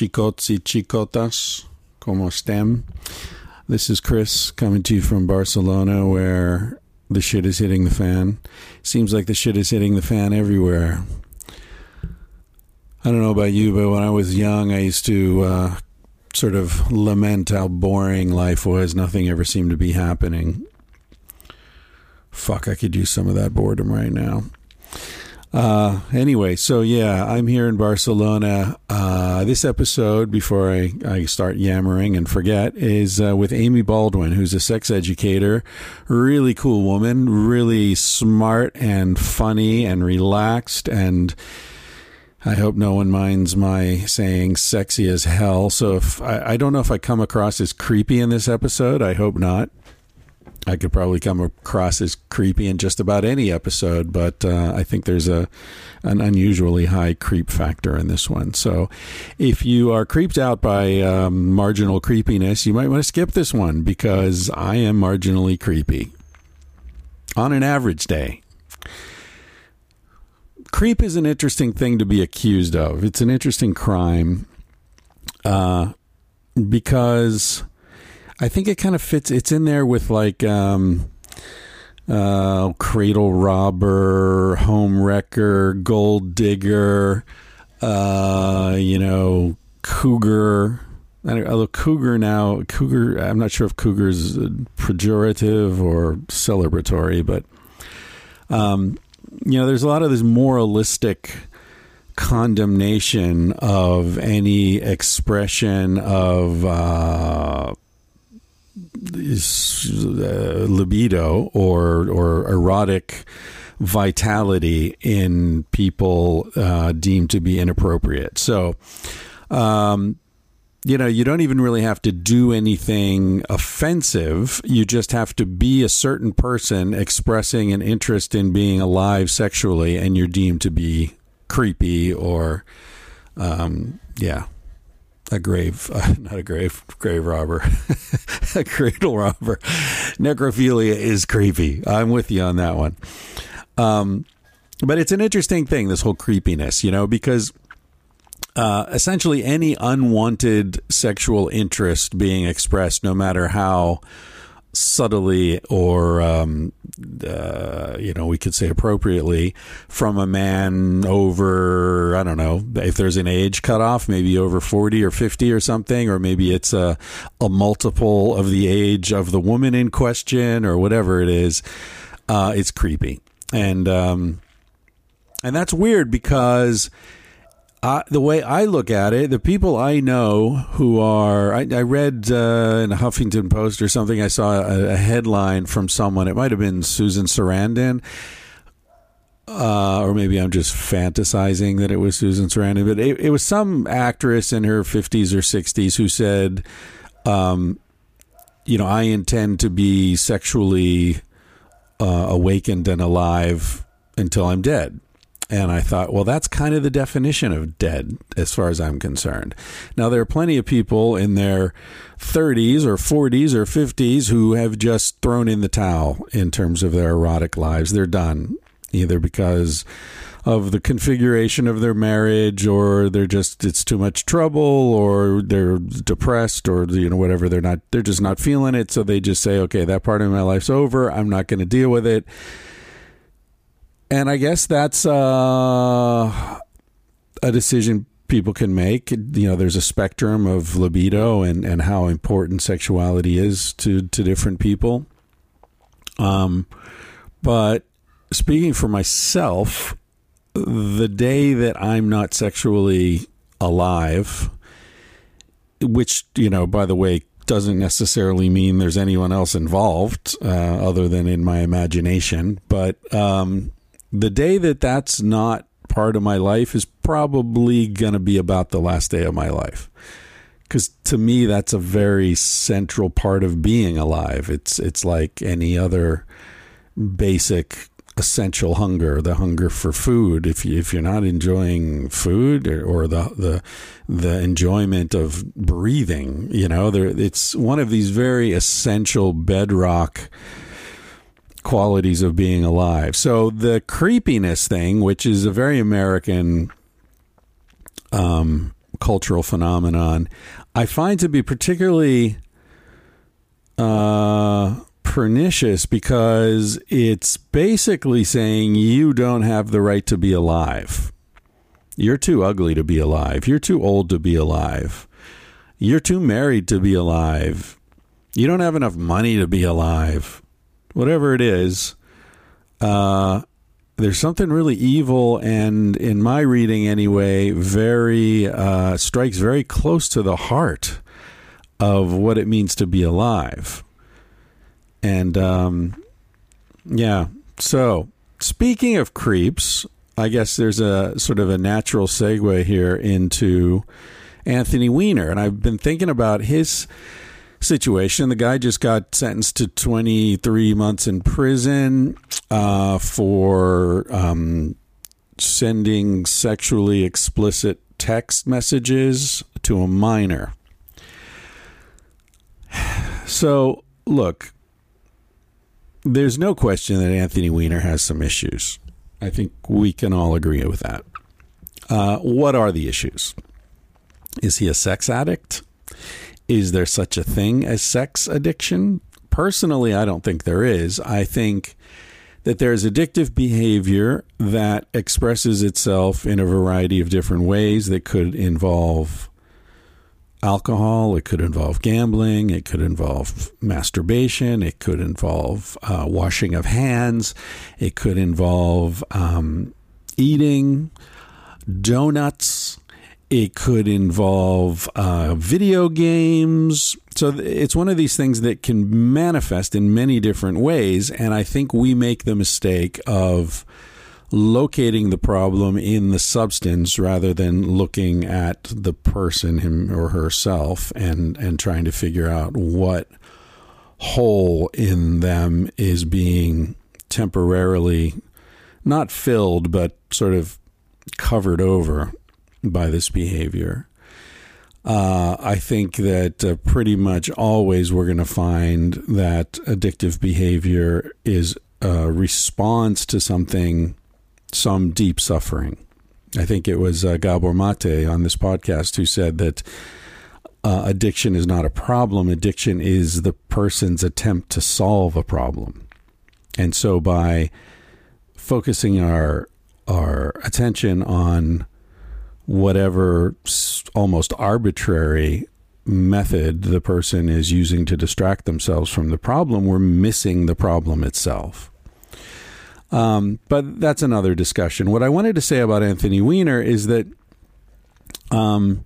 Chicots y chicotas, como están? This is Chris coming to you from Barcelona, where the shit is hitting the fan. Seems like the shit is hitting the fan everywhere. I don't know about you, but when I was young, I used to uh, sort of lament how boring life was. Nothing ever seemed to be happening. Fuck, I could use some of that boredom right now. Uh, anyway, so yeah, I'm here in Barcelona. Uh, this episode, before I, I start yammering and forget, is uh, with Amy Baldwin, who's a sex educator. Really cool woman, really smart and funny and relaxed. And I hope no one minds my saying sexy as hell. So if I, I don't know if I come across as creepy in this episode, I hope not. I could probably come across as creepy in just about any episode, but uh, I think there's a an unusually high creep factor in this one. So, if you are creeped out by um, marginal creepiness, you might want to skip this one because I am marginally creepy on an average day. Creep is an interesting thing to be accused of. It's an interesting crime uh, because I think it kind of fits. It's in there with like um, uh, cradle robber, home wrecker, gold digger, uh, you know, cougar. I Although cougar now, cougar, I'm not sure if cougar is pejorative or celebratory, but um, you know, there's a lot of this moralistic condemnation of any expression of uh, uh, libido or or erotic vitality in people uh, deemed to be inappropriate. So, um, you know, you don't even really have to do anything offensive. You just have to be a certain person expressing an interest in being alive sexually, and you're deemed to be creepy or, um, yeah, a grave, uh, not a grave, grave robber, a cradle robber. Necrophilia is creepy. I'm with you on that one. Um, but it's an interesting thing, this whole creepiness, you know, because uh, essentially any unwanted sexual interest being expressed, no matter how subtly or um, uh, you know we could say appropriately from a man over I don't know if there's an age cutoff maybe over 40 or 50 or something or maybe it's a, a multiple of the age of the woman in question or whatever it is uh, it's creepy. And um, and that's weird because the way I look at it, the people I know who are, I, I read uh, in a Huffington Post or something, I saw a, a headline from someone, it might have been Susan Sarandon. Uh, or maybe I'm just fantasizing that it was Susan Sarandon, but it, it was some actress in her 50s or 60s who said, um, you know, I intend to be sexually uh, awakened and alive until I'm dead. And I thought, well, that's kind of the definition of dead as far as I'm concerned. Now, there are plenty of people in their 30s or 40s or 50s who have just thrown in the towel in terms of their erotic lives. They're done, either because of the configuration of their marriage or they're just it's too much trouble or they're depressed or you know whatever they're not they're just not feeling it so they just say okay that part of my life's over i'm not going to deal with it and I guess that's uh, a decision people can make. You know, there's a spectrum of libido and, and how important sexuality is to, to different people. Um, but speaking for myself, the day that I'm not sexually alive, which, you know, by the way, doesn't necessarily mean there's anyone else involved uh, other than in my imagination. But um, the day that that's not part of my life is probably going to be about the last day of my life. Because to me, that's a very central part of being alive. It's it's like any other basic essential hunger, the hunger for food. If you, if you're not enjoying food or, or the the the enjoyment of breathing, you know, there it's one of these very essential bedrock qualities of being alive. So the creepiness thing, which is a very American um, cultural phenomenon, I find to be particularly uh, pernicious because it's basically saying you don't have the right to be alive. You're too ugly to be alive. You're too old to be alive. You're too married to be alive. You don't have enough money to be alive whatever it is, uh, there's something really evil and, in my reading anyway, very uh, strikes very close to the heart of what it means to be alive. And um, yeah, so speaking of creeps, I guess there's a sort of a natural segue here into Anthony Weiner, and I've been thinking about his situation. The guy just got sentenced to 23 months in prison uh, for um, sending sexually explicit text messages to a minor. So, look, there's no question that Anthony Weiner has some issues. I think we can all agree with that. Uh, what are the issues? Is he a sex addict? Is there such a thing as sex addiction? Personally, I don't think there is. I think that there's addictive behavior that expresses itself in a variety of different ways that could involve alcohol, it could involve gambling, it could involve masturbation, it could involve uh, washing of hands, it could involve um, eating donuts, it could involve uh, video games. So it's one of these things that can manifest in many different ways. And I think we make the mistake of locating the problem in the substance rather than looking at the person, him or herself, and, and trying to figure out what hole in them is being temporarily not filled, but sort of covered over by this behavior. Uh, I think that uh, pretty much always we're going to find that addictive behavior is a response to something, some deep suffering. I think it was uh, Gabor Mate on this podcast who said that uh, addiction is not a problem. Addiction is the person's attempt to solve a problem. And so by focusing our our attention on whatever almost arbitrary method the person is using to distract themselves from the problem, we're missing the problem itself. Um, but that's another discussion. What I wanted to say about Anthony Weiner is that um,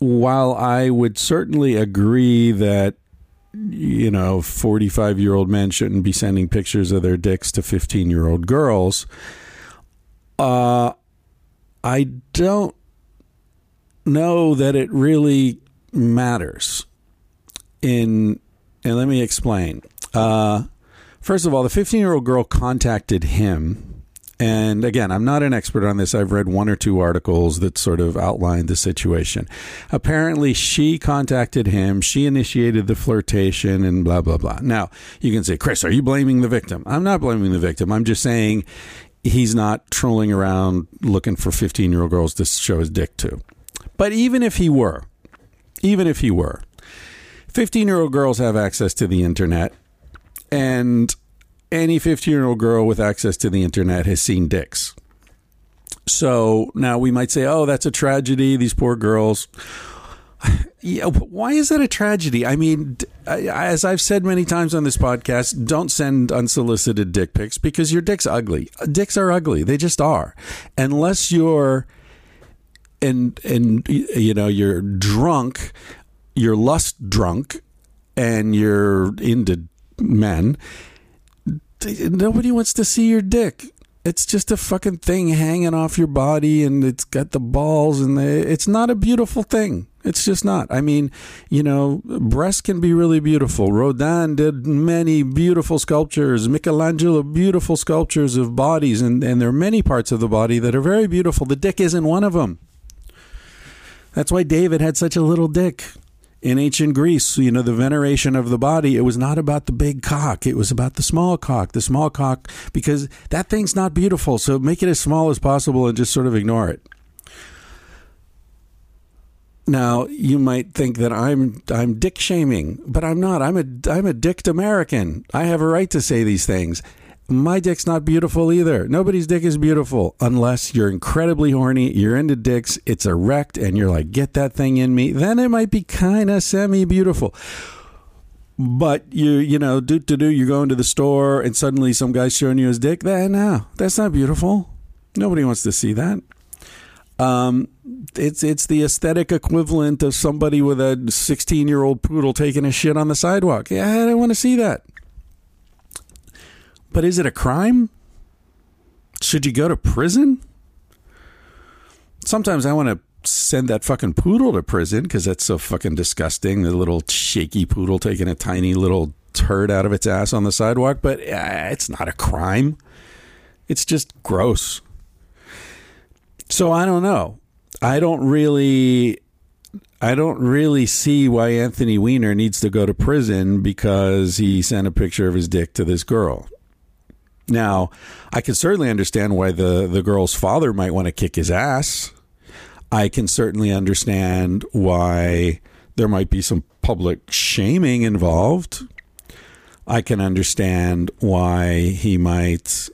while I would certainly agree that you know 45 year old men shouldn't be sending pictures of their dicks to 15 year old girls uh, I don't know that it really matters. In and let me explain. Uh, first of all, the 15 year old girl contacted him. And again, I'm not an expert on this. I've read one or two articles that sort of outlined the situation. Apparently, she contacted him. She initiated the flirtation and blah, blah, blah. Now, you can say, Chris, are you blaming the victim? I'm not blaming the victim. I'm just saying he's not trolling around looking for 15 year old girls to show his dick to. But even if he were, even if he were, 15 year old girls have access to the internet, and any 15 year old girl with access to the internet has seen dicks. So now we might say, oh, that's a tragedy. These poor girls yeah, why is that a tragedy? I mean, as I've said many times on this podcast, don't send unsolicited dick pics because your dick's ugly. Uh, dicks are ugly; they just are. Unless you're and and you know you're drunk, you're lust drunk, and you're into men. Nobody wants to see your dick It's just a fucking thing hanging off your body and it's got the balls and the, it's not a beautiful thing. It's just not. I mean, you know, breasts can be really beautiful. Rodin did many beautiful sculptures. Michelangelo, beautiful sculptures of bodies, and, and there are many parts of the body that are very beautiful. The dick isn't one of them. That's why David had such a little dick in ancient Greece, you know, the veneration of the body, it was not about the big cock. It was about the small cock, the small cock, because that thing's not beautiful. So make it as small as possible and just sort of ignore it. Now you might think that I'm I'm dick shaming, but I'm not. I'm a I'm a dicked American. I have a right to say these things my dick's not beautiful either. Nobody's dick is beautiful unless you're incredibly horny, you're into dicks, it's erect, and you're like, get that thing in me. Then it might be kind of semi beautiful. But you, you know, do to do, you're going to the store and suddenly some guy's showing you his dick. That no, that's not beautiful. Nobody wants to see that. Um, it's it's the aesthetic equivalent of somebody with a 16 year old poodle taking a shit on the sidewalk. Yeah, I don't want to see that. But is it a crime? Should you go to prison? Sometimes I want to send that fucking poodle to prison because that's so fucking disgusting. The little shaky poodle taking a tiny little turd out of its ass on the sidewalk. But uh, it's not a crime. It's just gross. So I don't know. I don't really. I don't really see why Anthony Weiner needs to go to prison because he sent a picture of his dick to this girl. Now, I can certainly understand why the, the girl's father might want to kick his ass. I can certainly understand why there might be some public shaming involved. I can understand why he might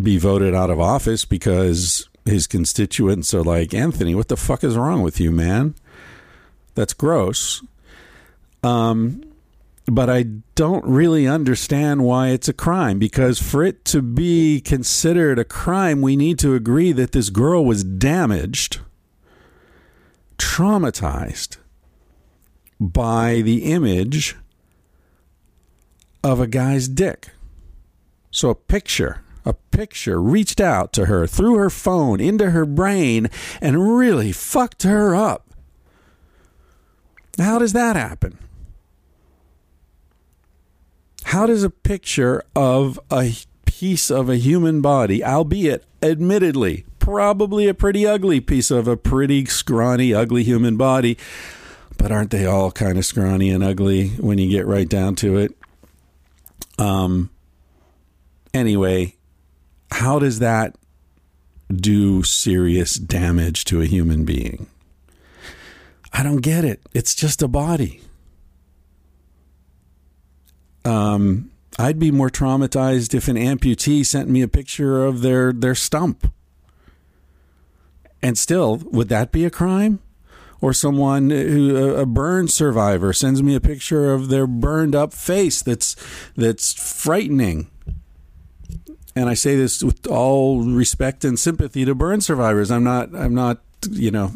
be voted out of office because his constituents are like, Anthony, what the fuck is wrong with you, man? That's gross. Um, but I don't really understand why it's a crime because for it to be considered a crime, we need to agree that this girl was damaged, traumatized by the image of a guy's dick. So a picture, a picture reached out to her through her phone into her brain and really fucked her up. How does that happen? How does a picture of a piece of a human body, albeit admittedly probably a pretty ugly piece of a pretty scrawny, ugly human body, but aren't they all kind of scrawny and ugly when you get right down to it? Um. Anyway, how does that do serious damage to a human being? I don't get it. It's just a body um, I'd be more traumatized if an amputee sent me a picture of their their stump. And still, would that be a crime? Or someone who a burn survivor sends me a picture of their burned up face that's that's frightening. And I say this with all respect and sympathy to burn survivors. I'm not I'm not you know,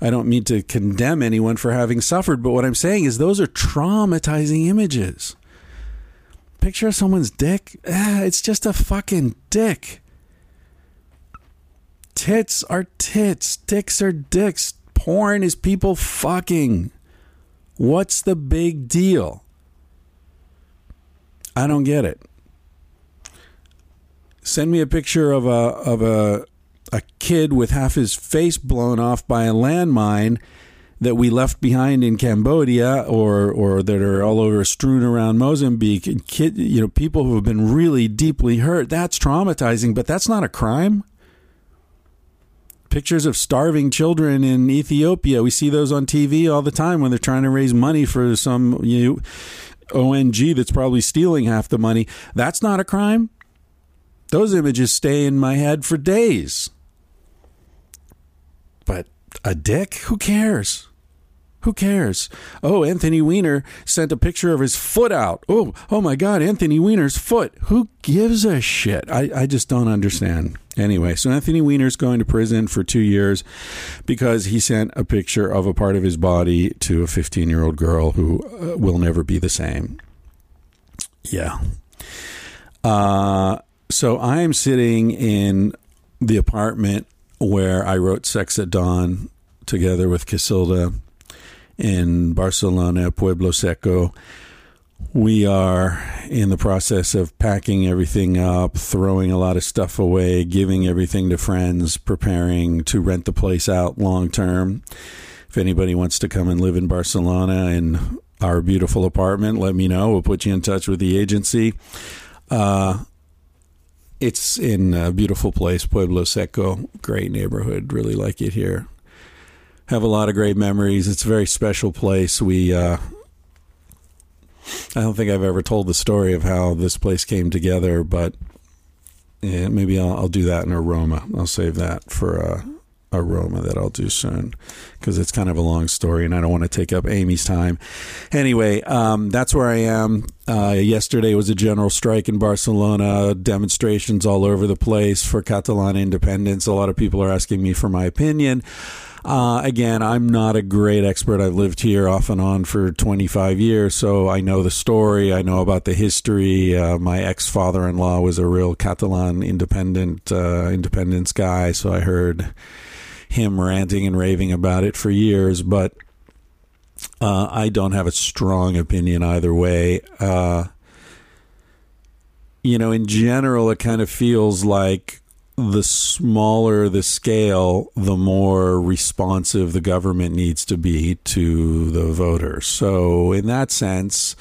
I don't mean to condemn anyone for having suffered, but what I'm saying is those are traumatizing images picture of someone's dick? Ah, it's just a fucking dick. Tits are tits. Dicks are dicks. Porn is people fucking. What's the big deal? I don't get it. Send me a picture of a of a a kid with half his face blown off by a landmine that we left behind in Cambodia or or that are all over strewn around Mozambique, kid, you know, people who have been really deeply hurt. That's traumatizing, but that's not a crime. Pictures of starving children in Ethiopia, we see those on TV all the time when they're trying to raise money for some you know, ONG that's probably stealing half the money. That's not a crime. Those images stay in my head for days. But a dick? Who cares? Who cares? Oh, Anthony Weiner sent a picture of his foot out. Oh, oh my God, Anthony Weiner's foot. Who gives a shit? I, I just don't understand. Anyway, so Anthony Weiner's going to prison for two years because he sent a picture of a part of his body to a 15 year old girl who uh, will never be the same. Yeah. Uh, so I am sitting in the apartment where I wrote Sex at Dawn together with Casilda in Barcelona, Pueblo Seco. We are in the process of packing everything up, throwing a lot of stuff away, giving everything to friends, preparing to rent the place out long term. If anybody wants to come and live in Barcelona in our beautiful apartment, let me know. We'll put you in touch with the agency. Uh, it's in a beautiful place, Pueblo Seco. Great neighborhood. Really like it here. Have a lot of great memories. It's a very special place. We, uh, I don't think I've ever told the story of how this place came together, but yeah, maybe I'll, I'll do that in Aroma. I'll save that for uh, Aroma that I'll do soon because it's kind of a long story and I don't want to take up Amy's time. Anyway, um, that's where I am. Uh, yesterday was a general strike in Barcelona, demonstrations all over the place for Catalan independence. A lot of people are asking me for my opinion. Uh, again, I'm not a great expert. I've lived here off and on for 25 years, so I know the story. I know about the history. Uh, my ex father in law was a real Catalan independent uh, independence guy, so I heard him ranting and raving about it for years, but uh, I don't have a strong opinion either way. Uh, you know, in general, it kind of feels like the smaller the scale, the more responsive the government needs to be to the voters. So, in that sense,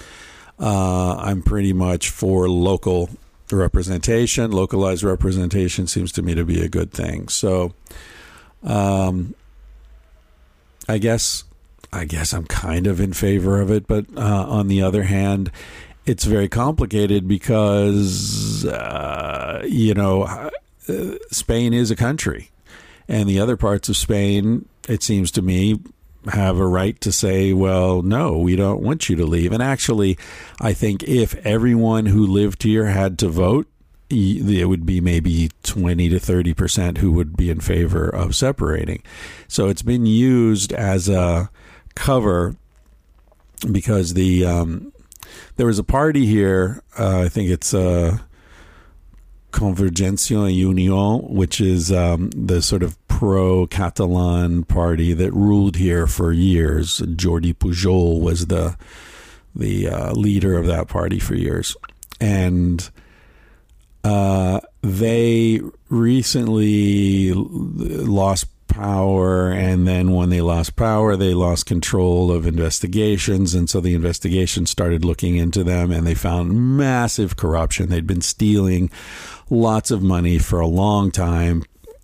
uh, I'm pretty much for local representation. Localized representation seems to me to be a good thing. So, um, I guess I guess I'm kind of in favor of it, but uh, on the other hand, it's very complicated because uh, you know uh, Spain is a country, and the other parts of Spain, it seems to me, have a right to say, well, no, we don't want you to leave. And actually, I think if everyone who lived here had to vote, it would be maybe 20 to 30 percent who would be in favor of separating. So it's been used as a cover because the um, there was a party here. Uh, I think it's uh, Convergencia Union, which is um, the sort of pro Catalan party that ruled here for years. Jordi Pujol was the the uh, leader of that party for years, and uh, they recently lost power and then when they lost power they lost control of investigations and so the investigation started looking into them and they found massive corruption. They'd been stealing lots of money for a long time.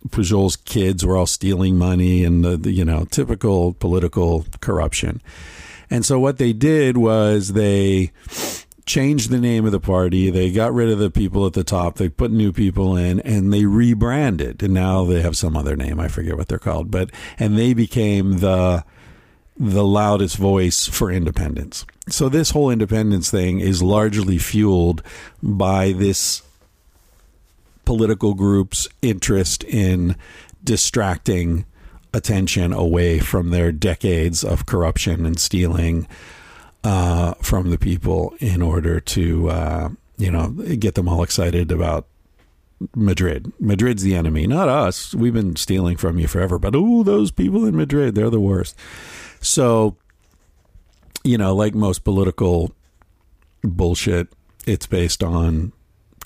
Pujol's kids were all stealing money and the, the you know typical political corruption. And so what they did was they changed the name of the party. They got rid of the people at the top. They put new people in and they rebranded. And now they have some other name. I forget what they're called. But, and they became the, the loudest voice for independence. So this whole independence thing is largely fueled by this political group's interest in distracting attention away from their decades of corruption and stealing uh, from the people in order to uh, you know get them all excited about Madrid. Madrid's the enemy, not us. We've been stealing from you forever, but oh, those people in Madrid, they're the worst. So, you know, like most political bullshit, it's based on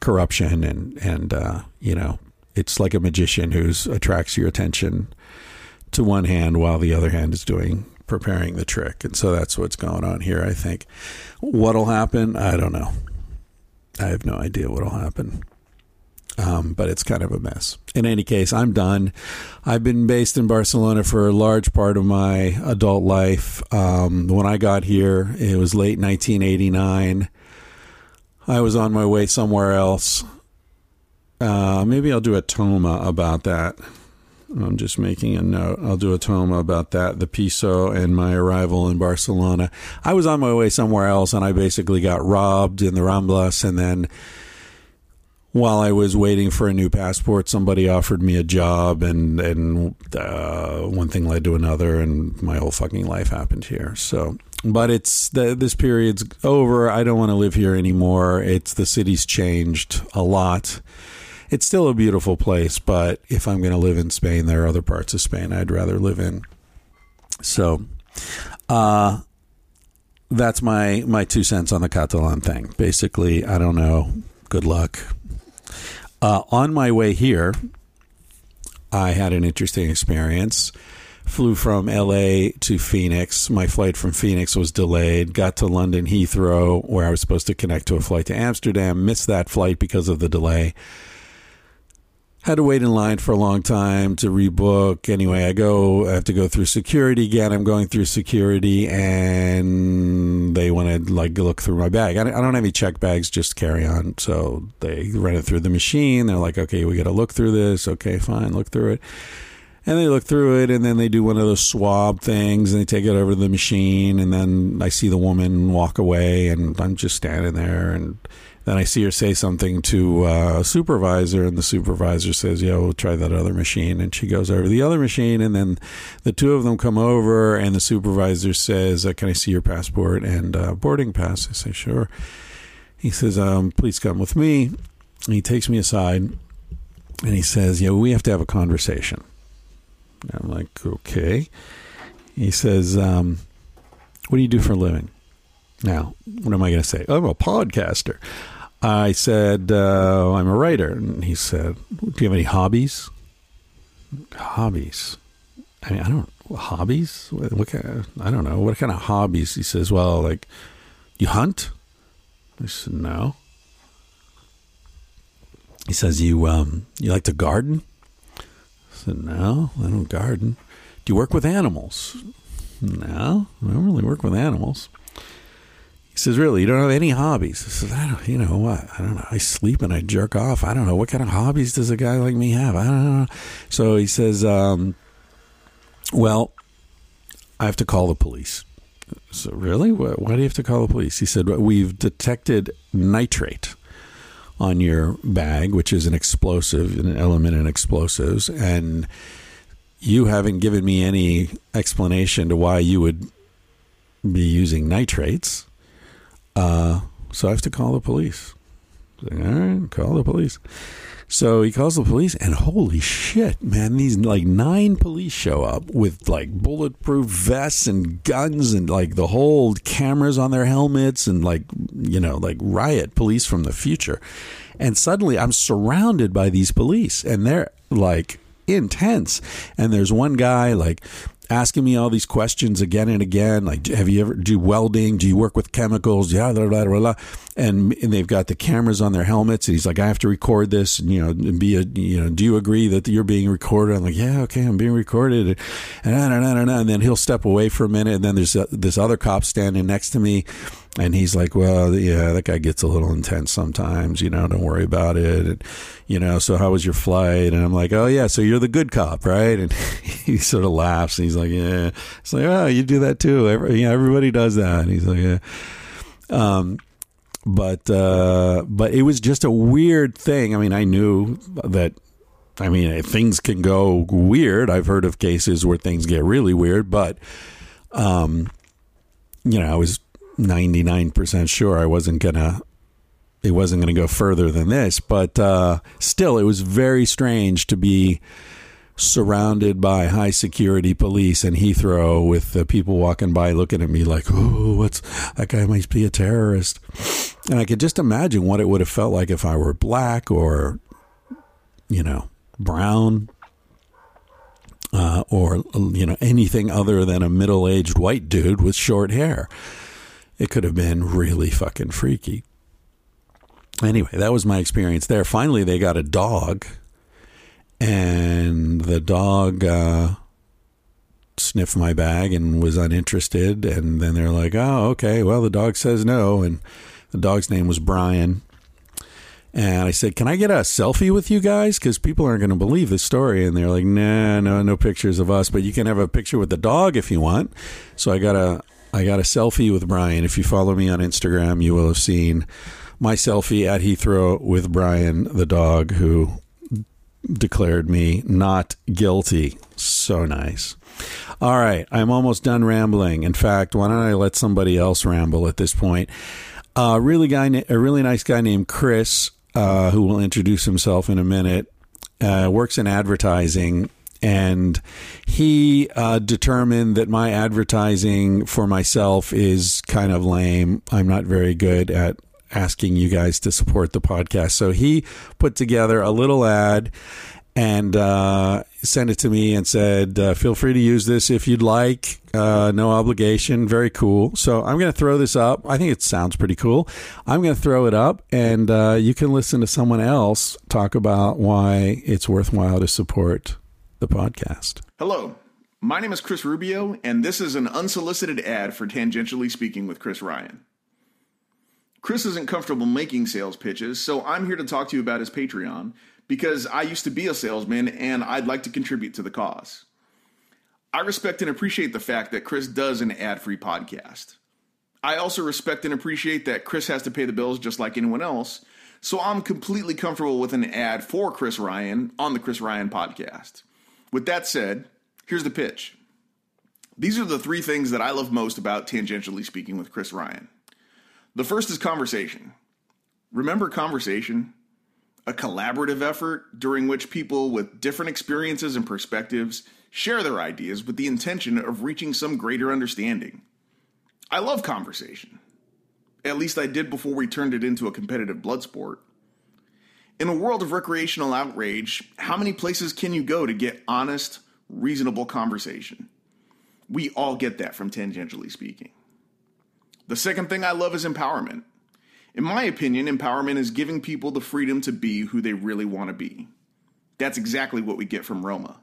corruption and and uh, you know, it's like a magician who's attracts your attention to one hand while the other hand is doing preparing the trick. And so that's what's going on here, I think. What'll happen? I don't know. I have no idea what'll happen. Um, but it's kind of a mess. In any case, I'm done. I've been based in Barcelona for a large part of my adult life. Um, when I got here, it was late 1989. I was on my way somewhere else. Uh, maybe I'll do a Toma about that. I'm just making a note. I'll do a toma about that, the piso and my arrival in Barcelona. I was on my way somewhere else and I basically got robbed in the Ramblas. And then while I was waiting for a new passport, somebody offered me a job and, and uh, one thing led to another and my whole fucking life happened here. So but it's the, this period's over. I don't want to live here anymore. It's the city's changed a lot. It's still a beautiful place, but if I'm going to live in Spain, there are other parts of Spain I'd rather live in. So, uh, that's my my two cents on the Catalan thing. Basically, I don't know. Good luck. Uh, on my way here, I had an interesting experience. Flew from LA to Phoenix. My flight from Phoenix was delayed. Got to London Heathrow, where I was supposed to connect to a flight to Amsterdam. Missed that flight because of the delay had to wait in line for a long time to rebook. Anyway, I go, I have to go through security again. I'm going through security and they want to like look through my bag. I don't, have any check bags, just carry on. So they run it through the machine. They're like, okay, we got to look through this. Okay, fine, look through it. And they look through it, and then they do one of those swab things, and they take it over to the machine. And then I see the woman walk away, and I'm just standing there, and then I see her say something to uh, a supervisor, and the supervisor says, "Yeah, we'll try that other machine." And she goes over to the other machine, and then the two of them come over, and the supervisor says, uh, "Can I see your passport and uh, boarding pass?" I say, "Sure." He says, um, "Please come with me." And he takes me aside, and he says, "Yeah, we have to have a conversation." I'm like, "Okay." He says, um, "What do you do for a living?" Now, what am I going to say? I'm a podcaster. I said, uh, I'm a writer. And he said, Do you have any hobbies? Hobbies. I mean, I don't, hobbies? What, kind of, I don't know. What kind of hobbies? He says, Well, like, you hunt? I said, No. He says, You, um, you like to garden? I said, No, I don't garden. Do you work with animals? No, I don't really work with animals. He says, "Really, you don't have any hobbies?" I says, "I don't. You know what? I don't know. I sleep and I jerk off. I don't know what kind of hobbies does a guy like me have. I don't know." So he says, um, "Well, I have to call the police." So really, why do you have to call the police? He said, "We've detected nitrate." On your bag, which is an explosive, an element in explosives, and you haven't given me any explanation to why you would be using nitrates. Uh, so I have to call the police. Like, All right, call the police. So he calls the police, and holy shit, man! These like nine police show up with like bulletproof vests and guns, and like the whole cameras on their helmets, and like you know, like riot police from the future. And suddenly, I'm surrounded by these police, and they're like intense. And there's one guy like asking me all these questions again and again. Like, have you ever do welding? Do you work with chemicals? Yeah, blah, blah, blah, blah. And, and they've got the cameras on their helmets. And he's like, I have to record this. And, you know, and be a, you know, do you agree that you're being recorded? I'm like, yeah, okay, I'm being recorded. And, and, and, and then he'll step away for a minute. And then there's a, this other cop standing next to me. And he's like, well, yeah, that guy gets a little intense sometimes, you know, don't worry about it. And, you know, so how was your flight? And I'm like, oh, yeah, so you're the good cop, right? And he sort of laughs and he's like, yeah. It's like, oh, you do that too. Every, you know, everybody does that. And he's like, yeah. Um, but, uh, but it was just a weird thing. I mean, I knew that I mean, things can go weird. I've heard of cases where things get really weird, but, um, you know, I was 99% sure I wasn't going to it wasn't going to go further than this, but uh, still, it was very strange to be surrounded by high security police in Heathrow with the people walking by looking at me like, "Oh, what's that guy might be a terrorist," and I could just imagine what it would have felt like if I were black or, you know, brown. Uh, or you know anything other than a middle-aged white dude with short hair it could have been really fucking freaky. Anyway, that was my experience there. Finally, they got a dog, and the dog uh, sniffed my bag and was uninterested. And then they're like, "Oh, okay. Well, the dog says no." And the dog's name was Brian. And I said, "Can I get a selfie with you guys? Because people aren't going to believe this story." And they're like, "Nah, no, no pictures of us, but you can have a picture with the dog if you want." So I got a I got a selfie with Brian. If you follow me on Instagram, you will have seen my selfie at Heathrow with Brian, the dog, who declared me not guilty. So nice. All right, I'm almost done rambling. In fact, why don't I let somebody else ramble at this point? A really guy, a really nice guy named Chris, uh, who will introduce himself in a minute, uh, works in advertising, and he uh, determined that my advertising for myself is kind of lame. I'm not very good at asking you guys to support the podcast, so he put together a little ad and uh, sent it to me and said, uh, "Feel free to use this if you'd like. Uh, no obligation. Very cool." So I'm going to throw this up. I think it sounds pretty cool. I'm going to throw it up, and uh, you can listen to someone else talk about why it's worthwhile to support the podcast. Hello. My name is Chris Rubio, and this is an unsolicited ad for Tangentially Speaking with Chris Ryan. Chris isn't comfortable making sales pitches, so I'm here to talk to you about his Patreon because I used to be a salesman and I'd like to contribute to the cause. I respect and appreciate the fact that Chris does an ad free podcast. I also respect and appreciate that Chris has to pay the bills just like anyone else, so I'm completely comfortable with an ad for Chris Ryan on the Chris Ryan podcast. With that said, here's the pitch. These are the three things that I love most about tangentially speaking with Chris Ryan. The first is conversation. Remember conversation? a collaborative effort during which people with different experiences and perspectives share their ideas with the intention of reaching some greater understanding. I love conversation. At least I did before we turned it into a competitive blood sport. In a world of recreational outrage, how many places can you go to get honest, reasonable conversation? We all get that from tangentially speaking. The second thing I love is empowerment. In my opinion, empowerment is giving people the freedom to be who they really want to be. That's exactly what we get from Roma.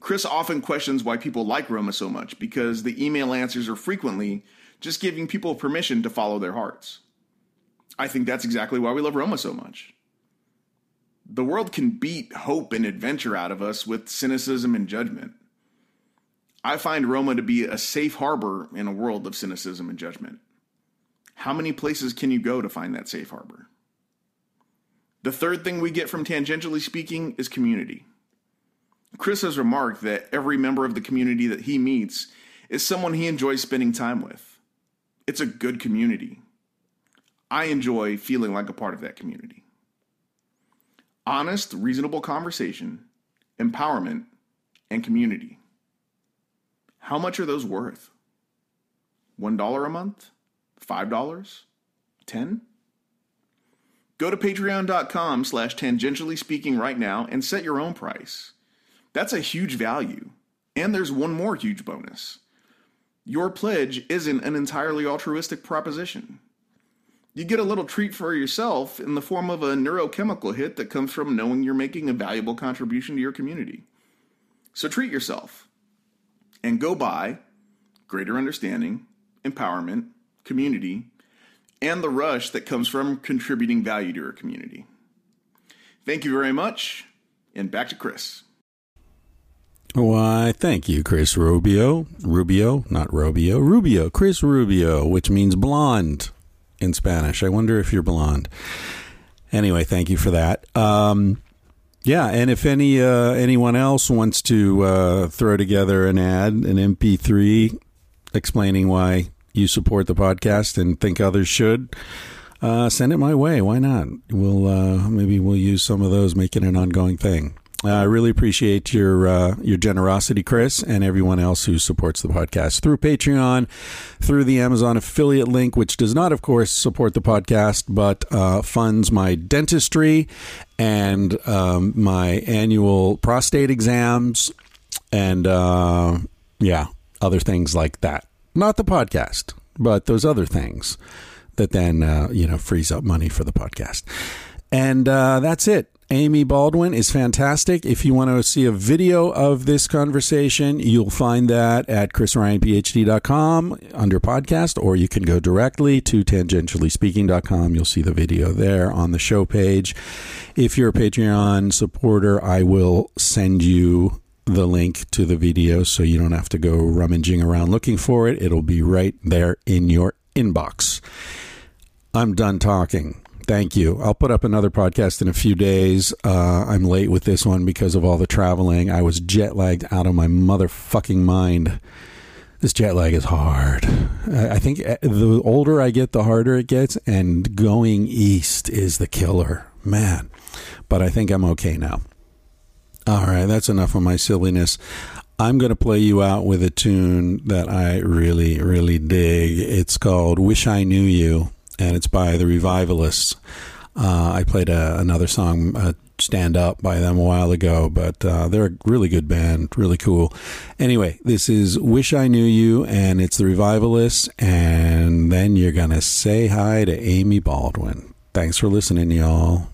Chris often questions why people like Roma so much because the email answers are frequently just giving people permission to follow their hearts. I think that's exactly why we love Roma so much. The world can beat hope and adventure out of us with cynicism and judgment. I find Roma to be a safe harbor in a world of cynicism and judgment. How many places can you go to find that safe harbor? The third thing we get from tangentially speaking is community. Chris has remarked that every member of the community that he meets is someone he enjoys spending time with. It's a good community. I enjoy feeling like a part of that community. Honest, reasonable conversation, empowerment, and community. How much are those worth? $1 a month? $5? 10 Go to patreon.com slash tangentially speaking right now and set your own price. That's a huge value. And there's one more huge bonus. Your pledge isn't an entirely altruistic proposition. You get a little treat for yourself in the form of a neurochemical hit that comes from knowing you're making a valuable contribution to your community. So treat yourself and go buy greater understanding, empowerment, community, and the rush that comes from contributing value to our community. Thank you very much, and back to Chris. Why, thank you, Chris Rubio. Rubio, not Rubio. Rubio, Chris Rubio, which means blonde in Spanish. I wonder if you're blonde. Anyway, thank you for that. Um, yeah, and if any uh, anyone else wants to uh, throw together an ad, an MP3 explaining why you support the podcast and think others should, uh, send it my way. Why not? We'll uh, maybe we'll use some of those, make it an ongoing thing. Uh, I really appreciate your uh, your generosity, Chris, and everyone else who supports the podcast through Patreon, through the Amazon affiliate link, which does not, of course, support the podcast, but uh, funds my dentistry and um, my annual prostate exams, and uh, yeah, other things like that not the podcast, but those other things that then uh, you know frees up money for the podcast. And uh, that's it. Amy Baldwin is fantastic. If you want to see a video of this conversation, you'll find that at chrisryanphd.com under podcast, or you can go directly to tangentiallyspeaking.com. You'll see the video there on the show page. If you're a Patreon supporter, I will send you the link to the video so you don't have to go rummaging around looking for it. It'll be right there in your inbox. I'm done talking. Thank you. I'll put up another podcast in a few days. Uh, I'm late with this one because of all the traveling. I was jet lagged out of my motherfucking mind. This jet lag is hard. I think uh, the older I get, the harder it gets, and going east is the killer, man. But I think I'm okay now. All right, that's enough of my silliness. I'm going to play you out with a tune that I really, really dig. It's called Wish I Knew You and it's by the Revivalists. Uh, I played a, another song, uh, Stand Up, by them a while ago, but uh, they're a really good band, really cool. Anyway, this is Wish I Knew You, and it's the Revivalists, and then you're going to say hi to Amy Baldwin. Thanks for listening, y'all.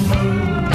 move.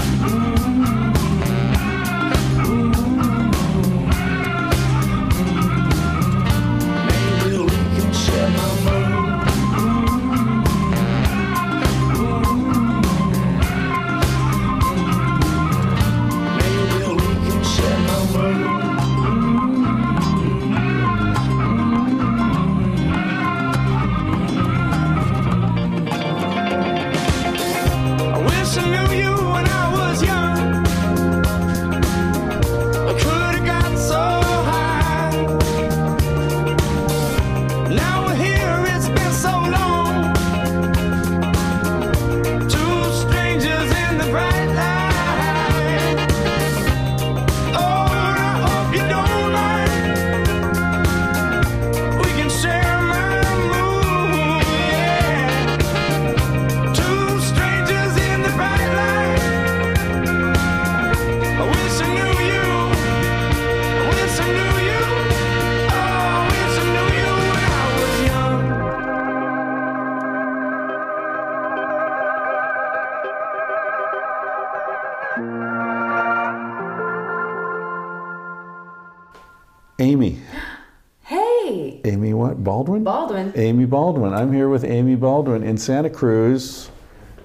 Baldwin. I'm here with Amy Baldwin in Santa Cruz,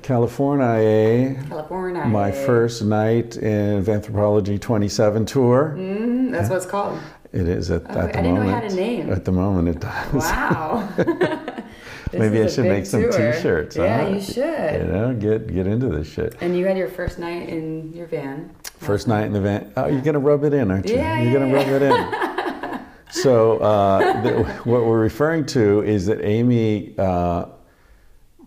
California. California. My first night in Anthropology 27 tour. Mm, that's what it's called. It is at, Oh, at the I didn't know it moment. had a name. At the moment, it does. Wow. Maybe I should make some tour. T-shirts. Yeah, huh? you should. You know, get get into this shit. And you had your first night in your van. First night in the van. Oh, you're gonna rub it in, aren't you? Yeah, you're yeah, gonna rub it in. so uh, the, what we're referring to is that Amy uh,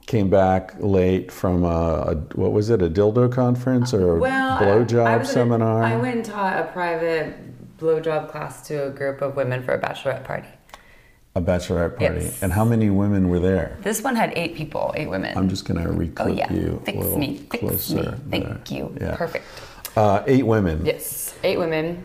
came back late from a, a what was it? A dildo conference or a Well, blowjob at a- seminar? I went and taught a private blowjob class to a group of women for a bachelorette party. a bachelorette party. Yes. And how many women were there? This one had eight people, eight women. I'm just gonna oh yeah, you a little me, fix closer. me. there. Thank you. Yeah. Perfect. Uh, eight women. Yes, eight women.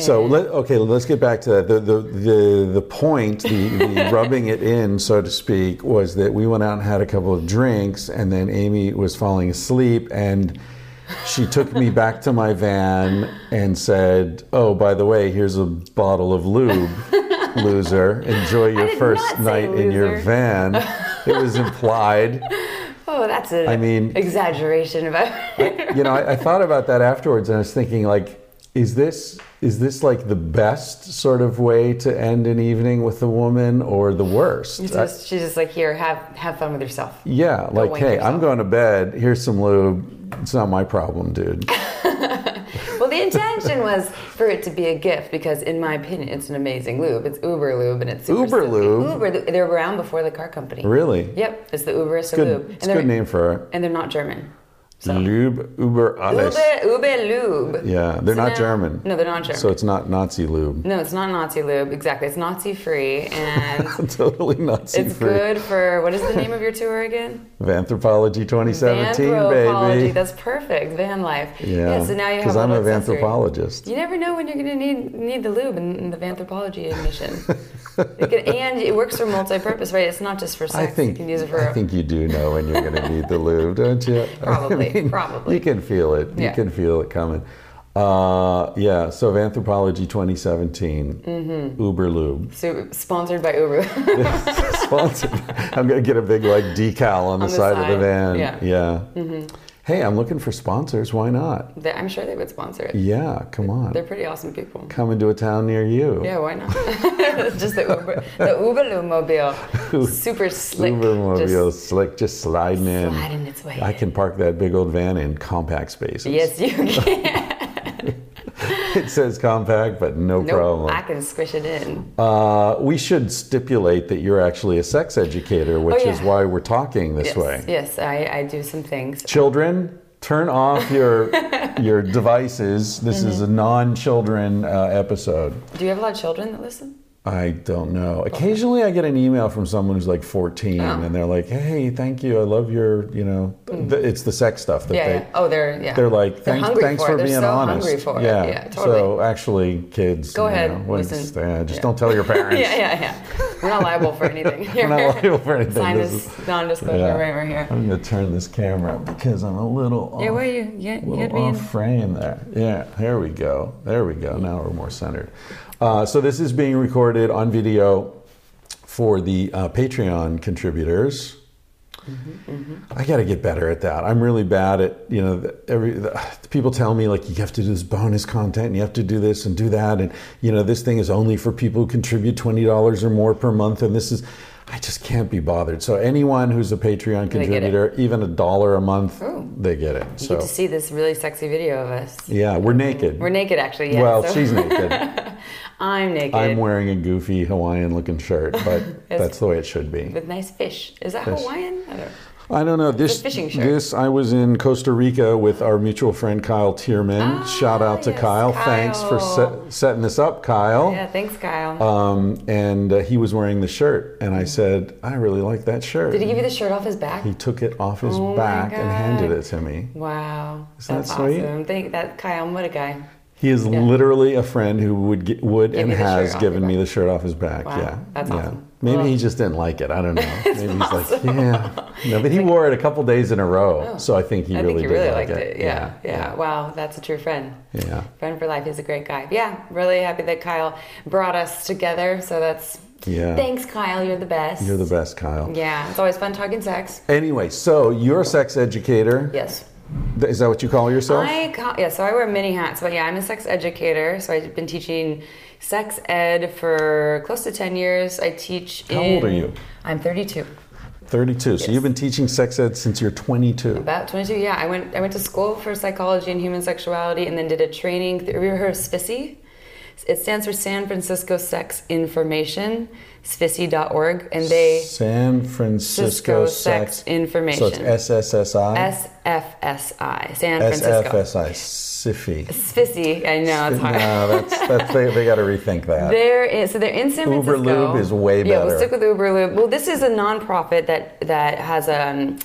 So let, okay, let's get back to that. The the the, the point, the, the rubbing it in, so to speak, was that we went out and had a couple of drinks, and then Amy was falling asleep, and she took me back to my van and said, "Oh, by the way, here's a bottle of lube, loser. Enjoy your first night in your van." It was implied. Oh, that's an I mean- exaggeration about you know, I, I thought about that afterwards, and I was thinking, like, is this is this like the best sort of way to end an evening with a woman, or the worst? Just, she's just like, here, have have fun with yourself. yeah, like, hey, yourself. I'm going to bed. Here's some lube. It's not my problem, dude. Well, the intention was for it to be a gift because, in my opinion, it's an amazing lube. It's Uber lube and it's super Uber silky. lube? Uber, they're around before the car company. Really? Yep, it's the Uberista Good. lube. It's a good name for it. And they're not German. So. Lube, Uber, alles. Uber, Uber lube. Yeah, they're So not now- German. No, they're not German. So it's not Nazi lube. no, it's not Nazi lube. Exactly, it's Nazi free, and totally Nazi it's free. good for what is the name of your tour again? Anthropology 2017, Vanthropology. baby. That's perfect. Van life. yeah, So now you have because I'm a anthropologist. You never know when you're going to need need the lube in the anthropology admission. Can- and it works for multi-purpose, right? It's not just for sex. I think you can use it for. I think you do know when you're going to need the lube, don't you? Probably, probably. You can feel it. You can feel it coming. Uh, yeah. So Anthropology 2017, Mm-hmm. Uber Lube, so, sponsored by Uber. sponsored. I'm going to get a big like decal on the, On the side, of the van. yeah. Mm-hmm. Hey, I'm looking for sponsors. Why not? They- I'm sure they would sponsor it. Yeah. Come on. They're pretty awesome people. Come into a town near you. Yeah, why not? just the Uber, the Uber Lube mobile, super slick. Uber mobile, just slick, just sliding in. sliding its way. I can park that big old van in compact spaces. Yes, you can. It says compact, but no nope, problem. I can squish it in. Uh, we should stipulate that you're actually a sex educator, which Oh, is why we're talking this yes, way. yes, I, I do some things. Children, turn off your your devices. This is a Mm-hmm. non-children uh, episode. Do you have a lot of children that listen? I don't know. Occasionally, I get an email from someone who's like 14, Oh. and they're like, "Hey, thank you. I love your, you know, th- it's the sex stuff that Mm. Yeah, they." yeah. Oh, they're yeah. They're like, They're thanks, thanks for, it. Being so honest. hungry for it. yeah. Yeah, totally. So actually, kids, Go ahead, know, listen. yeah, just Yeah. don't tell your parents. yeah, yeah, yeah. We're not liable for anything. We're not liable for anything. Sign This this is- non-disclosure Yeah. waiver here. I'm gonna turn this camera up because I'm a little off, Yeah, where you? You, a you had little me in. off frame there. Yeah, there we go. There we go. Now we're more centered. Uh, so this is being recorded on video for the uh, Patreon contributors. I got to get better at that. I'm really bad at you know the, every the, people tell me like you have to do this bonus content and you have to do this and do that and you know this thing is only for people who contribute twenty dollars or more per month and this is I just can't be bothered. So anyone who's a Patreon They get it. contributor, even a dollar a month, Ooh. they get it. You So get to see this really sexy video of us. yeah, we're naked. We're naked, actually. Yeah. well, so- she's naked. I'm naked. I'm wearing a goofy Hawaiian looking shirt, but that's the way it should be. with nice fish. Is that Fish. Hawaiian? I don't. I don't know. This fishing shirt. this I was in Costa Rica with our mutual friend Kyle Tierman. Ah, Shout out to yes, Kyle. Thanks for set, setting this up, Kyle. Yeah, thanks, Kyle. Um, and uh, he was wearing the shirt, and I said, I really like that shirt. Did he give you the shirt off his back? He took it off his Oh back and handed it to me. Wow, Isn't that that's sweet? awesome. Thank that Kyle. What a guy. He is literally a friend who would get, would Give and has given me the shirt off his back. Wow, yeah, that's yeah. awesome. Maybe Well- he just didn't like it. I don't know. Maybe he's like, yeah. No, but he wore it a couple days in a row, oh. so I think he Oh. I really think you did really like liked it. Yeah, yeah, Wow, that's a true friend. yeah. Friend for life. He's a great guy. Yeah, really happy that Kyle brought us together. So that's Yeah. Thanks, Kyle. You're the best. You're the best, Kyle. Yeah, it's always fun talking sex. Anyway, so you're a sex educator. Yes. Is that what you call yourself? I ca- yeah, so I wear many hats, but yeah, I'm a sex educator. So I've been teaching sex ed for close to ten years. I teach. How old are you? I'm 32. 32. So you've been teaching sex ed since you're 22. About 22. Yeah, I went. I went to school for psychology and human sexuality, and then did a training. Have you ever heard of SFISI? It stands for San Francisco Sex Information, SFISI.org, and they San Francisco Cisco Sex Information. So it's SSSI? SFSI, San Francisco. SFSI. SIFI. SFISI. I know it's hard. No, that's, that's, they, they got to rethink that. There is so they're in San Francisco. Uber. Lube is way better. Yeah, we'll stick with Uber Lube. Well, this is a nonprofit that that has um,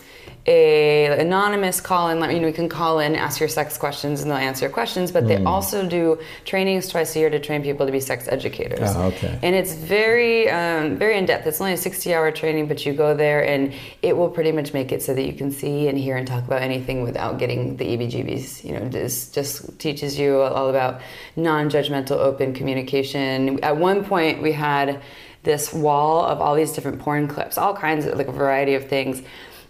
a anonymous call in. You know, you can call in, ask your sex questions, and they'll answer your questions. But Hmm. they also do trainings twice a year to train people to be sex educators. Ah, okay. And it's very um, very in depth. It's only a sixty-hour training, but you go there and it will pretty much make it so that you can see and hear and talk about anything without getting the EBGBs. You know, just just teaches you all about non-judgmental, open communication. At one point, we had this wall of all these different porn clips, all kinds of like a variety of things.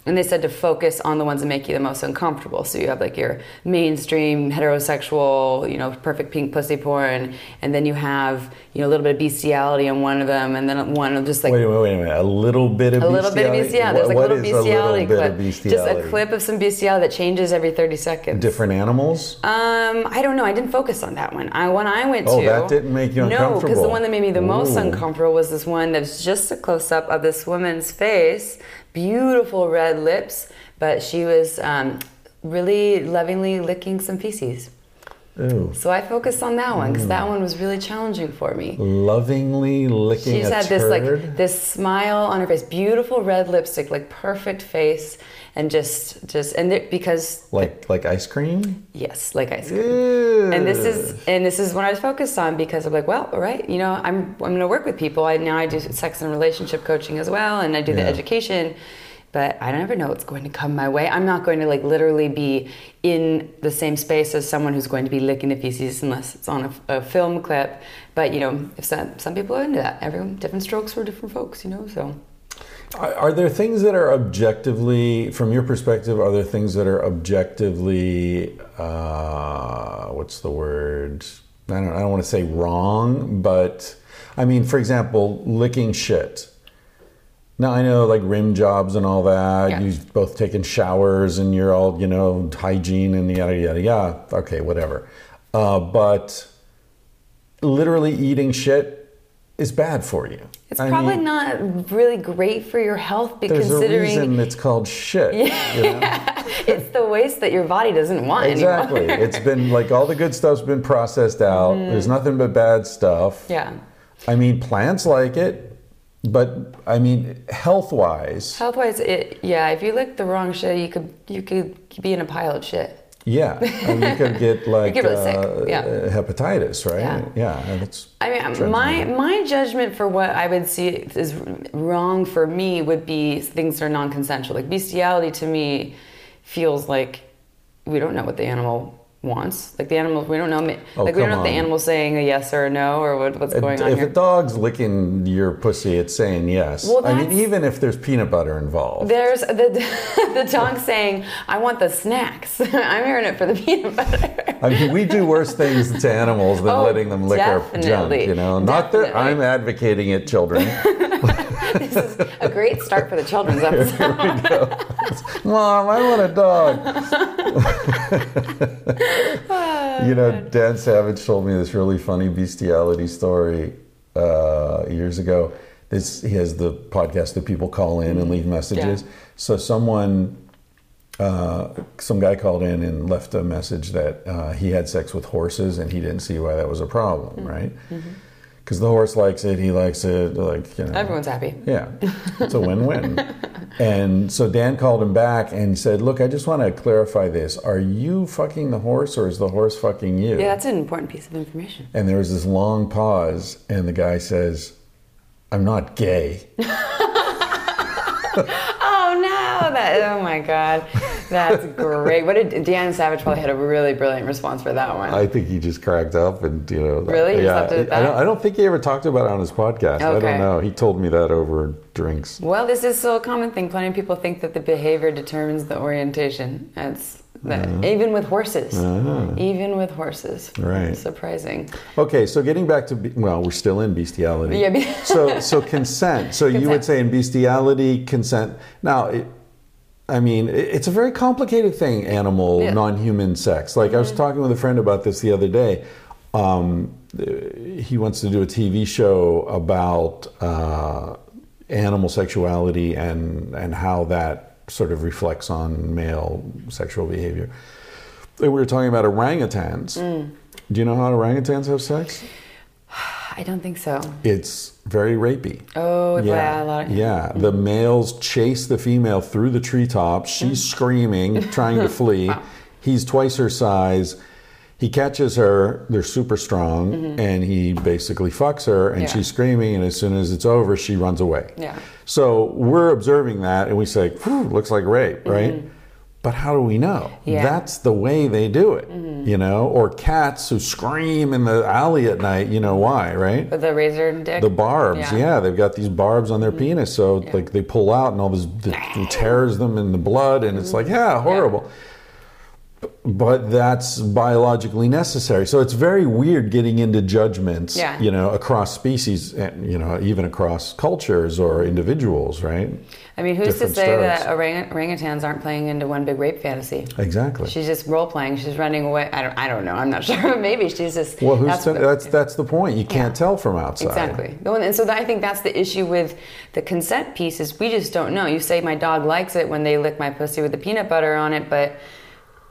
And they said to focus on the ones that make you the most uncomfortable. So you have like your mainstream heterosexual, you know, perfect pink pussy porn, and then you have you know a little bit of bestiality in one of them, and then one of just like Wait a minute, wait a minute. A little bit of bestiality. a little bit of bestiality? bestiality. There's like What a little is a little bestiality bit clip. of Just a clip of some bestiality that changes every 30 seconds. Different animals? Um, I don't know. I didn't focus on that one. I when I went Oh, to oh that didn't make you uncomfortable. No, because the one that made me the most Ooh. uncomfortable was this one that's just a close up of this woman's face, beautiful red lips, but she was um, really lovingly licking some feces. So I focused on that one because Mm. that one was really challenging for me. Lovingly licking She just had this like this smile on her face, beautiful red lipstick, like perfect face, and just just and there, because like like ice cream? yes, like ice cream. Ew. And this is and this is what I was focused on because I'm like, well, all right, you know, I'm I'm going to work with people. I now I do sex and relationship coaching as well, and I do the education. But I never know what's going to come my way. I'm not going to like literally be in the same space as someone who's going to be licking the feces unless it's on a, a film clip. But you know, if some some people are into that, everyone different strokes for different folks. You know, so. Are, there things that are objectively, from your perspective, are there things that are objectively, uh, what's the word? I don't, I don't want to say wrong, but I mean, for example, licking shit. Now I know like rim jobs and all that. Yeah. You've both taken showers and you're all you know hygiene and yada yada yada. Okay, whatever. Uh, but literally eating shit is bad for you. It's I probably mean, not really great for your health, but There's a reason it's called shit. you know? it's the waste that your body doesn't want Exactly. anymore. it's been like all the good stuff's been processed out. There's nothing but bad stuff. Mm-hmm. yeah. I mean, plants like it, but I mean, health wise, Health wise, yeah. If you lick the wrong shit, you could you could be in a pile of shit. yeah, and you could get like really uh, yeah. hepatitis, right? Yeah. yeah and it's I mean, my my judgment for what I would see is wrong for me would be things that are non-consensual. Like bestiality to me feels like we don't know what the animal wants. Like the animal, we don't know. Oh, like we don't know if the animal's saying a yes or a no or what, what's going on if here. a dog's licking your pussy, it's saying yes. Well, I mean, even if there's peanut butter involved. There's the the dog saying, "I want the snacks." I'm hearing it for the peanut butter. I mean, we do worse things to animals than Oh, letting them lick our junk, you know? Not that I'm advocating it, children. this is a great start for the children's episode. Mom, I want a dog. you know, Dan Savage told me this really funny bestiality story uh, years ago. This he has the podcast that people call in and leave messages. Yeah. So someone, uh, some guy called in and left a message that uh, he had sex with horses and he didn't see why that was a problem, right? Because the horse likes it, he likes it, like you know. Everyone's happy. Yeah, it's a win-win. and so Dan called him back and said, "Look, I just want to clarify this: Are you fucking the horse, or is the horse fucking you?" Yeah, that's an important piece of information. And there was this long pause, and the guy says, "I'm not gay." Oh no, That oh my god, that's great. What did Dan Savage probably had a really brilliant response for that one. I think he just cracked up and you know. Really? Yeah. I, don't, I don't think he ever talked about it on his podcast. I don't know. He told me that over drinks. Well, this is still a common thing. Plenty of people think that the behavior determines the orientation. That's that, even with horses. Even with horses. Uh-huh. Right. Surprising. Okay, so getting back to well, we're still in bestiality. Yeah, so so consent. So you would say in bestiality, consent. Now, it, I mean, it's a very complicated thing. Animal, Yeah. Mm-hmm. non-human sex. Like I was talking with a friend about this the other day. Um, he wants to do a TV show about uh, animal sexuality and and how that sort of reflects on male sexual behavior. We were talking about orangutans. Mm. Do you know how orangutans have sex? I don't think so. It's very rapey. Oh, yeah. a lot of, Yeah, the males chase the female through the treetops. She's Mm. screaming, trying to flee. He's twice her size. He catches her. They're super strong, and he basically fucks her, and Mm-hmm. Yeah. she's screaming. And as soon as it's over, she runs away. Yeah. So we're observing that, and we say, "Looks like rape, right?" But how do we know? Mm-hmm. Yeah. Mm-hmm. That's the way they do it, you know. Or cats who scream in the alley at night. You know why, right? With the razor dick. The barbs, Yeah. Mm-hmm. yeah. they've got these barbs on their penis, so like they pull out and all this tears them in the blood, and it's like, yeah, horrible. B- But that's biologically necessary. So it's very weird getting into judgments, Yeah. you know, across species, and you know, even across cultures or individuals, right? I mean, who's different to say starts. that orang- orangutans aren't playing into one big rape fantasy? Exactly. She's just role playing. She's running away. I don't. I don't know. I'm not sure. Maybe she's just. well, who's that's to, the- that's that's the point. You can't Yeah. tell from outside. Exactly. And so that, I think that's the issue with the consent piece is we just don't know. You say my dog likes it when they lick my pussy with the peanut butter on it, but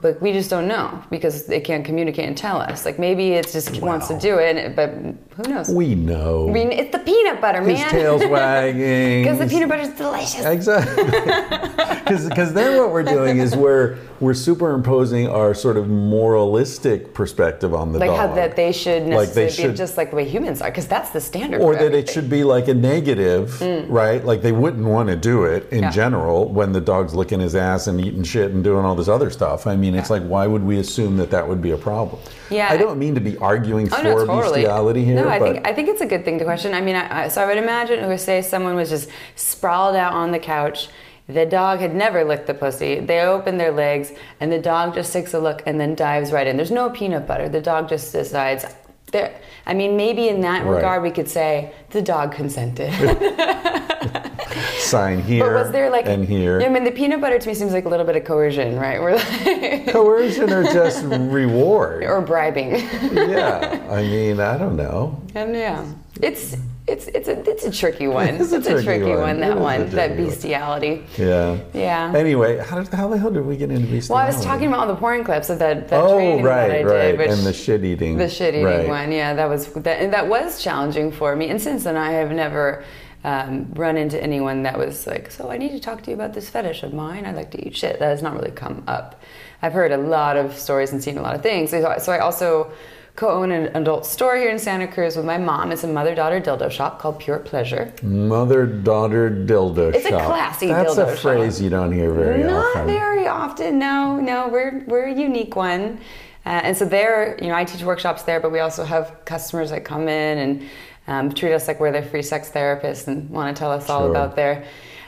but we just don't know because they can't communicate and tell us. Like maybe it just wants to do it, but who knows? We know. I mean, it's the peanut butter, His man. tail's wagging. Because the peanut butter is delicious. Exactly. Because then what we're doing is we're we're superimposing our sort of moralistic perspective on the dog. like dog. how that they should Like they necessarily should- be just like the way humans are, because that's the standard. or that it should be like a negative, right? Like they wouldn't want to do it in Mm. Yeah. general when the dog's licking his ass and eating shit and doing all this other stuff. I mean, it's like why would we assume that that would be a problem? Yeah. I don't mean to be arguing Oh for no, totally. bestiality here, no, I think I think it's a good thing to question. I mean, I, so I would imagine, or say, someone was just sprawled out on the couch. The dog had never licked the pussy. They open their legs, and the dog just takes a look and then dives right in. There's no peanut butter. The dog just decides. There, I mean, maybe in that Right. regard, we could say the dog consented. sign here but was there like and here. I mean, the peanut butter to me seems like a little bit of coercion, right? We're like, Coercion or just reward? or bribing. yeah, I mean, I don't know. And yeah, it's it's it's a it's a tricky one. It's a tricky one. one. It That a one, that tricky one. bestiality. Yeah. Yeah. Anyway, how, did, how the hell did we get into bestiality? Well, I was talking about all the porn clips of that, that Oh, training right, that I right, did, which and the shit eating. the shit eating right. one. Yeah, that was that and that was challenging for me. And since then, I have never. Um, run into anyone that was like, so I need to talk to you about this fetish of mine. I like to eat shit. That has not really come up. I've heard a lot of stories and seen a lot of things. So, so I also co-own an adult store here in Santa Cruz with my mom. It's a mother-daughter dildo shop called Pure Pleasure. Mother daughter dildo Shop. It's a classy That's dildo a phrase shop. you don't hear very Not often. very often. No, no. We're we're a unique one, uh, and so there, you know, I teach workshops there, but we also have customers that come in and um, treat us like we're their free sex therapists and want to tell us all Sure. about their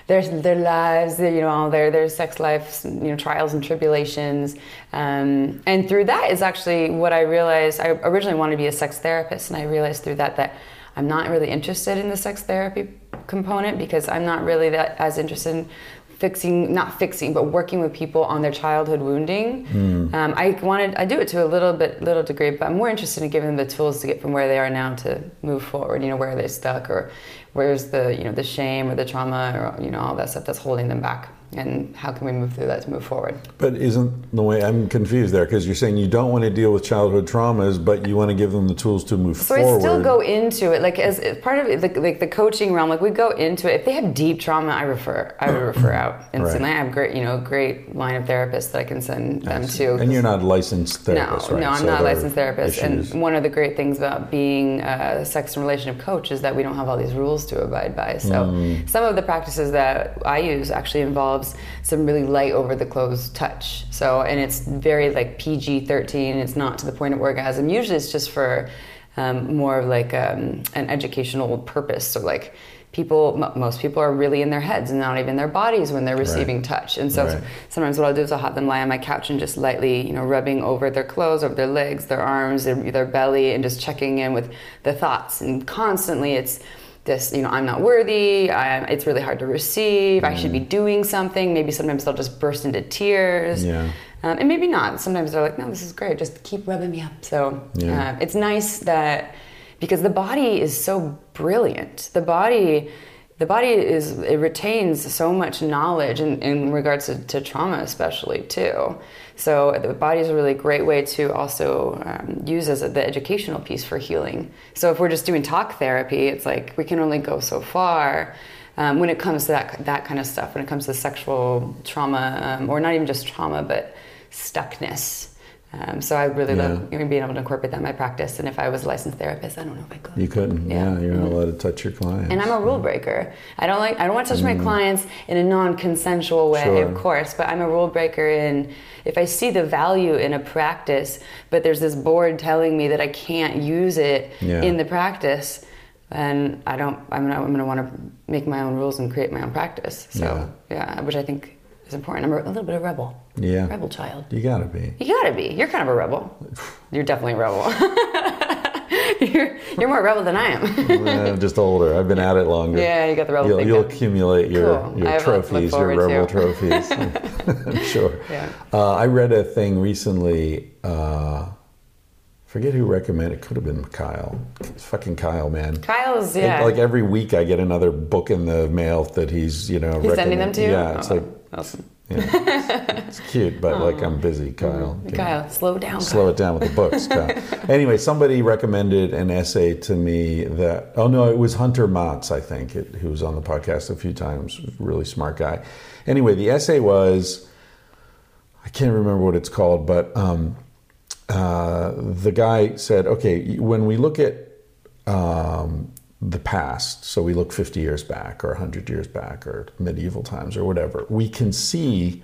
their their lives, you know, all their their sex lives, you know, trials and tribulations, um, and through that is actually what I realized. I originally wanted to be a sex therapist, and I realized through that that I'm not really interested in the sex therapy component because I'm not really that as interested in fixing, not fixing, but working with people on their childhood wounding. Um, I wanted, I do it to a little bit, little degree, but I'm more interested in giving them the tools to get from where they are now to move forward. You know, where are they stuck, or where's the, you know, the shame or the trauma, or you know, all that stuff that's holding them back, and how can we move through that to move forward? But isn't the way I'm confused there because you're saying you don't want to deal with childhood traumas, but you want to give them the tools to move So forward. So I still go into it like as, as part of it, like, the coaching realm. Like we go into it. If they have deep trauma, I refer. I would refer out instantly. Right. I have great, you know, great line of therapists that I can send them to. and you're not a licensed therapist, no, right? no, I'm So not a licensed therapist. issues. And one of the great things about being a sex and relationship coach is that we don't have all these rules to abide by. So Mm. some of the practices that I use actually involves involves some really light over the clothes touch. So, and it's very like PG 13. It's not to the point of orgasm. Usually it's just for um, more of like um, an educational purpose. So, like, people m- most people are really in their heads and not even their bodies when they're receiving touch and so Right. sometimes what i'll do is i'll have them lie on my couch and just lightly you know rubbing over their clothes over their legs their arms their, their belly and just checking in with the thoughts and constantly it's this you know i'm not worthy I, it's really hard to receive i should be doing something maybe sometimes they'll just burst into tears Yeah. um, and maybe not. Sometimes they're like, no, this is great. Just keep rubbing me up. So Yeah. uh, it's nice that because the body is so brilliant. The body, the body is it retains so much knowledge in, in regards to, to trauma, especially too. So the body is a really great way to also um, use as the educational piece for healing. So if we're just doing talk therapy, it's like we can only go so far. Um, when it comes to that that kind of stuff, when it comes to sexual trauma, um, or not even just trauma, but stuckness. Um, so I really Yeah. love being able to incorporate that in my practice. And if I was a licensed therapist, I don't know if I could. You couldn't. Yeah. Yeah, you're not allowed to touch your clients. And I'm a rule breaker. I don't like. I don't want to touch my clients in a non-consensual way, Mm. Sure. of course. But I'm a rule breaker in if I see the value in a practice, but there's this board telling me that I can't use it Yeah. in the practice, then I don't. I'm gonna. I'm gonna want to make my own rules and create my own practice. So yeah, which I think is important. I'm a, a little bit of a rebel. Yeah. Rebel child. You gotta be. You gotta be. You're kind of a rebel. You're definitely a rebel. you're, you're more rebel than I am. I'm just older. I've been at it longer. Yeah, you got the rebel You'll, thing you'll accumulate your, Cool. Your have a lot to look trophies, your rebel to. trophies. I'm sure. Yeah. Uh, I read a thing recently. Uh, forget who recommended. It could have been Kyle. It's fucking Kyle, man. Kyle's, Like- yeah. Like every week, I get another book in the mail that he's, you know, He's sending them to you? Yeah, it's Oh, like awesome. yeah, it's cute, but like I'm busy, Kyle. Know. Kyle, slow down. Slow it down with the books. Kyle. anyway, somebody recommended an essay to me that, oh no, it was Hunter Maats, I think, it, who was on the podcast a few times, really smart guy. Anyway, the essay was, I can't remember what it's called, but um, uh, the guy said, okay, when we look at um, the past, so we look 50 years back or 100 years back or medieval times or whatever, we can see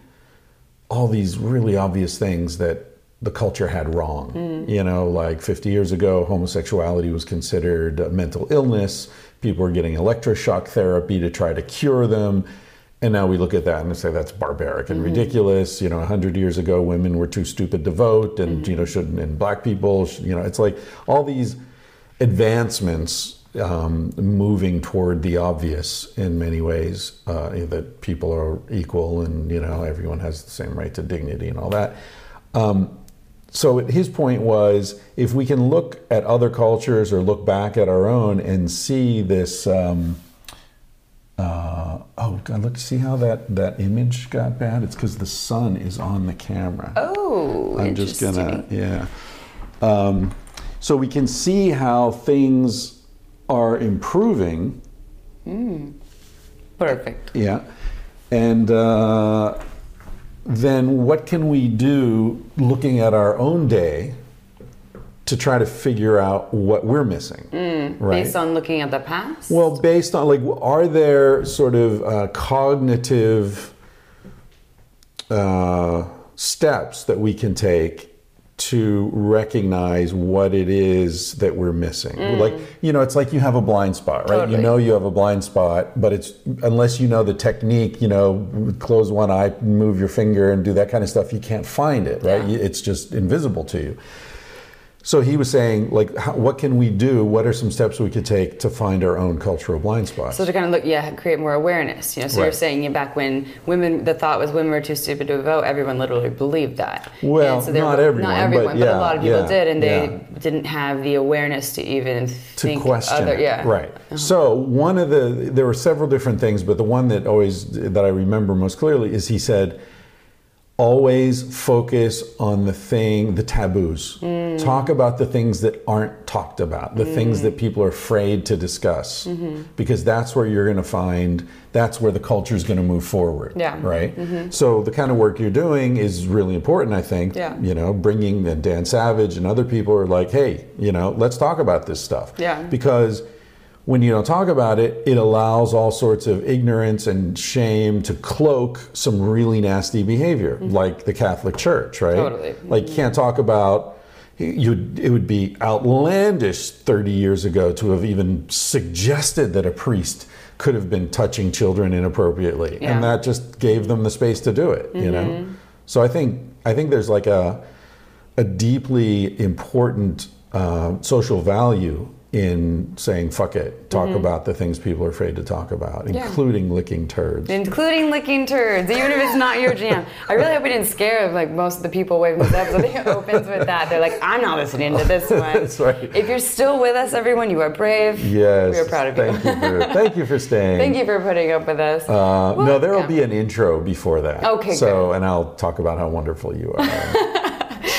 all these really obvious things that the culture had wrong. Mm. You know, like 50 years ago, homosexuality was considered a mental illness. People were getting electroshock therapy to try to cure them. And now we look at that and say that's barbaric and mm-hmm. ridiculous. You know, 100 years ago, women were too stupid to vote, and, mm-hmm. you know, shouldn't, and black people, you know, it's like all these advancements um, moving toward the obvious in many ways uh, that people are equal and you know everyone has the same right to dignity and all that. Um, so his point was if we can look at other cultures or look back at our own and see this. Um, uh, oh God! Look, see how that that image got bad? It's because the sun is on the camera. Oh, I'm just gonna, yeah. Um, so we can see how things are improving. Perfect. Yeah. And uh, then what can we do looking at our own day to try to figure out what we're missing? right. Based on looking at the past? Well, based on like, are there sort of uh, cognitive uh, steps that we can take to recognize what it is that we're missing? Mm. Like, you know, it's like you have a blind spot, right? You know you have a blind spot, but it's unless you know the technique, you know, close one eye, move your finger, and do that kind of stuff, you can't find it, right? Yeah. It's just invisible to you. So he was saying, like, how, what can we do? What are some steps we could take to find our own cultural blind spots? So to kind of look, yeah, create more awareness. You know, so you're Right. saying yeah, back when women, the thought was women were too stupid to vote. Everyone literally believed that. Well, so not were- everyone, not but everyone, but, yeah, a lot of people yeah, did, and they yeah. didn't have the awareness to even to think question other. Yeah, right uh-huh. so one of the there were several different things but the one that always that i remember most clearly is he said always focus on the thing the taboos Mm. talk about the things that aren't talked about the things that people are afraid to discuss Mm-hmm. because that's where you're going to find that's where the culture is going to move forward Yeah. Mm-hmm. right so the kind of work you're doing is really important i think Yeah. you know bringing dan savage and other people are like hey you know let's talk about this stuff Yeah. because when you don't talk about it, it allows all sorts of ignorance and shame to cloak some really nasty behavior, like the Catholic Church, right? Totally. Like you can't talk about you it would be outlandish 30 years ago to have even suggested that a priest could have been touching children inappropriately Yeah. and that just gave them the space to do it you know so i think i think there's like a a deeply important uh, social value in saying fuck it talk about the things people are afraid to talk about Yeah. including licking turds Including licking turds, even if it's not your jam. I really hope we didn't scare like most of the people away from this episode. It opens with that. They're like, I'm not listening to this one. That's right. If you're still with us, everyone, you are brave. yes We are proud of you. thank you for thank you for staying Thank you for putting up with us. Uh, Well, no, there will yeah. be an intro before that. Okay, So, good. and I'll talk about how wonderful you are,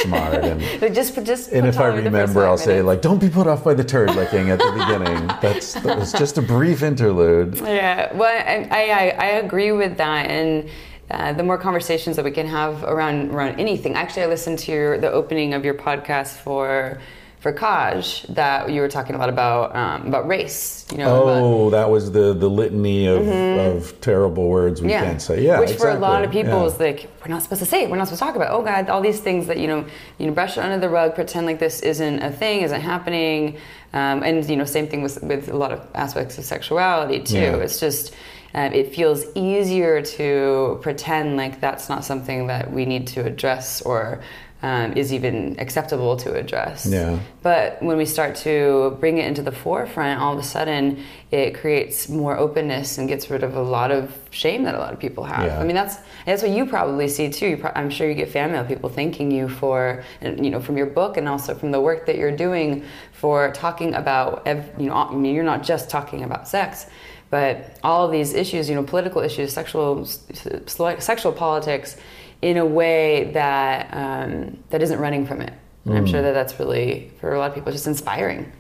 smart, and just, just and if I tell me the first remember, I'll say like, "Don't be put off by the turd licking" at the beginning. That's that was just a brief interlude. Yeah, well, I, I, I agree with that, and uh, the more conversations that we can have around around anything. Actually, I listened to your, the opening of your podcast for for Kaj that you were talking a lot about um, about race. You know, about- Oh, that was the the litany of, of terrible words we can't say. Yeah, Which for a lot of people Yeah. is like, we're not supposed to say it. We're not supposed to talk about. It. Oh God, all these things that you know, you know, brush it under the rug, pretend like this isn't a thing, isn't happening, um, and you know, same thing with with a lot of aspects of sexuality too. Yeah. It's just. Uh, it feels easier to pretend like that's not something that we need to address or um, is even acceptable to address. Yeah. But when we start to bring it into the forefront, all of a sudden it creates more openness and gets rid of a lot of shame that a lot of people have. Yeah. I mean, that's that's what you probably see too. You pro- I'm sure you get fan mail, people thanking you for, you know, from your book and also from the work that you're doing for talking about, ev- you know, I mean, you're not just talking about sex. But all of these issues, you know, political issues, sexual, sexual politics, in a way that um, that isn't running from it. And I'm sure that that's really for a lot of people just inspiring.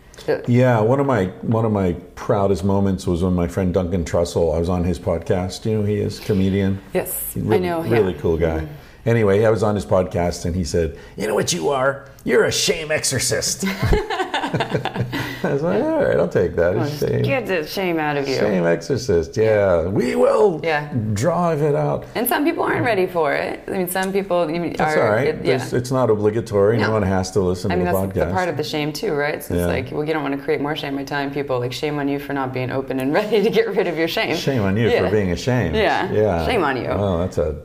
Yeah, one of my one of my proudest moments was when my friend Duncan Trussell. I was on his podcast. You know, who he is comedian. Yes, Really, I know. yeah. Really cool guy. Anyway, I was on his podcast and he said, "You know what you are? You're a shame exorcist." I was like, "All right, I'll take that. A shame, Get the shame out of you. shame exorcist. Yeah, we will Yeah. drive it out." And some people aren't ready for it. I mean, some people you That's are. all right. it- yeah. It's not obligatory. No. No. one has to listen I mean, to the that's podcast. the part of the shame too, right? So Yeah. it's like, well, you don't want to create more shame by telling people, like, shame on you for not being open and ready to get rid of your shame. Shame on you Yeah. for being ashamed. Yeah. Yeah. Shame on you. Oh, that's a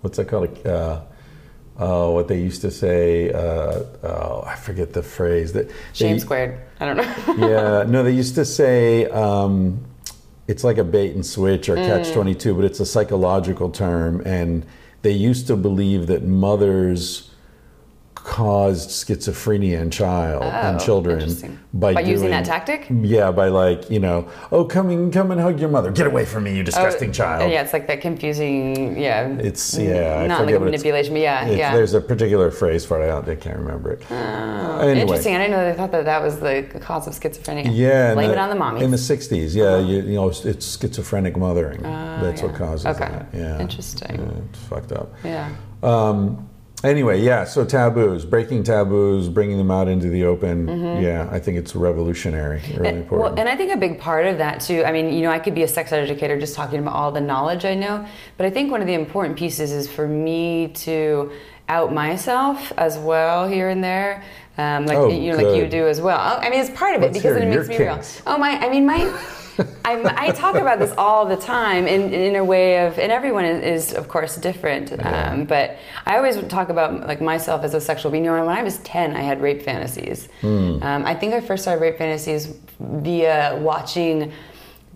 what's that called? Uh, oh, what they used to say. Uh, oh, I forget the phrase that. Shame they, squared. I don't know. yeah. No, they used to say. Um, it's like a bait and switch or Mm. catch 22 but it's a psychological term and they used to believe that mothers caused schizophrenia in child and Oh, children by, By using doing- that tactic? yeah by like you know oh come and come and hug your mother get away from me you disgusting Oh, child Yeah, it's like that confusing. Yeah. it's yeah, Not like what manipulation, but yeah, yeah. There's a particular phrase for it. I, can't remember it. anyway, Interesting. I didn't know they thought that that was the cause of schizophrenia. Yeah, Blame the- it on the mommies. In the '60s, yeah, you, you know, it's, it's schizophrenic mothering. That's what Oh, yeah. causes Okay. that. Yeah, Interesting. Yeah, it's fucked up. yeah. Um, anyway, yeah. So taboos, breaking taboos, bringing them out into the open. Yeah, I think it's revolutionary. Really Mm-hmm. And, important. well, and I think a big part of that too. I mean, you know, I could be a sex educator just talking about all the knowledge I know, but I think one of the important pieces is for me to out myself as well here and there. Um, like Oh, you know, like you do as well. I mean, it's part of it Let's because it makes me real. Oh my! I mean, my. I'm, I talk about this all the time in, in a way of, and everyone is, is of course different. Um, but I always talk about like myself as a sexual being. You know, when I was 10, I had rape fantasies. Hmm. Um, I think I first started rape fantasies via watching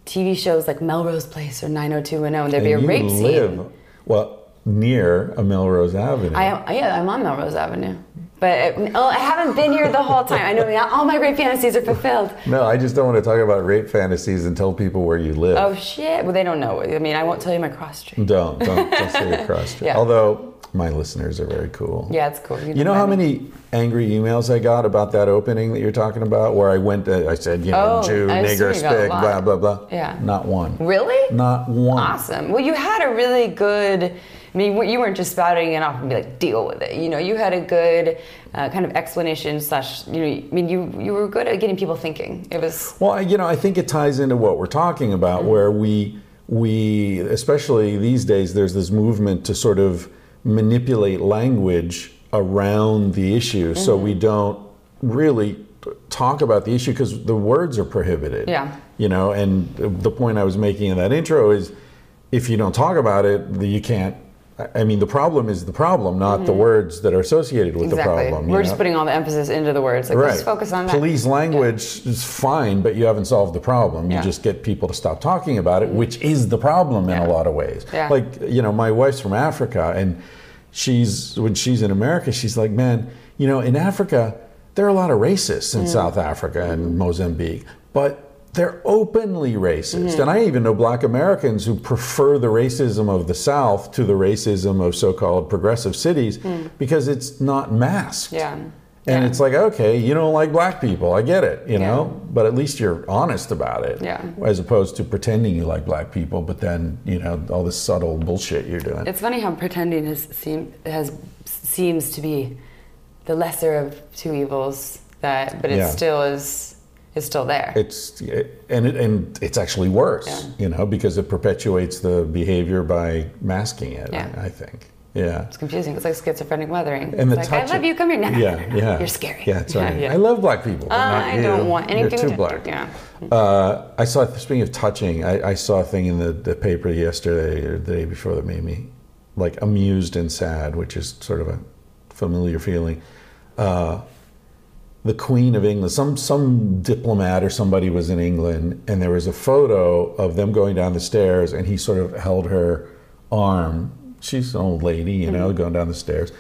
TV shows like Melrose Place or 90210, and there'd be a rape live, scene. well, near a Melrose Avenue. I am, yeah, I'm on Melrose Avenue. But uh, oh, I haven't been here the whole time. I know not all my rape fantasies are fulfilled. no, I just don't want to talk about rape fantasies and tell people where you live. Oh shit! Well, they don't know. I mean, I won't tell you my cross street. Don't don't don't say your cross street. Yeah. Although my listeners are very cool. Yeah, it's cool. You know how many angry emails I got about that opening that you're talking about, where I went, to, I said, you know, Oh, Jew, nigger, you spick, blah blah blah. Yeah. Not one. Really? Not one. Awesome. Well, you had a really good I mean, you weren't just spouting it off and be like, deal with it. You know, you had a good uh, kind of explanation slash. You know, I mean, you you were good at getting people thinking. It was Well, you know, I think it ties into what we're talking about, where we we especially these days there's this movement to sort of manipulate language around the issue, so we don't really talk about the issue because the words are prohibited. Yeah. You know, and the point I was making in that intro is, if you don't talk about it, you can't. I mean, the problem is the problem, not the mm-hmm. words that are associated with exactly. the problem. we're just putting all the emphasis into the words. Like, let's focus on that. Police language is fine, but you haven't solved the problem. You Yeah. just get people to stop talking about it, mm-hmm. which is the problem in Yeah. a lot of ways. Yeah. Like, you know, my wife's from Africa, and she's, when she's in America, she's like, man, you know, in Africa, there are a lot of racists in mm. South Africa and mm-hmm. Mozambique, but they're openly racist. Mm-hmm. And I even know black Americans who prefer the racism of the South to the racism of so called progressive cities because it's not masked. Mm. Yeah. And Yeah. it's like, okay, you don't like black people. I get it, you Yeah. know, but at least you're honest about it. Yeah. As opposed to pretending you like black people, but then, you know, all this subtle bullshit you're doing. It's funny how pretending has seem has seems to be the lesser of two evils. That, but it Yeah. still is is still there. It's and it, and it's actually worse, Yeah. you know, because it perpetuates the behavior by masking it. Yeah. I, I think, yeah. It's confusing. It's like schizophrenic mothering. And the it's like, I love of- you. Come here now. Yeah, yeah. You're scary. Yeah, it's right. Yeah, I love black people. but not I don't want anything You're too to black. Yeah. Uh, I saw. Speaking of touching, I, I saw a thing in the, the paper yesterday or the day before that made me like amused and sad, which is sort of a familiar feeling. Uh, the Queen of England, some some diplomat or somebody was in England, and there was a photo of them going down the stairs, and he sort of held her arm. She's an old lady, you know, mm-hmm. going down the stairs,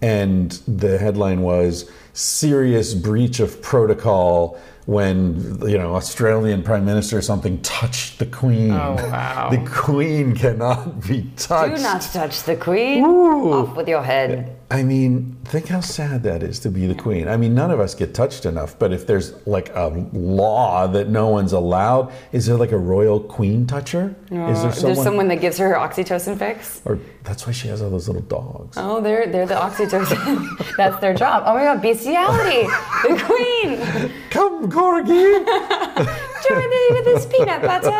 and the headline was "Serious breach of protocol." When you know Australian Prime Minister or something touched the Queen, Oh, wow. the Queen cannot be touched. Do not touch the queen. Ooh. Off with your head. I mean, think how sad that is to be the queen. I mean, none of us get touched enough, but if there's like a law that no one's allowed, is there like a royal queen toucher? is there There's someone that gives her her oxytocin fix. Or that's why she has all those little dogs. Oh, they're they're the oxytocin. That's their job. Oh my god, bestiality. The queen. Come, Corgi! Join me with this peanut butter.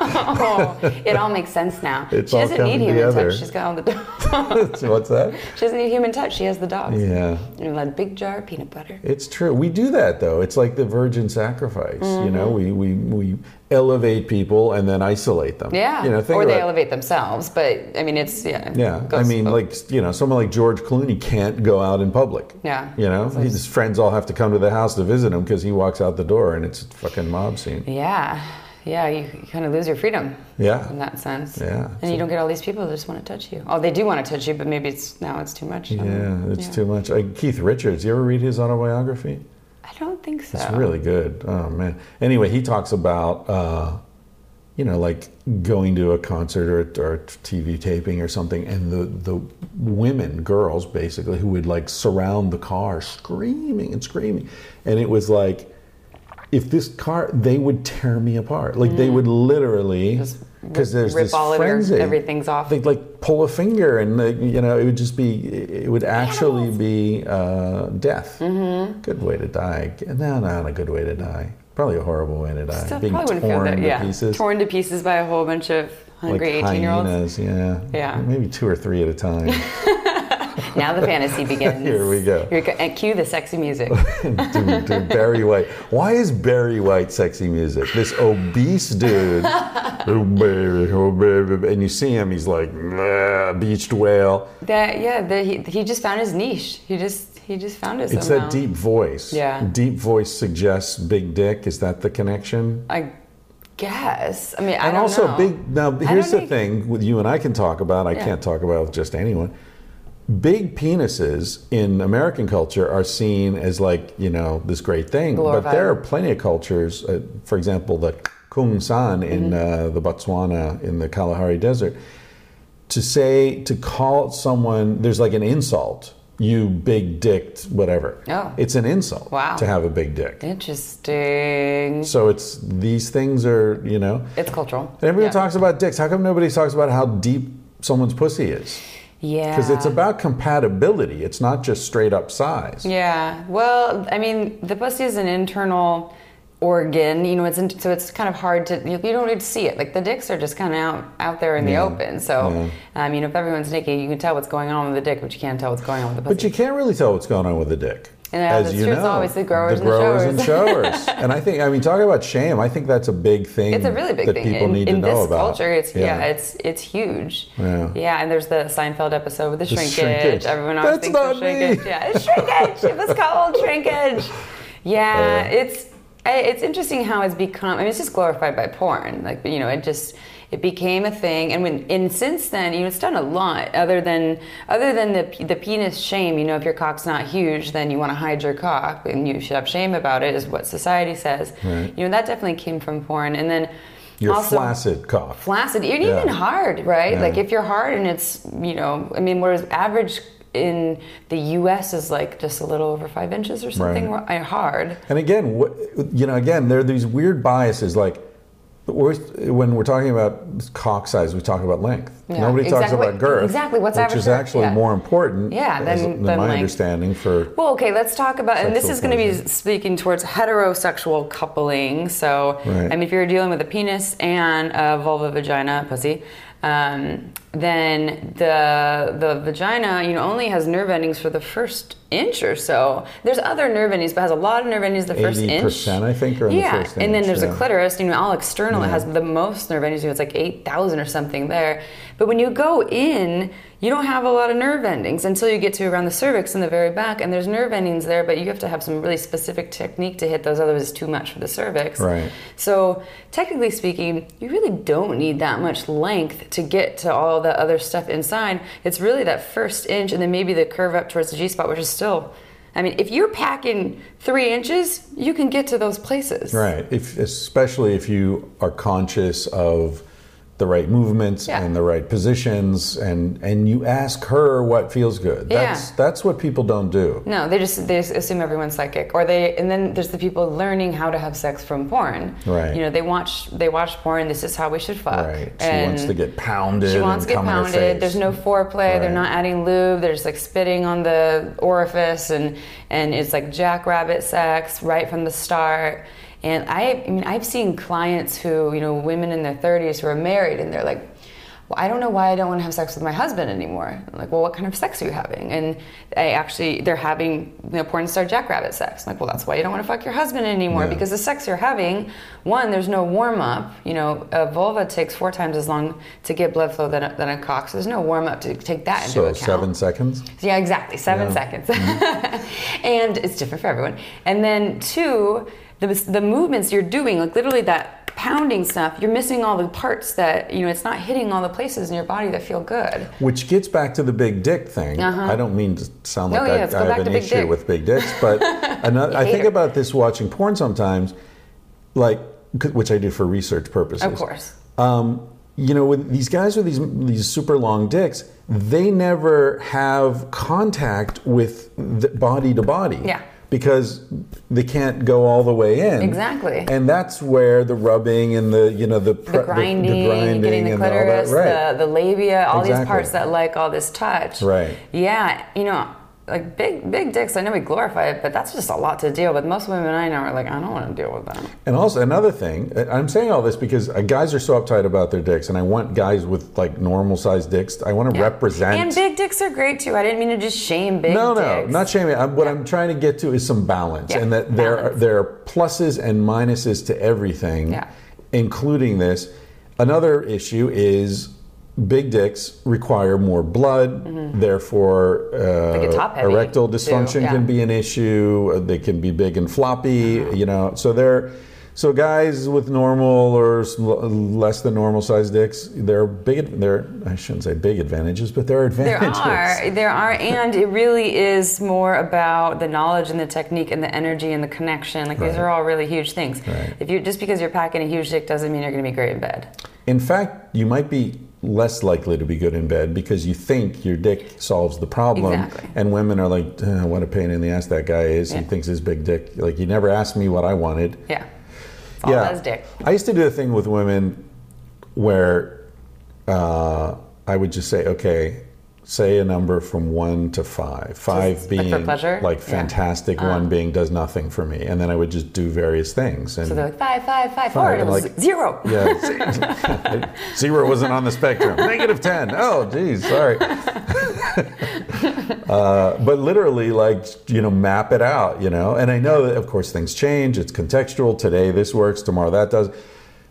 oh, it all makes sense now. It's she doesn't need human together. touch. She's got all the dogs. What's that? She doesn't need human touch. She has the dogs. Yeah. And a big jar of peanut butter. It's true. We do that though. It's like the virgin sacrifice. You know, mm-hmm. we, we, we elevate people and then isolate them. Yeah. You know, think or they elevate themselves. But I mean, it's yeah. Yeah, I mean, like you know, someone like George Clooney can't go out in public. Yeah. you know, like- his friends all have to come to the house to visit him because he walks out the door and it's a fucking mob scene. Yeah. Yeah, you, you kind of lose your freedom Yeah, in that sense. Yeah. And you don't get all these people that just want to touch you. Oh, they do want to touch you, but maybe it's now it's too much. Yeah, know. it's Yeah. too much. Uh, Keith Richards, you ever read his autobiography? I don't think so. It's really good. Oh man. Anyway, he talks about uh, you know like going to a concert or, or a TV taping or something, and the the women, girls basically, who would like surround the car, screaming and screaming, and it was like. If this car, they would tear me apart. Like they would literally, Mm. Because rip- there's rip this all of your- frenzy. everything's off. They'd like pull a finger, and you know it would just be, it would actually be uh, death. Mm-hmm. Good way to die. No, not a good way to die. Probably a horrible way to die. Still Being probably torn that. to pieces. Torn to pieces by a whole bunch of hungry like 18 year olds. yeah. Yeah. Maybe two or three at a time. Now the fantasy begins. Here we go. Here we go. And cue the sexy music. dude, dude, Barry White. Why is Barry White sexy music? This obese dude, oh baby, oh baby, and you see him, he's like "Nah, beached whale. that yeah, the, he, he just found his niche. He just he just found it It's somehow. that deep voice. Yeah. Deep voice suggests big dick. Is that the connection? I guess. I mean, I and also know. big. Now here's the think- thing with you and I can talk about. I Yeah. can't talk about with just anyone. Big penises in American culture are seen as like you know this great thing, but there are plenty of cultures. Uh, for example, the Kung San in Mm-hmm. uh, the Botswana in the Kalahari Desert. To say to call someone there's like an insult. You big dicked whatever. Oh. It's an insult Wow. to have a big dick. Interesting. So it's these things are you know It's cultural. and everyone Yeah. talks about dicks. How come nobody talks about how deep someone's pussy is. Yeah. Because it's about compatibility. It's not just straight up size. Yeah. Well, I mean, the pussy is an internal organ. You know, it's in, so it's kind of hard to you, you don't need to see it. Like the dicks are just kind of out out there in the open. So, um, you know, if everyone's naked, you can tell what's going on with the dick, but you can't tell what's going on with the pussy. But you can't really tell what's going on with the dick. Yeah, that's true. It's always the growers the and the growers and showers. showers. and I think, I mean, talking about shame, I think that's a big thing. It's a really big that thing people in, need in to know this about. culture. It's yeah. it's it's huge. Yeah. and there's the Seinfeld episode with the, The shrinkage. shrinkage. Everyone always That's thinks of shrinkage. me. Yeah, it's shrinkage. it was called shrinkage. Yeah, Uh. it's it's interesting how it's become. I mean, it's just glorified by porn. Like you know, it just it became a thing, and when and since then, you know, it's done a lot. Other than other than the the penis shame, you know, if your cock's not huge, then you want to hide your cock, and you should have shame about it, is what society says. Right. You know, that definitely came from porn, and then. Your also, flaccid cock. flaccid and Yeah. even hard right Yeah. like if you're hard and it's you know i mean whereas average in the us is like just a little over five inches or something Right. Uh, hard And again, what, you know, again, there are these weird biases. Like, when we're talking about cock size, we talk about length. Yeah, Nobody talks about girth. Exactly. What's which is actually Yeah. more important. Yeah, as- than- than my length. understanding for. well okay let's talk about and this is going to be speaking towards heterosexual coupling so Right. i mean if you're dealing with a penis and a vulva vagina pussy um, then the the vagina you know only has nerve endings for the first inch or so. There's other nerve endings but has a lot of nerve endings the first inch. 80%, I think, are the yeah first and then there's yeah. a clitoris you know all external it has the most nerve endings you know, it's like 8000 or something there. But when you go in you don't have a lot of nerve endings until you get to around the cervix in the very back and there's nerve endings there but you have to have some really specific technique to hit those otherwise it's too much for the cervix. Right. so technically speaking you really don't need that much length to get to all the other stuff inside it's really that first inch and then maybe the curve up towards the g-spot which is still I mean, if you're packing three inches, you can get to those places. Right. If, especially if you are conscious of the right movements Yeah. and the right positions, and and you ask her what feels good. Yeah. That's that's what people don't do. No, they just they assume everyone's psychic, or they and then there's the people learning how to have sex from porn. Right. You know, they watch they watch porn. This is how we should fuck. Right. She And wants to get pounded. She wants to get come in her pounded. There's no foreplay. They're not adding lube. They're just like spitting on the orifice, and and it's like jackrabbit sex right from the start. And I, I mean, I've seen clients who, you know, women in their 30s who are married, and they're like, well, I don't know why I don't want to have sex with my husband anymore. I'm like, well, what kind of sex are you having? And I actually, they're having, you know, porn star jackrabbit sex. I'm like, well, that's why you don't want to fuck your husband anymore Yeah. because the sex you're having, one, there's no warm up. You know, a vulva takes four times as long to get blood flow than a, than a cock. So there's no warm up to take that into so account. seven seconds. Yeah, exactly. Seven Yeah. Mm-hmm. seconds. and it's different for everyone. And then two, the, the movements you're doing, like literally that pounding stuff, you're missing all the parts that, you know, it's not hitting all the places in your body that feel good. Which gets back to the big dick thing. Uh-huh. I don't mean to sound like yeah, I, let's I have an issue dick. with big dicks, but another, I think Hater. about this watching porn sometimes, like which I do for research purposes. Of course. Um, you know, with these guys with these these super long dicks, they never have contact with body to body. Yeah. Because they can't go all the way in. Exactly. And that's where the rubbing and the you know the The pre- grinding, grinding getting the and all that- clitoris, right. the, the labia, all these parts that like all this touch. Right. Yeah, you know, like big big dicks. I know we glorify it, but that's just a lot to deal with. Most women I know are like, I don't want to deal with that. And also another thing, I'm saying all this because uh, guys are so uptight about their dicks, and I want guys with like normal sized dicks. I want to represent. And big dicks are great too. I didn't mean to just shame big no, no, dicks. not shaming. I'm, what I'm trying to get to is some balance, Yeah, and that there are, there are pluses and minuses to everything, Yeah. including this. Another issue is big dicks require more blood, therefore uh, Mm-hmm. Top heavy, erectile too, dysfunction yeah. can be an issue. Uh, They can be big and floppy, Uh-huh. you know. So they're so guys with normal or less than normal sized dicks, they're big. They're I shouldn't say big advantages, but there are advantages. There are, there are, and it really is more about the knowledge and the technique and the energy and the connection. Like these are all really huge things. Right. If you just because you're packing a huge dick doesn't mean you're going to be great in bed. In fact, you might be less likely to be good in bed because you think your dick solves the problem. Exactly. And women are like, "Uh, what a pain in the ass that guy is. He thinks his big dick. Like, you never asked me what I wanted. Yeah, it's all about his dick. I used to do a thing with women where uh, I would just say, okay, say a number from one to five. Five Just, being like Yeah. fantastic, one being does nothing for me, and then I would just do various things. And So they're like five, five, five, four, and it was like- zero. yeah, zero wasn't on the spectrum. Negative ten. Oh, geez, sorry. uh, but literally, like you know, map it out. You know, and I know that of course things change. It's contextual. Today this works. Tomorrow that does.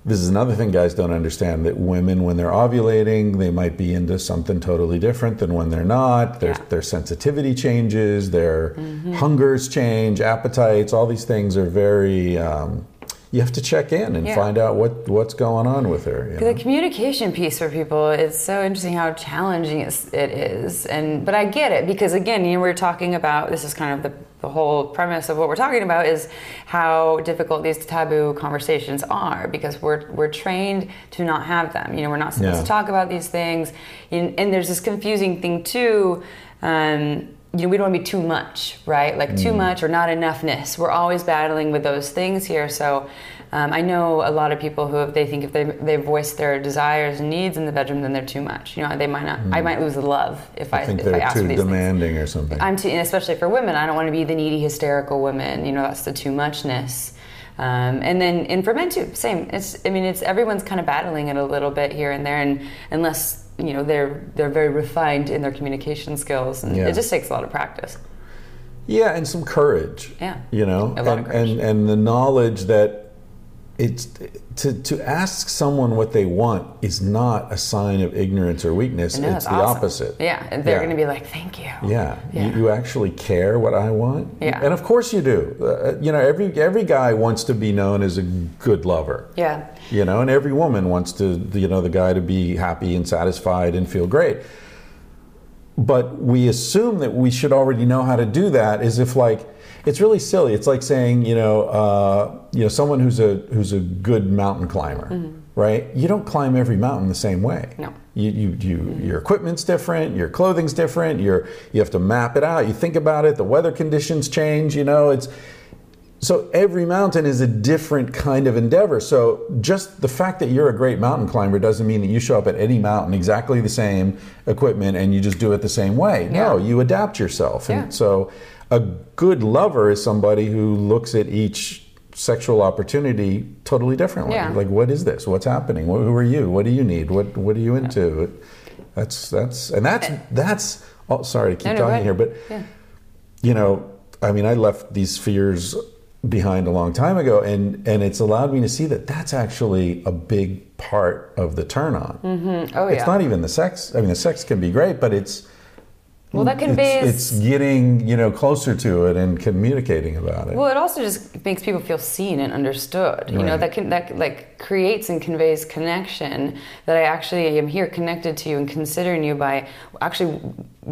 This is another thing guys don't understand that women, when they're ovulating, they might be into something totally different than when they're not. Their, Yeah. their sensitivity changes, their hungers change, appetites, all these things are very. Um, you have to check in and Yeah. find out what, what's going on with her. you The communication piece for people is so interesting how challenging it's- it is, and but I get it because again, you know, we're talking about this is kind of the, the whole premise of what we're talking about is how difficult these taboo conversations are because we're we're trained to not have them. You know, we're not supposed Yeah. to talk about these things, and, and there's this confusing thing too. Um, you know, we don't want to be too much, right? Like too much or not enoughness. We're always battling with those things here. So um, I know a lot of people who, if they think if they, they voice their desires and needs in the bedroom, then they're too much. You know, they might not. I might lose the love if I, I think if I they're ask for too these things. demanding or something. I'm too, especially for women, I don't want to be the needy, hysterical woman. You know, that's the too muchness. Um, and then, and for men too, same. It's, I mean, it's everyone's kind of battling it a little bit here and there, and unless you know they're they're very refined in their communication skills, and Yeah. it just takes a lot of practice. yeah, and some courage. Yeah. You know, A lot and, of courage. and and the knowledge that it's to to ask someone what they want is not a sign of ignorance or weakness. No, it's the awesome. opposite. Yeah, and they're Yeah. going to be like, "Thank you." Yeah, Yeah. You, you actually care what I want. Yeah. and of course you do. Uh, you know, every every guy wants to be known as a good lover. Yeah. You know, and every woman wants to, you know, the guy to be happy and satisfied and feel great. But we assume that we should already know how to do that. As if like it's really silly. It's like saying, you know, uh, you know, someone who's a who's a good mountain climber, right? You don't climb every mountain the same way. No. You, you, you, Your equipment's different. Your clothing's different. You're, you have to map it out. You think about it. The weather conditions change. You know, it's so every mountain is a different kind of endeavor. So just the fact that you're a great mountain climber doesn't mean that you show up at any mountain exactly the same equipment and you just do it the same way. No, you adapt yourself. Yeah. And so a good lover is somebody who looks at each sexual opportunity totally differently. Yeah. Like what is this? What's happening? Who are you? What do you need? What what are you into? That's that's and that's that's oh, sorry to keep No, no, talking here, but Yeah. you know, I mean, I left these fears behind a long time ago, and and it's allowed me to see that that's actually a big part of the turn on. Mm-hmm. Oh It's yeah. not even the sex. I mean, the sex can be great, but it's well, that conveys. it's, it's getting you know closer to it and communicating about it. Well, it also just makes people feel seen and understood. You know, that can that like creates and conveys connection. That I actually am here connected to you and considering you by actually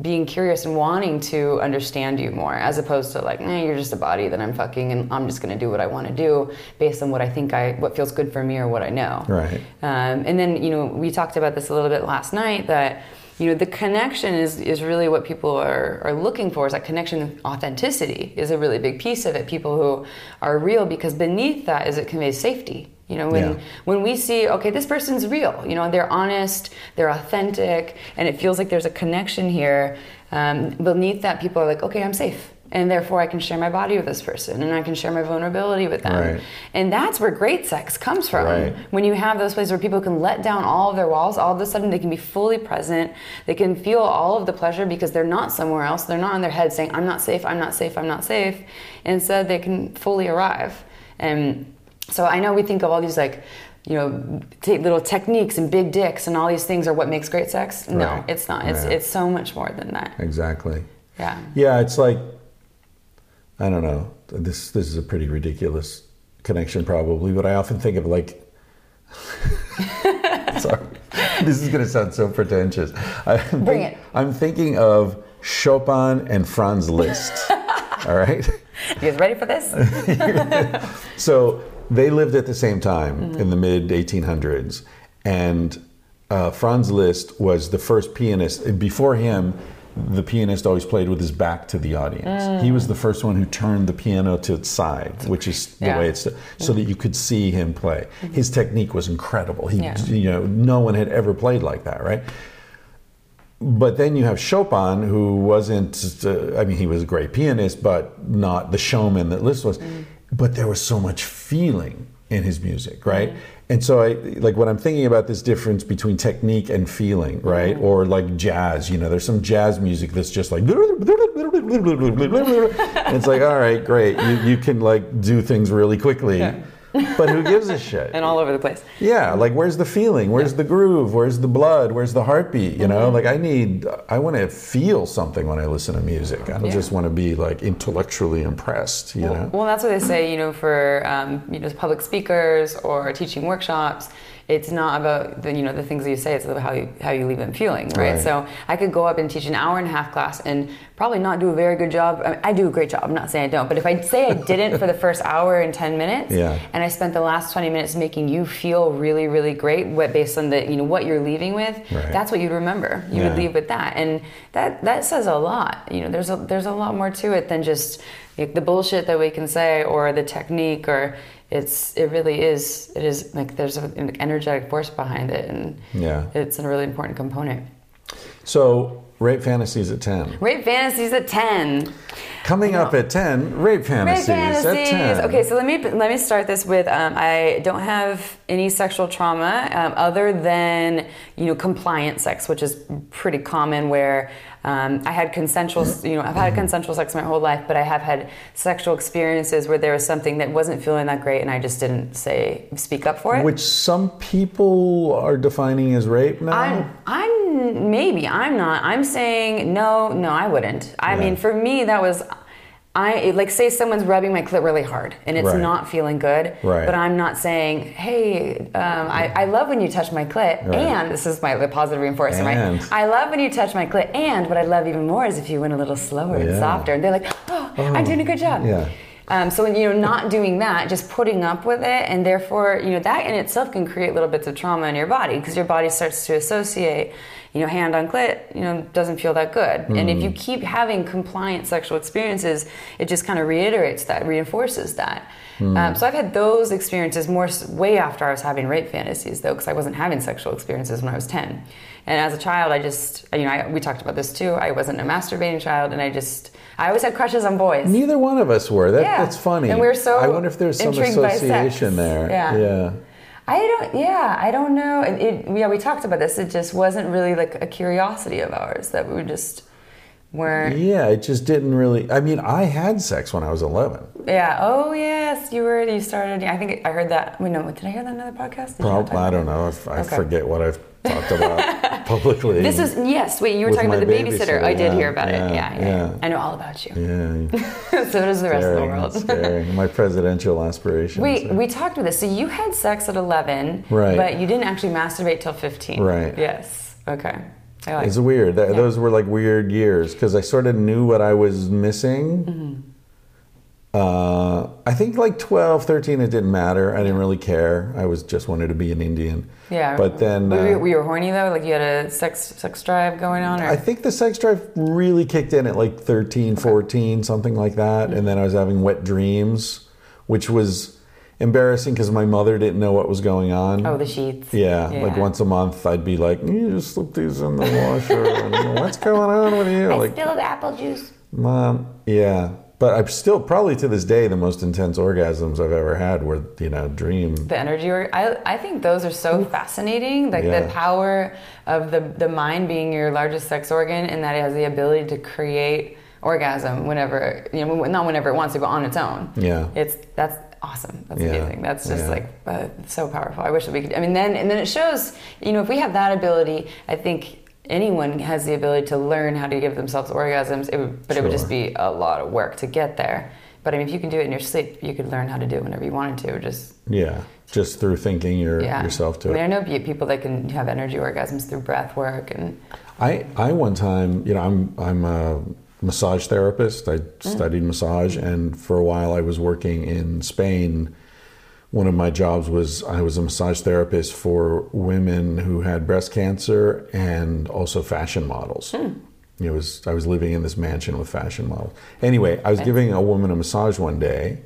being curious and wanting to understand you more, as opposed to like, nah, you're just a body that I'm fucking and I'm just gonna do what I want to do based on what I think I what feels good for me or what I know. Right. Um, and then you know we talked about this a little bit last night that you know the connection is is really what people are are looking for is that connection authenticity is a really big piece of it people who are real because beneath that is it conveys safety you know when Yeah. when we see okay this person's real you know they're honest they're authentic and it feels like there's a connection here um, beneath that people are like okay i'm safe and therefore i can share my body with this person and i can share my vulnerability with them Right. and that's where great sex comes from Right. when you have those places where people can let down all of their walls, all of a sudden they can be fully present. They can feel all of the pleasure because they're not somewhere else. They're not in their head saying, I'm not safe, I'm not safe, I'm not safe. Instead, they can fully arrive. And so I know we think of all these like, you know, t- little techniques and big dicks and all these things are what makes great sex. No, Right. it's not. It's, Yeah. it's so much more than that. exactly. Yeah. Yeah, it's like I don't know. This this is a pretty ridiculous connection, probably, but I often think of like. Sorry, this is going to sound so pretentious. I'm Bring it. I'm thinking of Chopin and Franz Liszt. all right. You guys ready for this? So they lived at the same time in the mid 1800s, and uh, Franz Liszt was the first pianist. Before him, the pianist always played with his back to the audience. He was the first one who turned the piano to its side, which is the Yeah. way it's so that you could see him play. His technique was incredible. He, Yeah. you know, no one had ever played like that, right? but then you have Chopin, who wasn't, uh, I mean, he was a great pianist, but not the showman that Liszt was. But there was so much feeling in his music, right? And so I like when I'm thinking about this difference between technique and feeling, right? Mm-hmm. Or like jazz, you know, there's some jazz music that's just like and it's like, all right, great. You, you can like do things really quickly. But who gives a shit? and all over the place. Yeah, like where's the feeling? Where's the groove? Where's the blood? Where's the heartbeat? You know, like I need, I want to feel something when I listen to music. I don't Yeah. just want to be like intellectually impressed. You know. Well, that's what they say, you know, for um, you know public speakers or teaching workshops. It's not about the you know the things that you say. It's about how you how you leave them feeling, right? Right. So I could go up and teach an hour and a half class and probably not do a very good job. I, mean, I do a great job. I'm not saying I don't, but if I say I didn't for the first hour and ten minutes, Yeah. and I spent the last twenty minutes making you feel really really great, what based on the you know what you're leaving with, Right. that's what you'd remember. You Yeah. would leave with that, and that that says a lot. You know, there's a there's a lot more to it than just like, the bullshit that we can say or the technique or it's it really is it is like there's an energetic force behind it and Yeah. it's a really important component. So, rape fantasies at 10. Rape fantasies at ten. Coming up at 10, rape Rape fantasies, at fantasies. 10. Okay, so let me let me start this with um, I don't have any sexual trauma um, other than you know compliant sex, which is pretty common. Where um, I had consensual, you know, I've had consensual sex my whole life, but I have had sexual experiences where there was something that wasn't feeling that great, and I just didn't say speak up for it. Which some people are defining as rape now. I'm, I'm maybe I'm not. I'm saying no, no, I wouldn't. I Yeah. mean, for me, that was. I like say someone's rubbing my clit really hard and it's Right. not feeling good, Right. but I'm not saying, "Hey, um, I, I love when you touch my clit," Right. and this is my the positive reinforcement, And. right? I love when you touch my clit, and what I love even more is if you went a little slower and softer, and they're like, "Oh, I'm doing a good job." Yeah. Um, so when you're not doing that, just putting up with it, and therefore, you know, that in itself can create little bits of trauma in your body because your body starts to associate, you know, hand on clit, you know, doesn't feel that good. And if you keep having compliant sexual experiences, it just kind of reiterates that, reinforces that. Um, so I've had those experiences more way after I was having rape fantasies, though, because I wasn't having sexual experiences when I was 10. And as a child, I just, you know, I, we talked about this too. I wasn't a masturbating child, and I just, I always had crushes on boys. Neither one of us were. That, Yeah. That's funny. And we're so I wonder if there's some intrigued by sex. association there. Yeah. Yeah. I don't. Yeah, I don't know. It, it, yeah, we talked about this. It just wasn't really like a curiosity of ours that we just weren't. Yeah, it just didn't really. I mean, I had sex when I was 11. Yeah. Oh yes, you were. You started. I think I heard that. Wait, no. Did I hear that in another podcast? Did you not I don't know I Okay. forget what I've talked about publicly. This is yes. Wait, you were talking about the babysitter. babysitter, I did yeah, hear about yeah, it. Yeah, yeah. I know all about you. Yeah, so does the rest of the world. scary. My presidential aspirations. Wait, we talked about this. So you had sex at 11, Right. but you didn't actually masturbate till 15. Right. Yes. Okay. I like It's weird. That, Those were like weird years because I sort of knew what I was missing. Mm-hmm. Uh, I think like 12, 13, it didn't matter. I didn't really care. I was just wanted to be an Indian. Yeah. But then were, you, uh, were you horny though? Like you had a sex sex drive going on? Or? I think the sex drive really kicked in at like 13, 14, something like that. And then I was having wet dreams, which was embarrassing because my mother didn't know what was going on. oh, the sheets. Yeah, like once a month, I'd be like, "You just slip these in the washer." and, What's going on with you? I Like, spilled apple juice. mom, yeah. But I'm still probably to this day the most intense orgasms I've ever had were, you know, dream. The energy. Or, I I think those are so fascinating. Like Yeah. the power of the the mind being your largest sex organ, and that it has the ability to create orgasm whenever you know not whenever it wants to, but on its own. Yeah. It's that's awesome. That's Yeah. amazing. That's just Yeah. like uh, so powerful. I wish that we could. I mean, then and then it shows. You know, if we have that ability, I think anyone has the ability to learn how to give themselves orgasms. It would, but it would just be a lot of work to get there. But I mean, if you can do it in your sleep, you could learn how to do it whenever you wanted to. Just Yeah, just through thinking your, yeah, yourself to I mean, it. I know people that can have energy orgasms through breath work and I, I one time, you know, I'm I'm a massage therapist. I mm. studied massage, and for a while I was working in Spain. One of my jobs was I was a massage therapist for women who had breast cancer and also fashion models. Hmm. It was I was living in this mansion with fashion models. Anyway, I was giving a woman a massage one day,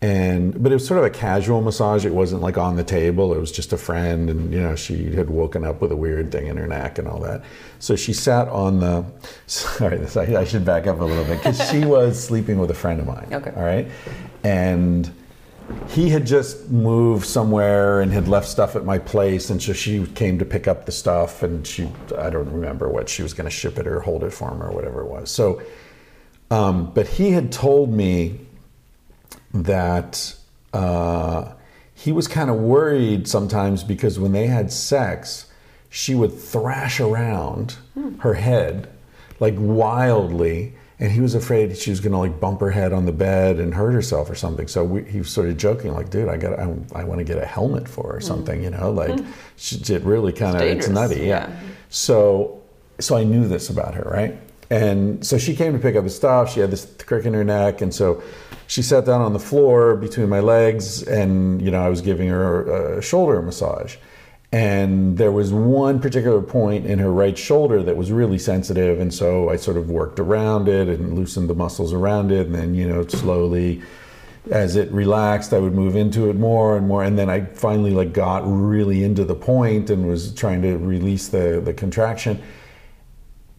and but it was sort of a casual massage. It wasn't like on the table. It was just a friend, and you know she had woken up with a weird thing in her neck and all that. So she sat on the. Sorry, this, I, I should back up a little bit because she was sleeping with a friend of mine. Okay. All right, and he had just moved somewhere and had left stuff at my place and so she came to pick up the stuff and she i don't remember what she was going to ship it or hold it for him or whatever it was. So um, but he had told me that uh, he was kind of worried sometimes because when they had sex she would thrash around her head like wildly and he was afraid she was going to like bump her head on the bed and hurt herself or something. So we, he was sort of joking, like, "Dude, I got, I, I want to get a helmet for her or something." You know, like mm-hmm. she, it really kind of it's nutty, yeah. yeah. So, so I knew this about her, right? And so she came to pick up the stuff. She had this crick in her neck, and so she sat down on the floor between my legs, and you know, I was giving her a shoulder massage and there was one particular point in her right shoulder that was really sensitive and so i sort of worked around it and loosened the muscles around it and then you know slowly as it relaxed i would move into it more and more and then i finally like got really into the point and was trying to release the the contraction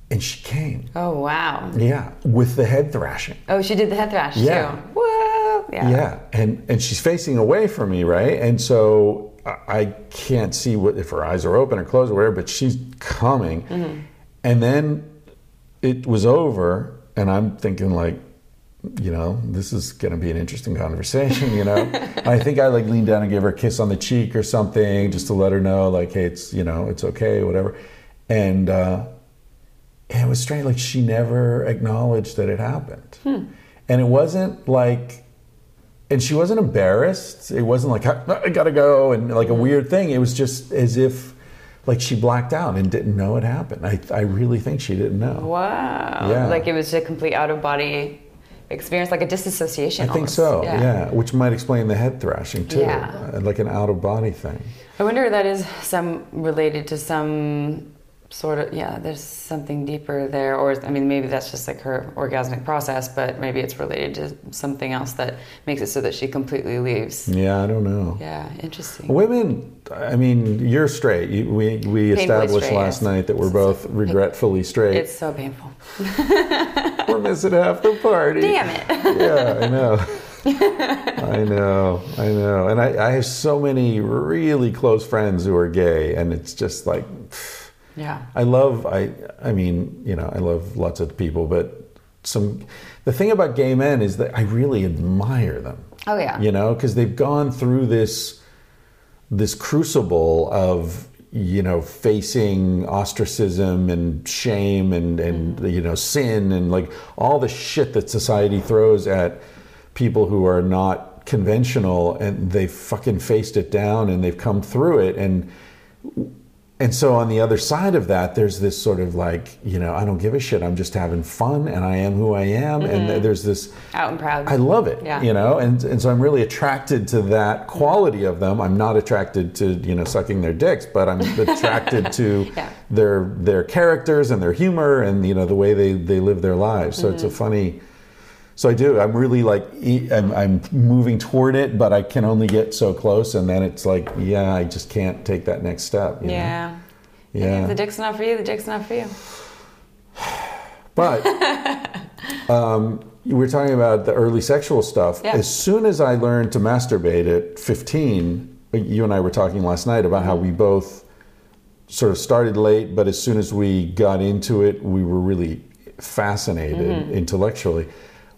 and she came Oh wow. yeah with the head thrashing Oh, she did the head thrash Yeah. too. Whoa. Yeah. yeah and and she's facing away from me right and so I- can't see what if her eyes are open or closed or whatever but she's coming. And then it was over and i'm thinking like you know this is going to be an interesting conversation you know? I think i like leaned down and gave her a kiss on the cheek or something just to let her know like hey it's you know it's okay whatever. And uh and it was strange like she never acknowledged that it happened. And it wasn't like and she wasn't embarrassed it wasn't like i, I gotta go and like a mm-hmm. weird thing it was just as if like she blacked out and didn't know it happened i, I really think she didn't know Wow. Yeah. Like it was a complete out of body experience, like a disassociation. i think so yeah. which might explain the head thrashing too Yeah. like an out of body thing I wonder if that is some related to some sort of yeah. There's something deeper there, or I mean, maybe that's just like her orgasmic process, but maybe it's related to something else that makes it so that she completely leaves. yeah i don't know Yeah, interesting. Women, I mean, you're straight. You, we we established straight, last yes. night that we're both regretfully straight. It's so painful. we're missing half the party. Damn it. Yeah, I know. I know, I know. And I, I have so many really close friends who are gay, and it's just like, Yeah. I love, I, I mean, you know, I love lots of people, but some, the thing about gay men is that I really admire them. Oh yeah. You know, because they've gone through this, this crucible of, you know, facing ostracism and shame and, and mm-hmm. you know, sin and like all the shit that society throws at people who are not conventional and they've fucking faced it down and they've come through it and and so on the other side of that there's this sort of like you know i don't give a shit i'm just having fun and i am who i am and there's this Out and proud. I love it. Yeah. You know, and and so I'm really attracted to that quality of them. I'm not attracted to you know sucking their dicks, but I'm attracted to Yeah. their their characters and their humor and you know the way they they live their lives. So it's Mm-hmm. a funny. So I do. I'm really like I'm, I'm moving toward it, but I can only get so close, and then it's like, yeah, I just can't take that next step. you know? yeah. Yeah. If the dick's not for you, the dick's not for you. But um, we're talking about the early sexual stuff. Yeah. As soon as I learned to masturbate at 15, you and I were talking last night about how we both sort of started late, but as soon as we got into it, we were really fascinated intellectually.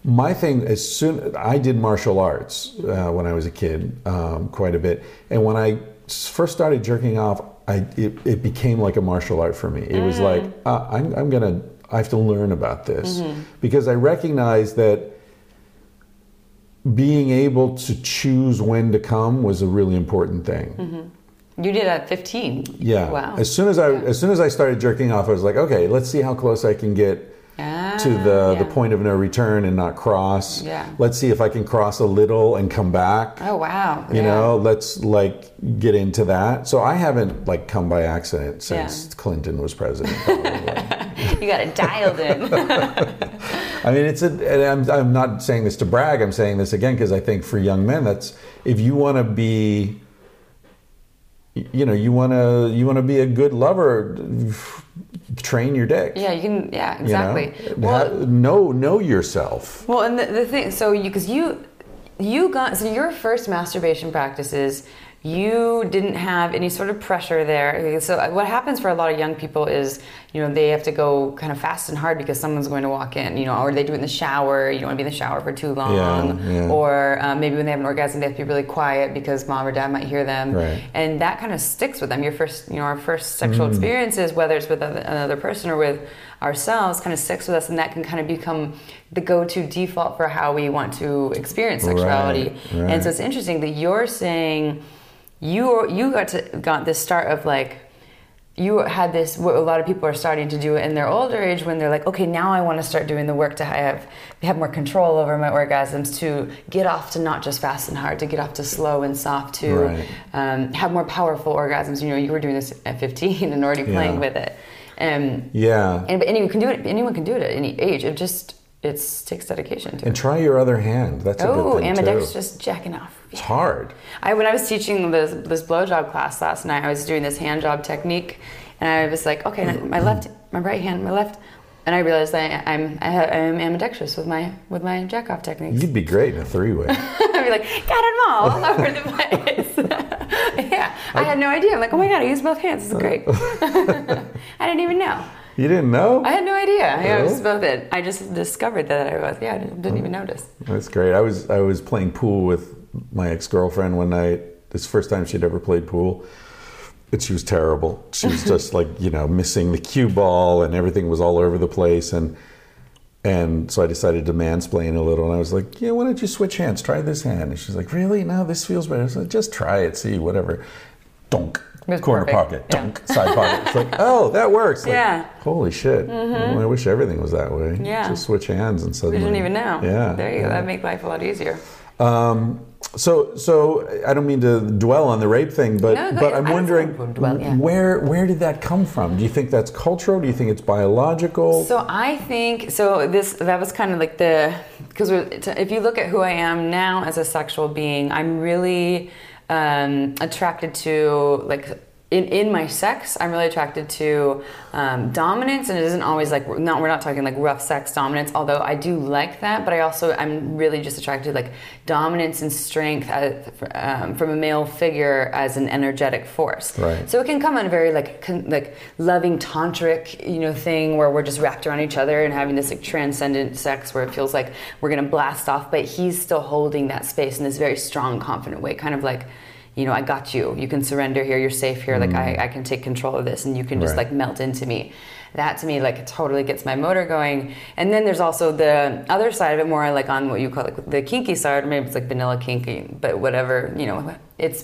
My thing, as soon I did martial arts uh, when I was a kid, um, quite a bit, and when i first started jerking off, I it, it became like a martial art for me. It was like uh, I'm, I'm gonna I have to learn about this because I recognize that being able to choose when to come was a really important thing. You did at 15. Yeah. Wow. As soon as I as soon as I started jerking off, I was like, okay, let's see how close I can get Ah, to mm-hmm. the yeah. the point of no return and not cross. Yeah. Let's see if I can cross a little and come back. Oh wow. You yeah. know, let's like get into that. So I haven't like come by accident since Yeah. Clinton was president. You got it dialed in. I mean, it's a. And I'm, I'm not saying this to brag. I'm saying this again because I think for young men, that's if you want to be, you know, you want to you want to be a good lover, train your dick. Yeah, you can. Yeah, you know? exactly. Well, Ha- know know yourself. Well, and the, the thing, so you, because you, you got, so your first masturbation practices, you didn't have any sort of pressure there. So uh, what happens for a lot of young people is, you know, they have to go kind of fast and hard because someone's going to walk in, you know, or they do it in the shower. You don't want to be in the shower for too long, Yeah, yeah. or um, maybe when they have an orgasm, they have to be really quiet because mom or dad might hear them, Right. and that kind of sticks with them. Your first, you know, our first sexual experiences, whether it's with another person or with ourselves, kind of sticks with us, and that can kind of become the go-to default for how we want to experience sexuality. Right, right. And so it's interesting that you're saying you you got to got this start of like you had this what a lot of people are starting to do in their older age when they're like okay now i want to start doing the work to have have more control over my orgasms to get off to not just fast and hard to get off to slow and soft to Right. um, have more powerful orgasms you know you were doing this at 15 and already playing Yeah. with it um, Yeah. and but anyone can do it anyone can do it at any age it just it takes dedication to And it. try your other hand. That's a oh good thing too. ambidextrous jacking off It's hard. I when I was teaching this this blowjob class last night, I was doing this hand job technique, and I was like, okay, my left, my right hand, my left, and I realized I, I'm I I'm ambidextrous with my with my jack off techniques. You'd be great in a three-way. I'd be like, got them all, all over the place. yeah, I had no idea. I'm like, oh my god, I use both hands. This is great. I didn't even know. You didn't know? I had no idea. I was both it. I just discovered that I was. Yeah, I didn't didn't even notice. That's great. I was I was playing pool with my ex girlfriend one night. It's the first time she'd ever played pool. But she was terrible. She was just like, you know, missing the cue ball and everything was all over the place and and so I decided to mansplain a little and I was like, Yeah, why don't you switch hands? Try this hand. And she's like, Really? No, this feels better. So just try it, see, whatever. Dunk. Was Corner perfect. pocket. Yeah. Dunk. Side pocket. It's like, oh, that works. Like, Yeah. Mm-hmm. Holy shit. Well, I wish everything was that way. Yeah. Just switch hands and We suddenly. didn't even know. Yeah. There you go. That make life a lot easier. Um, so, so I don't mean to dwell on the rape thing, but No, but. I'm wondering dwell, yeah. where where did that come from? Do you think that's cultural? Do you think it's biological? So I think so. This that was kind of like the because if you look at who I am now as a sexual being, I'm really um, attracted to like. In, in my sex, I'm really attracted to um, dominance, and it isn't always like not we're not talking like rough sex dominance. Although I do like that, but I also I'm really just attracted to like dominance and strength as, um, from a male figure as an energetic force. Right. So it can come on a very like con- like loving tantric you know thing where we're just wrapped around each other and having this like transcendent sex where it feels like we're gonna blast off, but he's still holding that space in this very strong, confident way, kind of like. You know, I got you. You can surrender here. You're safe here. Like I, I can take control of this, and you can just Right. like melt into me. That to me, like, totally gets my motor going. And then there's also the other side of it, more like on what you call like the kinky side, or maybe it's like vanilla kinky, but whatever. You know, it's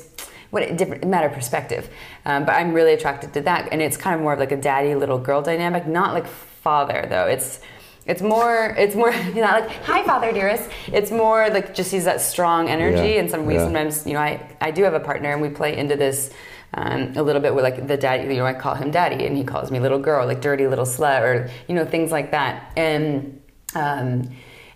what it different matter of perspective. Um, but I'm really attracted to that, and it's kind of more of like a daddy little girl dynamic, not like father though. It's it's more it's more you know like hi father dearest. It's more like just he's that strong energy, Yeah, and some we yeah. sometimes you know I I do have a partner, and we play into this. Um, a little bit with like the daddy, you know, I call him daddy, and he calls me little girl, like dirty little slut, or you know, things like that. And um,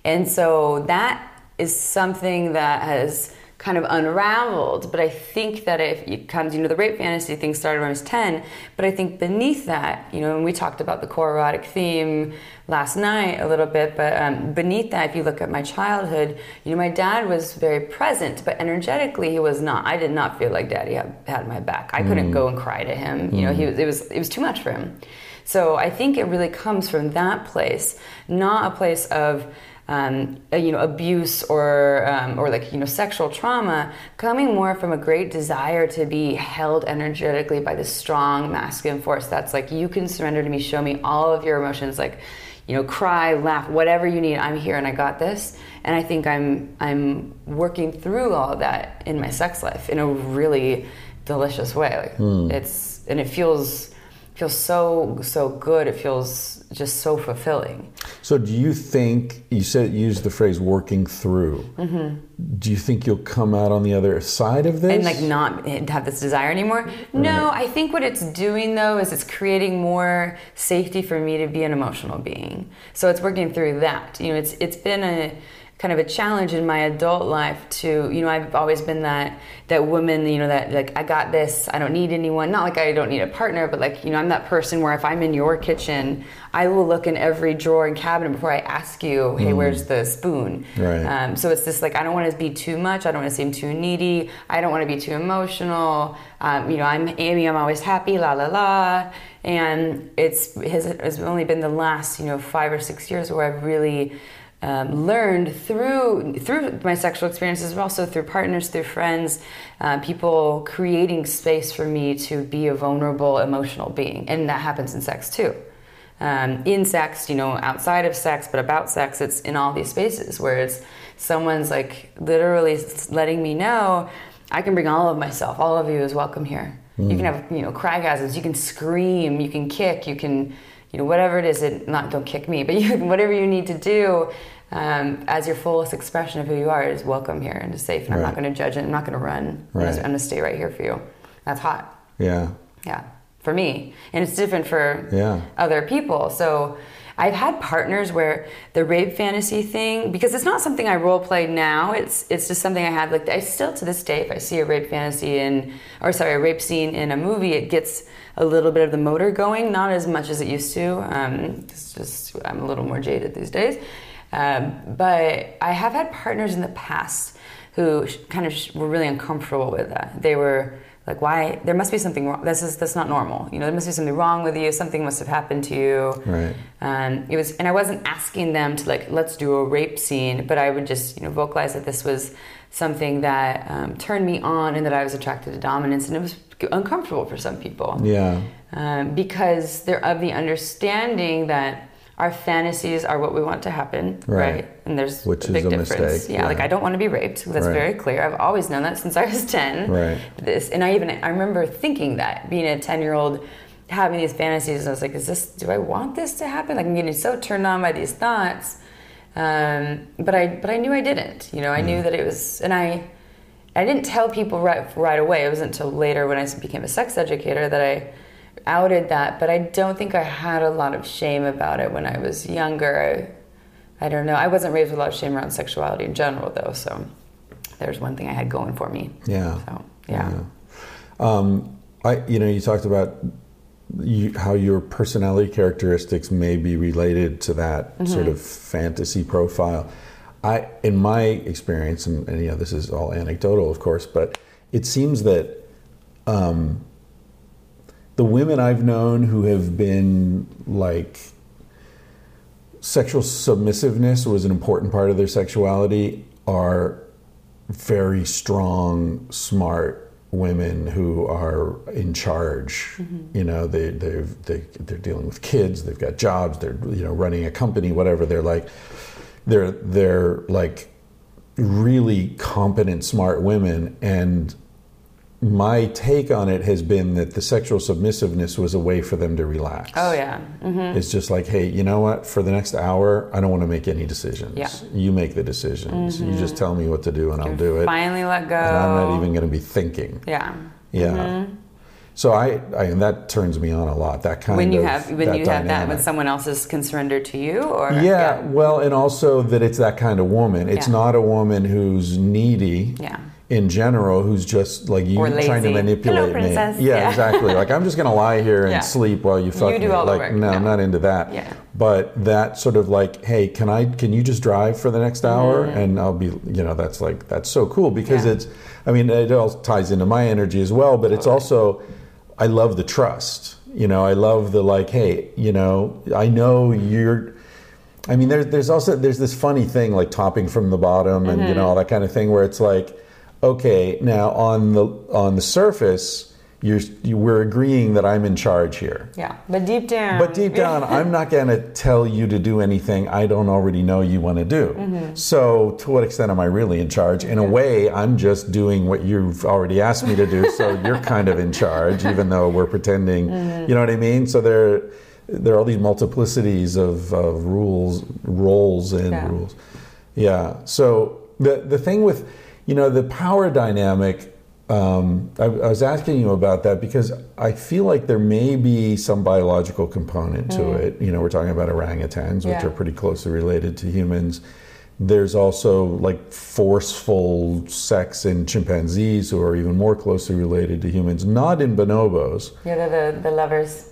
and so that is something that has kind of unraveled. But I think that if it comes, you know, the rape fantasy thing started when I was 10, but I think beneath that, you know, and we talked about the core erotic theme last night a little bit, but um, beneath that, if you look at my childhood, you know, my dad was very present, but energetically he was not. I did not feel like daddy had, had my back. I couldn't go and cry to him. You know, he was, it was, it was too much for him. So I think it really comes from that place, not a place of um, uh, you know abuse or um, or like you know sexual trauma, coming more from a great desire to be held energetically by this strong masculine force. That's like you can surrender to me, show me all of your emotions, like you know cry, laugh, whatever you need. I'm here and I got this. And I think I'm I'm working through all of that in my sex life in a really delicious way. Like it's and it feels feels so so good. It feels just so fulfilling. So, do you think you said use the phrase "working through"? Mm-hmm. Do you think you'll come out on the other side of this and like not have this desire anymore. No, I think what it's doing though is it's creating more safety for me to be an emotional being. So it's working through that. You know, it's it's been a kind of a challenge in my adult life to you know I've always been that that woman you know that like I got this I don't need anyone not like I don't need a partner but like you know I'm that person where if I'm in your kitchen I will look in every drawer and cabinet before I ask you hey where's the spoon? Right. um, so it's just like I don't want to be too much I don't want to seem too needy I don't want to be too emotional. Um, you know I'm Amy I'm always happy la la la. And it's has it's only been the last you know five or six years where I've really um, learned through through my sexual experiences, but also through partners, through friends, uh, people creating space for me to be a vulnerable, emotional being, and that happens in sex too. Um, in sex, you know, outside of sex, but about sex, it's in all these spaces where it's someone's like literally letting me know I can bring all of myself. All of you is welcome here. You can have you know crygasms. You can scream. You can kick. You can you know whatever it is. It not don't kick me, but you, whatever you need to do um, as your fullest expression of who you are is welcome here and is safe. And I'm not going to judge it. I'm not going to run. I'm Right. I'm going to stay right here for you. That's hot. Yeah. Yeah, for me, and it's different for Yeah. other people. So I've had partners where the rape fantasy thing, because it's not something I role play now. It's it's just something I have. Like I still to this day, if I see a rape fantasy in, or sorry, a rape scene in a movie, it gets a little bit of the motor going. Not as much as it used to. Um, it's just I'm a little more jaded these days. Um, but I have had partners in the past who kind of were really uncomfortable with that. They were like, "Why? There must be something wrong. This is that's not normal. You know, there must be something wrong with you. Something must have happened to you." Right. Um, it was, and I wasn't asking them to like, let's do a rape scene, but I would just, you know, vocalize that this was something that um, turned me on and that I was attracted to dominance, and it was uncomfortable for some people Yeah. um, because they're of the understanding that our fantasies are what we want to happen, Right. right? And there's Which a big is a difference. mistake, Yeah, yeah. like I don't want to be raped. That's Right. very clear. I've always known that since I was ten. Right. This, and I even I remember thinking that being a ten year old. Having these fantasies, I was like, "Is this? Do I want this to happen?" Like I'm getting so turned on by these thoughts, um, but I but I knew I didn't. You know, I knew that it was, and I I didn't tell people right right away. It wasn't until later when I became a sex educator that I outed that. But I don't think I had a lot of shame about it when I was younger. I, I don't know. I wasn't raised with a lot of shame around sexuality in general, though. So there's one thing I had going for me. Yeah. So yeah. Um, I, you know, you talked about you, how your personality characteristics may be related to that Mm-hmm. sort of fantasy profile. I, in my experience, and, and you know, this is all anecdotal, of course, but it seems that um, the women I've known who have been like sexual submissiveness was an important part of their sexuality are very strong, smart women who are in charge. Mm-hmm. You know, they they've they they're dealing with kids, they've got jobs, they're you know running a company, whatever. They're like they're they're like really competent, smart women, and my take on it has been that the sexual submissiveness was a way for them to relax. Oh yeah. hmm It's just like, hey, you know what? For the next hour, I don't want to make any decisions. Yeah. Mm-hmm. You make the decisions. You just tell me what to do, and I'll do it. Finally let go. And I'm not even going to be thinking. Yeah. Yeah. So I, I, and that turns me on a lot. That kind When you of have when you have that when someone else is can surrender to you, or Yeah, well, and also that it's that kind of woman. It's Yeah. not a woman who's needy. Yeah. In general, who's just like you trying to manipulate Hello, me. Yeah, Yeah. exactly. Like I'm just gonna lie here and Yeah. sleep while you fuck You do me. like work. no, I'm not into that. Yeah. But that sort of like, hey, can I? Can you just drive for the next hour? And I'll be, you know, that's like that's so cool because Mm-hmm. Yeah. it's. I mean, it all ties into my energy as well, but it's also, I love the trust. You know, I love the like, hey, you know, I know you're. I mean, there's there's also there's this funny thing like topping from the bottom and Mm-hmm. you know all that kind of thing where it's like, okay, now on the on the surface, you're you, we're agreeing that I'm in charge here. Yeah, but deep down. But deep down, I'm not going to tell you to do anything I don't already know you want to do. Mm-hmm. So, to what extent am I really in charge? In a way, I'm just doing what you've already asked me to do. so, you're kind of in charge, even though we're pretending. Mm-hmm. You know what I mean? So, there, there are all these multiplicities of, of rules, roles, and Yeah. rules. Yeah. So, the, the thing with, you know, the power dynamic um, I, I was asking you about that because I feel like there may be some biological component to it. You know, we're talking about orangutans, which Mm. Yeah. are pretty closely related to humans. There's also like forceful sex in chimpanzees who are even more closely related to humans, not in bonobos. Yeah, they're the, the lovers.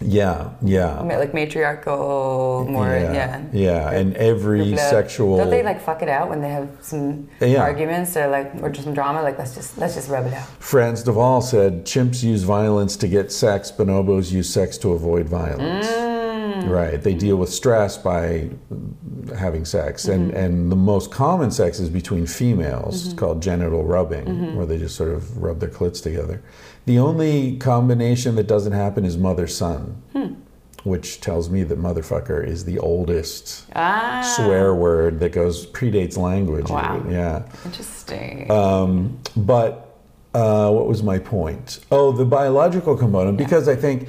Yeah, yeah. Like matriarchal, more, yeah. yeah. And every sexual. Don't they like fuck it out when they have some Yeah. arguments or like or just some drama? Like let's just let's just rub it out. Frans de Waal said chimps use violence to get sex, bonobos use sex to avoid violence. Mm. Right. They deal with stress by having sex. And, mm-hmm. and the most common sex is between females, It's called genital rubbing, mm-hmm. where they just sort of rub their clits together. The only combination that doesn't happen is mother son, which tells me that motherfucker is the oldest Ah, swear word that goes predates language. Wow. Yeah. interesting. Um, but uh, what was my point? Oh, the biological component, because I think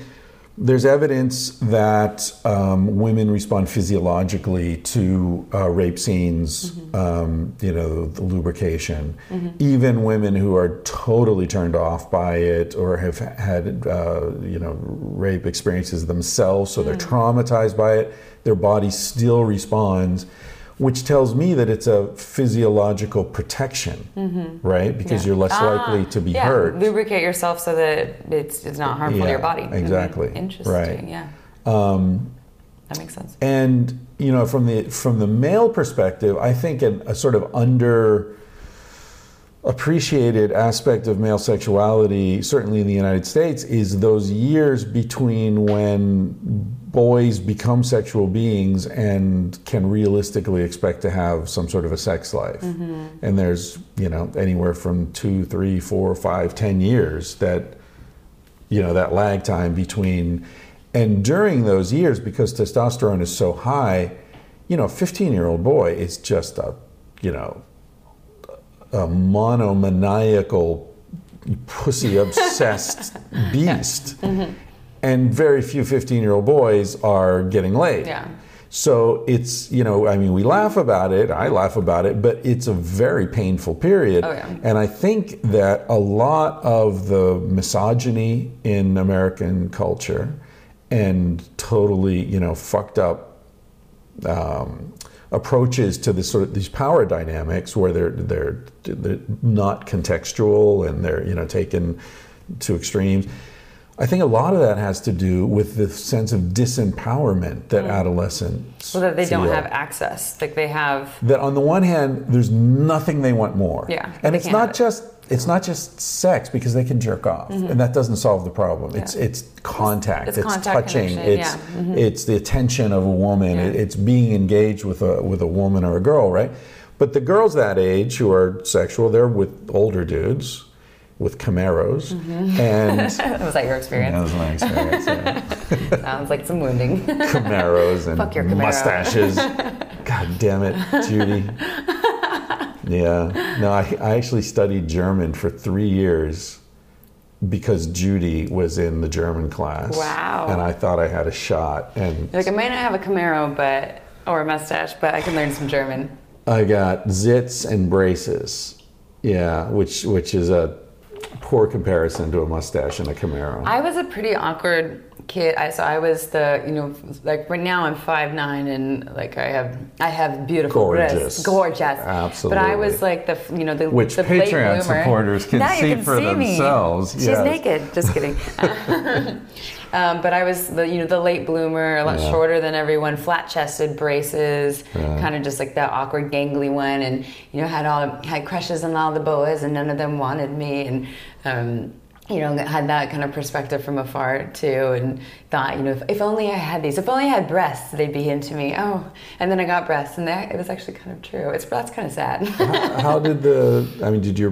there's evidence that um, women respond physiologically to uh, rape scenes, um, you know, the lubrication. Even women who are totally turned off by it or have had, uh, you know, rape experiences themselves, so they're traumatized by it, their body still responds which tells me that it's a physiological protection, right? Because you're less likely to be Ah, yeah, hurt. Lubricate yourself so that it's it's not harmful to your body. Mhm. exactly. Interesting. Right. Yeah. Um, That makes sense. and you know, from the from the male perspective, I think an, a sort of under appreciated aspect of male sexuality, certainly in the United States, is those years between when boys become sexual beings and can realistically expect to have some sort of a sex life. Mm-hmm. And there's, you know, anywhere from two, three, four, five, ten years that, you know, that lag time between. And during those years, because testosterone is so high, you know, a 15 year old boy is just a, you know, a monomaniacal, pussy obsessed beast. And very few 15 year old boys are getting laid. Yeah. So it's, you know, I mean, we laugh about it, I laugh about it, but it's a very painful period. Oh, yeah. And I think that a lot of the misogyny in American culture and totally, you know, fucked up um, approaches to this sort of these power dynamics where they're they're they're not contextual and they're you know taken to extremes. I think a lot of that has to do with the sense of disempowerment that adolescents So that they don't have access. Like they have. that on the one hand there's nothing they want more Yeah, and it's it. just it's not just sex because they can jerk off and that doesn't solve the problem it's it's contact It's it's, contact touching connection, it's yeah. Mm-hmm. it's the attention of a woman Yeah. it's being engaged with a with a woman or a girl right but the girls that age who are sexual they're with older dudes with Camaros Mm-hmm. and Was that your experience? that was my experience yeah. Sounds like some wounding. Camaros and Fuck your Camaro. mustaches. God damn it, Judy. Yeah. No, I, I actually studied German for three years because Judy was in the German class. Wow. And I thought I had a shot. And like I may not have a Camaro, but or a mustache, but I can learn some German. I got zits and braces. Yeah, which which is a poor comparison to a mustache and a Camaro. I was a pretty awkward kid. I so I was the you know like right now I'm five nine and like I have I have beautiful Gorgeous. breasts, gorgeous. But I was like the you know the Which the Patreon supporters can now see can for see me. themselves, She's yes. naked. Just kidding. um, but I was the you know the late bloomer, a lot Yeah. shorter than everyone, flat chested, braces, kind of just like that awkward gangly one, and you know had all had crushes on all the boys, and none of them wanted me, and. Um, you know, had that kind of perspective from afar too, and thought, you know, if, if only I had these, if only I had breasts, they'd be into me. Oh, and then I got breasts, and that, it was actually kind of true. It's that's kind of sad. how, how did the? I mean, did your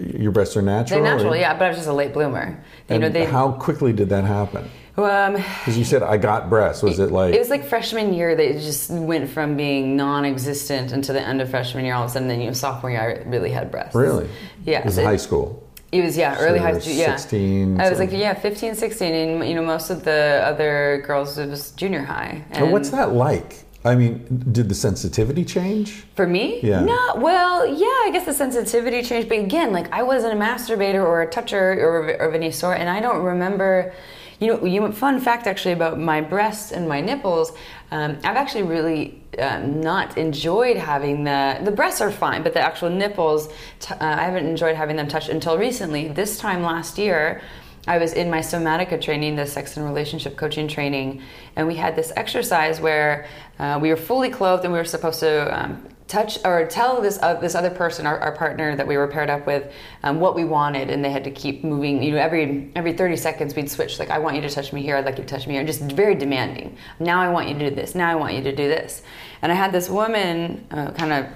your breasts are natural. They're natural, or- yeah, but I was just a late bloomer. You And know, they. how quickly did that happen? um, Because you said I got breasts. Was it like? it was like freshman year They just went from being non-existent until the end of freshman year. All of a sudden, then you know, sophomore year, I really had breasts. really? Yeah. It was so- high school. It was yeah, early you high school. Yeah, 16, I was like yeah, 15, 16, and you know most of the other girls it was junior high. And what's that like? I mean, did the sensitivity change? For me? Yeah. No, well, yeah, I guess the sensitivity changed. But again, like I wasn't a masturbator or a toucher or of, of any sort, and I don't remember. You know, you, fun fact actually about my breasts and my nipples. Um, I've actually really um, not enjoyed having the the breasts are fine, but the actual nipples, t- uh, I haven't enjoyed having them touched until recently. This time last year. I was in my somatica training, the sex and relationship coaching training, and we had this exercise where uh, we were fully clothed and we were supposed to um, touch or tell this uh, this other person, our, our partner that we were paired up with, um, what we wanted, and they had to keep moving. You know, every every thirty seconds we'd switch. Like, I want you to touch me here. I'd like you to touch me here. Just very demanding. Now I want you to do this. Now I want you to do this. And I had this woman, uh, kind of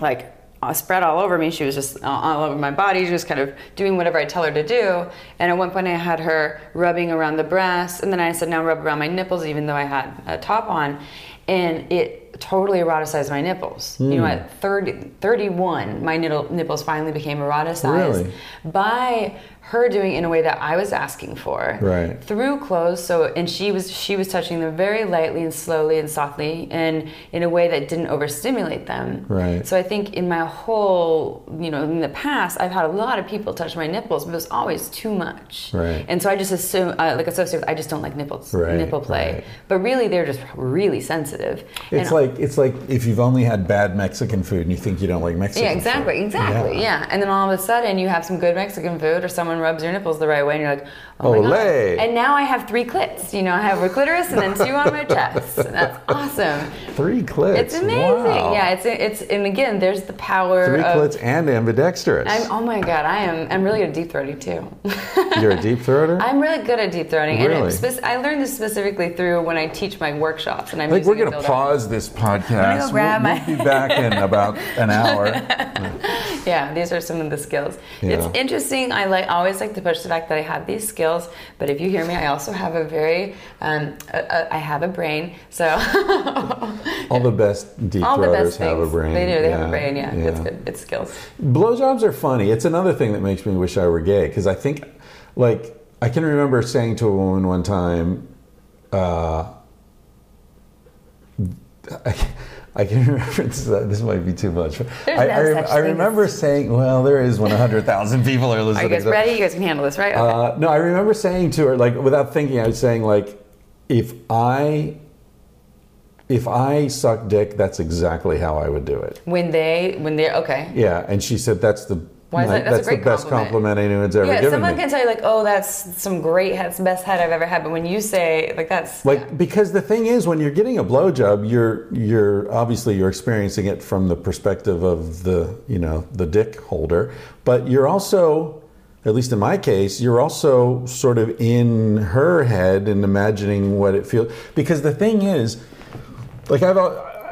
like spread all over me. She was just uh, all over my body, She was kind of doing whatever I tell her to do. And at one point, I had her rubbing around the breasts, and then I said, "Now rub around my nipples," even though I had a top on, and it totally eroticized my nipples. You know, at 30, 31, my niddle, nipples finally became eroticized Really? by her doing in a way that I was asking for Right. through clothes so and she was she was touching them very lightly and slowly and softly and in a way that didn't overstimulate them Right. so i think in my whole you know in the past i've had a lot of people touch my nipples but it was always too much Right. and so i just assume uh, like associate with, i just don't like nipples Right, nipple play right. but really they're just really sensitive It's And- like it's like if you've only had bad Mexican food and you think you don't like Mexican. Food. Yeah, exactly, food. exactly. Yeah. and then all of a sudden you have some good Mexican food, or someone rubs your nipples the right way, and you're like, oh my god! And now I have three clits. You know, I have a clitoris and then two on my chest. And that's awesome. Three clits. It's amazing. Wow. Yeah, it's it's and again, there's the power Three of. clits and ambidextrous. I'm, oh my god, I am. I'm really good at deep throating too. You're a deep throater. I'm really good at deep throating, Really? it spec- I learned this specifically through when I teach my workshops. And I'm I think we're going to pause this podcast. go grab we'll, my- we'll be back in about an hour. Yeah, these are some of the skills. Yeah. It's interesting. I like always like to push the fact that I have these skills, but if you hear me, I also have a very, um, a, a, I have a brain. So All the best deep all throaters have a brain. they do. They have a brain. Yeah, it's good. It's skills. Blowjobs are funny. It's another thing that makes me wish I were gay because I think, like, I can remember saying to a woman one time, uh, I, I can remember this, this might be too much. There's I, no I, such I as- remember saying, well, there is when 100,000 people are listening. Are you guys so- ready? You guys can handle this, right? Okay. Uh, no, I remember saying to her, like, without thinking, I was saying, like, if I. If I suck dick, that's exactly how I would do it. when they, when they're okay. Yeah, and she said that's the Why is that- that's a the best compliment. compliment anyone's ever Yeah, given someone me. can tell you like, oh, that's some great head, it's the best head I've ever had. But when you say like that's Like yeah. because the thing is, when you're getting a blowjob, you're you're obviously you're experiencing it from the perspective of the you know the dick holder, but you're also, at least in my case, you're also sort of in her head and imagining what it feels. Because the thing is, like I've,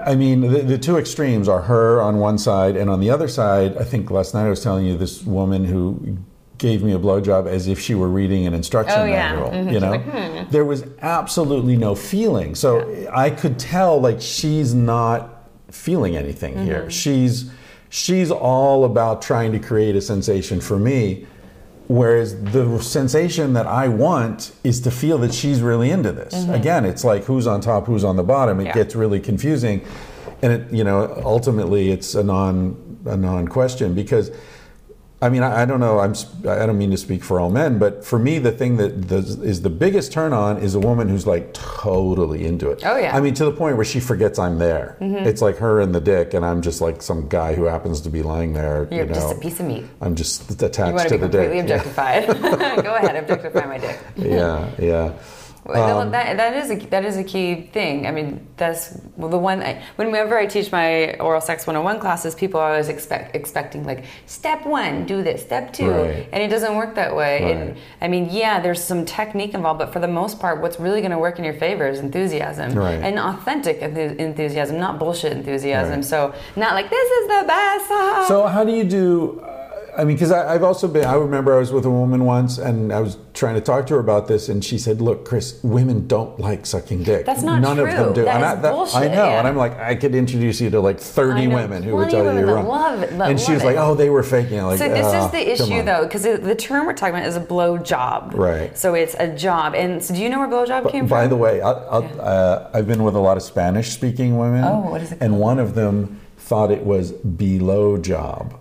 I mean, the, the two extremes are her on one side, and on the other side, I think last night I was telling you this woman who gave me a blowjob as if she were reading an instruction Oh, yeah. manual. Mhm. You know, there was absolutely no feeling, so I could tell like she's not feeling anything here. She's she's all about trying to create a sensation for me. Whereas the sensation that I want is to feel that she's really into this. Mm-hmm. Again, it's like who's on top, who's on the bottom. It Yeah. gets really confusing, and it you know ultimately it's a non a non question because. I mean, I, I don't know. I'm. I don't mean to speak for all men, but for me, the thing that the, is the biggest turn on is a woman who's like totally into it. Oh, yeah. Mm-hmm. I mean, to the point where she forgets I'm there. It's like her and the dick, and I'm just like some guy who happens to be lying there. you're you know, just a piece of meat. I'm just attached to the dick. You want to be the dick. completely objectified. Go ahead, objectify my dick. Yeah, yeah. Um, that, that is a that is a key thing. I mean, that's the one. I, whenever I teach my oral sex 101 classes, people are always expect expecting like step one, do this, step two, Right. and it doesn't work that way. Right. And I mean, yeah, there's some technique involved, but for the most part, what's really going to work in your favor is enthusiasm Right. and authentic enthu- enthusiasm, not bullshit enthusiasm. So not like this is the best. ah. So how do you do? I mean, because I've also been. I remember I was with a woman once, and I was trying to talk to her about this, and she said, "Look, Chris, women don't like sucking dick. That's not None of true. them do." That and I, that- bullshit, I know, yeah. and I'm like, I could introduce you to like 30 women who would tell you you're wrong. love it, and she was like, "Oh, they were faking it." Like, So this "Oh, is the issue, though, because the term we're talking about is a blow job. Right. So it's a job, and so do you know where blow job came By from? By the way, I, I'll, uh, I've been with a lot of Spanish-speaking women. Oh, what is it And one of them thought it was below job.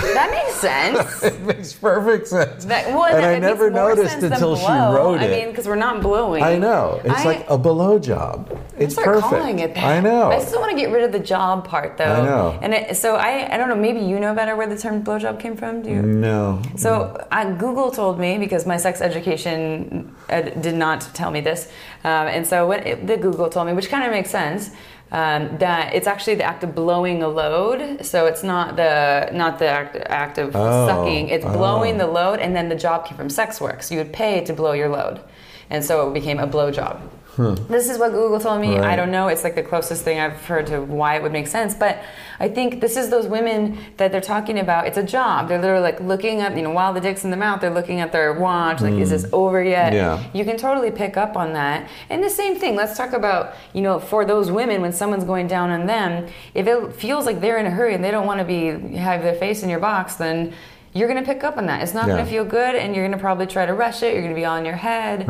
That makes sense. It makes perfect sense. That, well, and I never noticed until she blow. wrote I it. mean, because we're not blowing. I know. It's I- like a below job. It's start perfect. calling it that. I know. I still want to get rid of the job part, though. I know. And it, so I, I don't know. Maybe you know better where the term blowjob came from. Do you? no. So I, Google told me because my sex education ed, did not tell me this, um, and so what it, the Google told me, which kind of makes sense, um, that it's actually the act of blowing a load. So it's not the not the act, act of Oh, sucking. It's blowing oh. the load, and then the job came from sex work. So you would pay to blow your load, and so it became a blow job. This is what Google told me. I don't know. It's like the closest thing I've heard to why it would make sense. But I think this is those women that they're talking about. It's a job. They're literally like looking at, you know, while the dick's in the mouth, they're looking at their watch. Like, is hmm. this over yet? Yeah. You can totally pick up on that. And the same thing. Let's talk about, you know, for those women when someone's going down on them, if it feels like they're in a hurry and they don't want to be have their face in your box, then. You're gonna pick up on that. It's not Yeah. gonna feel good, and you're gonna probably try to rush it. You're gonna be all in your head.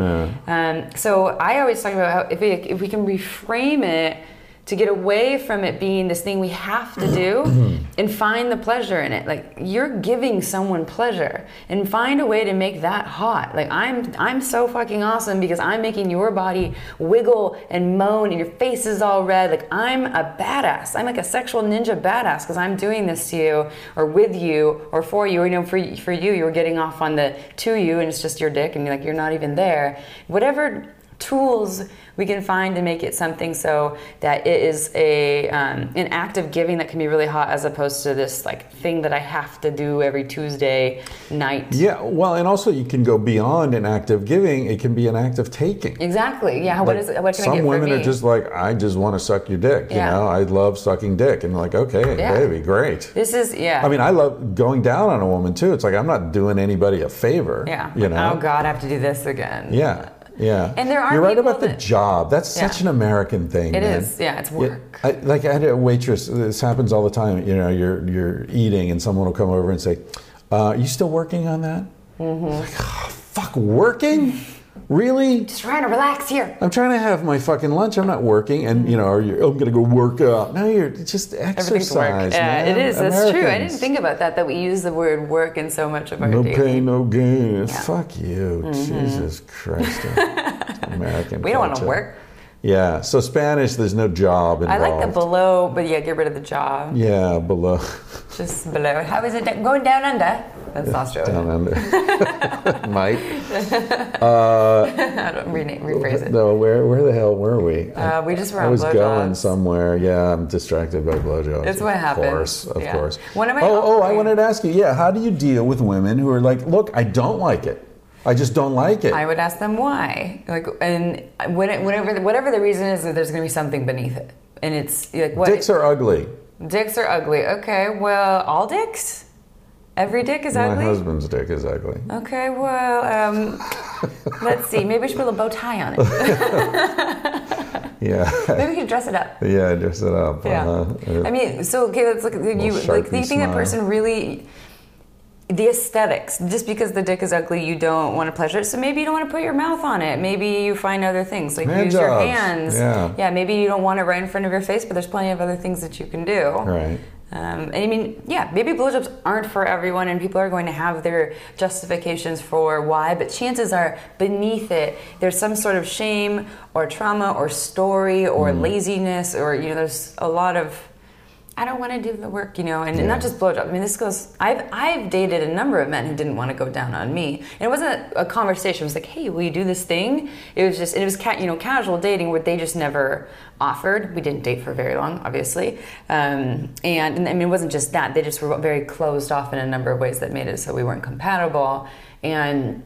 Um, so I always talk about how if we, if we can reframe it to get away from it being this thing we have to do mm-hmm. and find the pleasure in it. Like you're giving someone pleasure and find a way to make that hot. Like I'm I'm so fucking awesome because I'm making your body wiggle and moan and your face is all red. Like I'm a badass. I'm like a sexual ninja badass because I'm doing this to you or with you or for you. Or, you know, for for you, you're getting off on the to you and it's just your dick and you're like you're not even there. Whatever tools we can find to make it something so that it is a um, an act of giving that can be really hot as opposed to this like thing that I have to do every Tuesday night. Yeah, well, and also you can go beyond an act of giving. It can be an act of taking. Exactly. Yeah. what Like, is it? What can some I get women for me? are just like, I just want to suck your dick. You Yeah. know, I love sucking dick, and like, okay, Yeah. baby, great. This is yeah. I mean, I love going down on a woman too. It's like I'm not doing anybody a favor. yeah. you know. Oh God, I have to do this again. Yeah, yeah. And there are You're right about the job. That's such an American thing. It man. is. Yeah, it's Yeah, work. I, like I had a waitress. This happens all the time. You know, you're you're eating, and someone will come over and say, uh, "Are you still working on that?" Mm-hmm. Like, oh, fuck, working? Really? Just trying to relax here. I'm trying to have my fucking lunch. I'm not working, and you know, are you, I'm gonna go work out. No, you're just Everything's work. exercise. Yeah, man. it is. That's true. I didn't think about that. That we use the word work in so much of our No daily- pain, no gain. Yeah. Mm-hmm. Fuck you, Jesus Christ, American. We don't want to work. Yeah. So Spanish, there's no job in I like the below, but yeah, get rid of the job. Yeah, below. Just below. How is it going down under? That's Australia. Down under. Mike. I don't rename, rephrase it. No, where where the hell were we? Uh, we just were I on was going somewhere. Yeah, I'm distracted by blowjobs. It's what happens. Of course, of Yeah. course. One of my- oh, oh, I wanted to ask you. Yeah, how do you deal with women who are like, look, I don't like it. I just don't like it. I would ask them why. Like, and whatever whatever the reason is, that there's going to be something beneath it, and it's like what Dicks are ugly. dicks are ugly. Okay, well, all dicks. Every dick is My ugly. My husband's dick is ugly. Okay, well, um, let's see. Maybe we should put a bow tie on it. Yeah. Maybe we could dress it up. yeah, dress it up. Yeah. Uh-huh. I mean, so okay, let's look at you. Like, do you think that person really? The aesthetics, just because the dick is ugly, you don't want to pleasure it. So maybe you don't want to put your mouth on it. Maybe you find other things, like Hand use your jobs. hands. Yeah. maybe you don't want it right in front of your face, but there's plenty of other things that you can do. Right. Um, and I mean, yeah, maybe blowjobs aren't for everyone, and people are going to have their justifications for why, but chances are beneath it, there's some sort of shame or trauma or story or Mm. laziness, or, you know, there's a lot of, I don't want to do the work, you know, and Yeah. not just blowjob. I mean, this goes, I've, I've dated a number of men who didn't want to go down on me. And it wasn't a conversation, it was like, hey, will you do this thing? It was just, it was, ca- you know, casual dating where they just never offered. We didn't date for very long, obviously. Um, and, and I mean, it wasn't just that, they just were very closed off in a number of ways that made it so we weren't compatible. And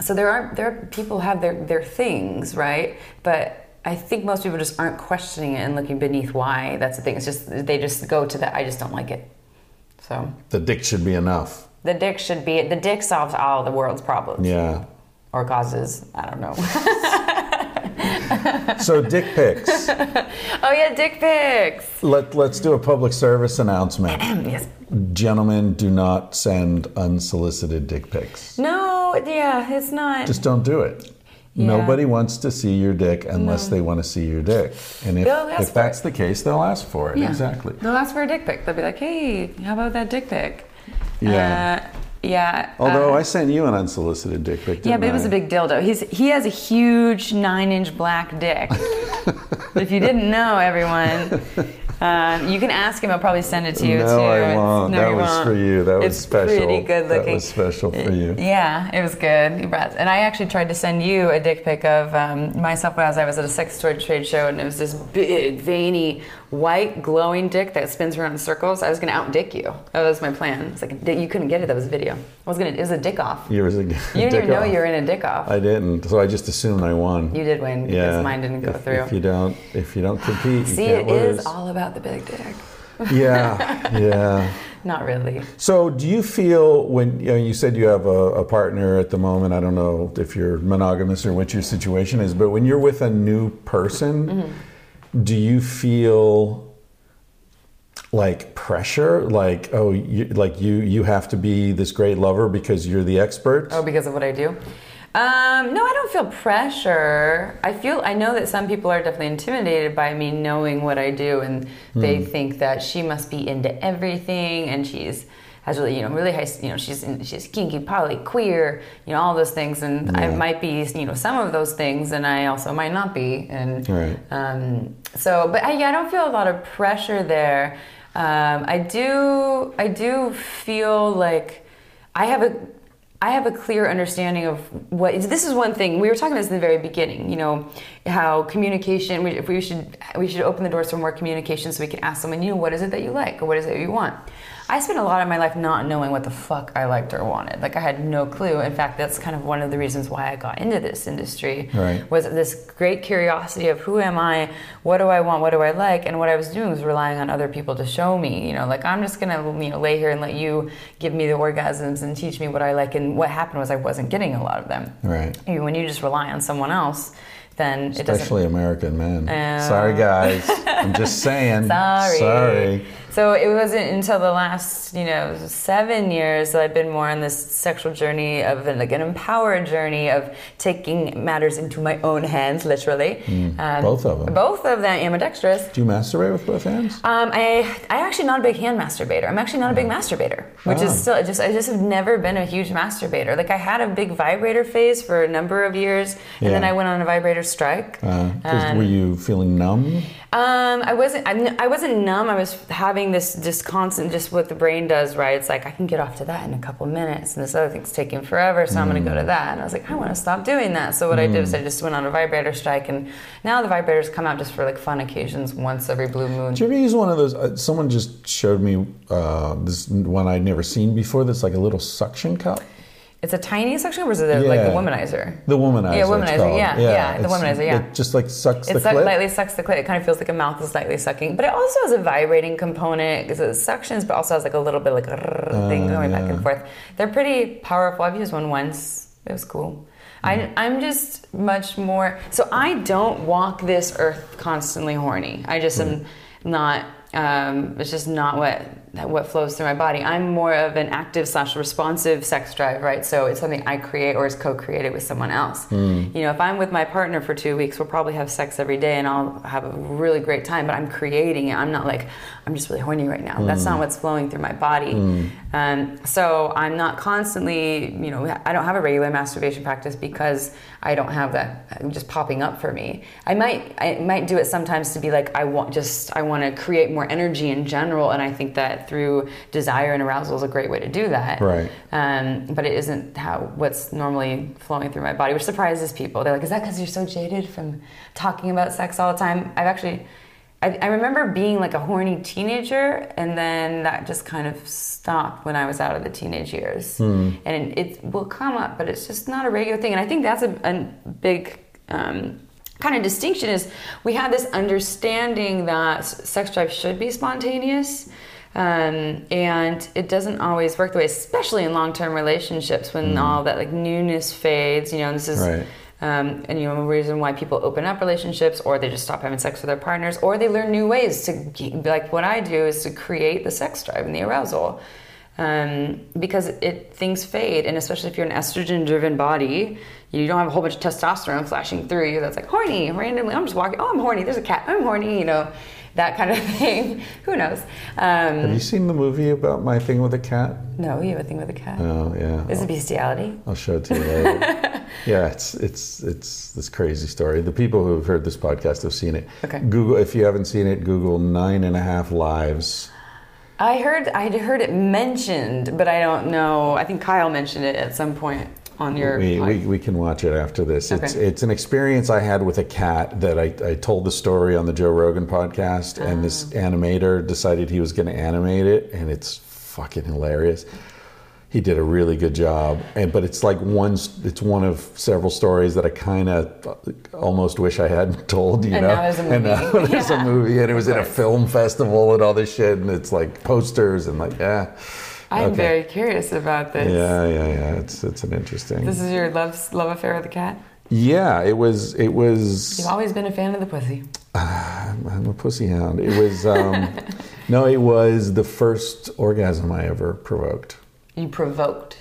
so there are, there are people have their, their things, right? But I think most people just aren't questioning it and looking beneath why. That's the thing. It's just they just go to that. I just don't like it. So The dick should be enough. The dick should be the dick solves all the world's problems. Yeah. Or causes, I don't know. So dick pics. oh yeah, dick pics. Let let's do a public service announcement. yes. Gentlemen, do not send unsolicited dick pics. No, yeah, it's not. Just don't do it. Yeah. Nobody wants to see your dick unless they want to see your dick. And if, if that's it. the case, they'll ask for it. Yeah. Exactly. They'll ask for a dick pic. They'll be like, "Hey, how about that dick pic?" Yeah. Uh, yeah. Although uh, I sent you an unsolicited dick pic. Yeah, but it was I? a big dildo. He's he has a huge nine-inch black dick. if you didn't know, everyone, um, you can ask him. I'll probably send it to you No, too. I won't. no, that was won't. for you. That was it's special. pretty good looking. That was special for you. Yeah, it was good. You brought- And I actually tried to send you a dick pic of um, myself when I was, I was at a sex toy trade show, and it was this big, veiny, white, glowing dick that spins around in circles. I was going to out dick you. That was my plan. It's like you couldn't get it. That was a video. I was to. It was a dick off. You was a, You didn't even know you were in a dick off. I didn't, so I just assumed I won. You did win because yeah. mine didn't go if, through. If you don't, if you don't compete, you See, can't it is all about the big dick. yeah, yeah. Not really. So, do you feel when you, know, you said you have a, a partner at the moment? I don't know if you're monogamous or what your situation is, but when you're with a new person, Mm-hmm. Do you feel like pressure? Like, oh, you, like you you have to be this great lover because you're the expert? Oh, because of what I do? Um, no, I don't feel pressure. I feel I know that some people are definitely intimidated by me knowing what I do, and they think that she must be into everything, and she's has really you know really high you know she's in, she's kinky, poly, queer, you know all those things, and I might be you know some of those things, and I also might not be, and Right. um, so but I, yeah, I don't feel a lot of pressure there. Um, I do I do feel like I have a I have a clear understanding of what this is one thing we were talking about this in the very beginning. You know how communication. We, if we should we should open the doors for more communication so we can ask someone, you know, what is it that you like or what is it you want. I spent a lot of my life not knowing what the fuck I liked or wanted. Like I had no clue. In fact, that's kind of one of the reasons why I got into this industry. Right. Was this great curiosity of who am I, what do I want, what do I like, and what I was doing was relying on other people to show me. You know, like I'm just gonna you know lay here and let you give me the orgasms and teach me what I like. And what happened was I wasn't getting a lot of them. Right. You- When you just rely on someone else, then it doesn't. Especially American men. Oh. Sorry, guys. I'm just saying. Sorry. Sorry. So it wasn't until the last, you know, seven years that I've been more on this sexual journey of like an empowered journey of taking matters into my own hands, literally. Um, Hmm. both of them. Both of them ambidextrous. Do you masturbate with both hands? Um, I I actually not a big hand masturbator. I'm actually not a big masturbator, which Oh. is still just I just have never been a huge masturbator. Like I had a big vibrator phase for a number of years, and then I went on a vibrator strike. Uh, 'cause were you feeling numb? Um, I wasn't. I, I wasn't numb. I was having this just constant, just what the brain does, right? It's like I can get off to that in a couple minutes, and this other thing's taking forever, so I'm going to go to that. And I was like, I want to stop doing that. So what I did was I just went on a vibrator strike, and now the vibrators come out just for like fun occasions, once every blue moon. Did you ever use one of those? Uh, someone just showed me uh, this one I'd never seen before. That's like a little suction cup. It's a tiny suction, or is it like the womanizer? The womanizer. Yeah, womanizer, called. yeah, yeah, the womanizer, yeah. It just like sucks It the suck, clit. lightly sucks the clit. It kind of feels like a mouth is lightly sucking, but it also has a vibrating component because it suctions, but also has like a little bit like a thing going back Uh, and forth. They're pretty powerful. I've used one once. It was cool. I, I'm just much more. So I don't walk this earth constantly horny. I just am not. Um, it's just not what what flows through my body. I'm more of an active slash responsive sex drive, right? So it's something I create or is co-created with someone else. Hmm. You know, if I'm with my partner for two weeks, we'll probably have sex every day, and I'll have a really great time. But I'm creating it. I'm not like I'm just really horny right now. That's Hmm. not what's flowing through my body. Um, so I'm not constantly, you know, I don't have a regular masturbation practice because I don't have that just popping up for me. I might I might do it sometimes to be like I want just I want to create more energy in general, and I think that through desire and arousal is a great way to do that. Right. Um, but it isn't how what's normally flowing through my body, which surprises people. They're like, "Is that because you're so jaded from talking about sex all the time?" I've actually, I, I remember being like a horny teenager, and then that just kind of stopped when I was out of the teenage years. And it will come up, but it's just not a regular thing. And I think that's a, a big. Um, kind of distinction is we have this understanding that sex drive should be spontaneous Um, and it doesn't always work the way, especially in long-term relationships when all that like newness fades. You know, and this is Right. Um, and you know a reason why people open up relationships, or they just stop having sex with their partners, or they learn new ways to like what I do is to create the sex drive and the arousal. Um, because it things fade, and especially if you're an estrogen-driven body, you don't have a whole bunch of testosterone flashing through you. That's like horny randomly. I'm just walking. Oh, I'm horny. There's a cat. I'm horny. You know, that kind of thing. Who knows? Have Um, you seen the movie about my thing with a cat? no, you have a thing with a cat. Oh yeah. Is it bestiality? I'll show it to you later. yeah, it's it's it's this crazy story. The people who have heard this podcast have seen it. Okay. Google if you haven't seen it, Google nine and a half lives. I heard I heard it mentioned, but I don't know. I think Kyle mentioned it at some point on your. We, we, we can watch it after this. It's Okay. it's an experience I had with a cat that I, I told the story on the Joe Rogan podcast, and this Ah. animator decided he was going to animate it, and it's fucking hilarious. He did a really good job, and but it's like one it's one of several stories that I kind of almost wish I hadn't told. You And know, now and now there's Yeah. a movie, and it was in a film festival and all this shit, and it's like posters and like yeah. I'm Okay. very curious about this. Yeah, yeah, yeah. It's it's an interesting. This is your love love affair with the cat. Yeah, it was. It was. You've always been a fan of the pussy. I'm a pussy hound. It was. Um, no, it was the first orgasm I ever provoked You provoked.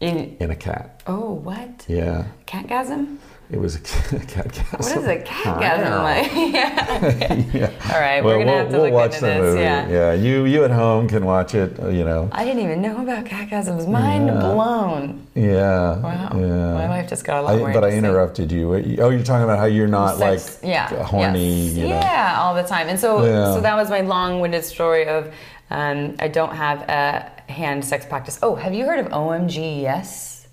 In, in a cat. oh, what? Yeah, Catgasm? It was a cat cat. What is a catgasm like? yeah. yeah. All right, Well, we're gonna we'll, have to we'll look watch into the this. movie. Yeah. yeah, you you at home can watch it. uh, You know. I didn't even know about catgasms. Mind Yeah. blown. Yeah. Wow. Yeah. My life just got a lot I, more but I interrupted you. Oh, you're talking about how you're not Sex- like yeah, horny. yes. You know. yeah, all the time. And so, Yeah. so that was my long-winded story of um, I don't have a hand sex practice. Oh, have you heard of OMG Yes?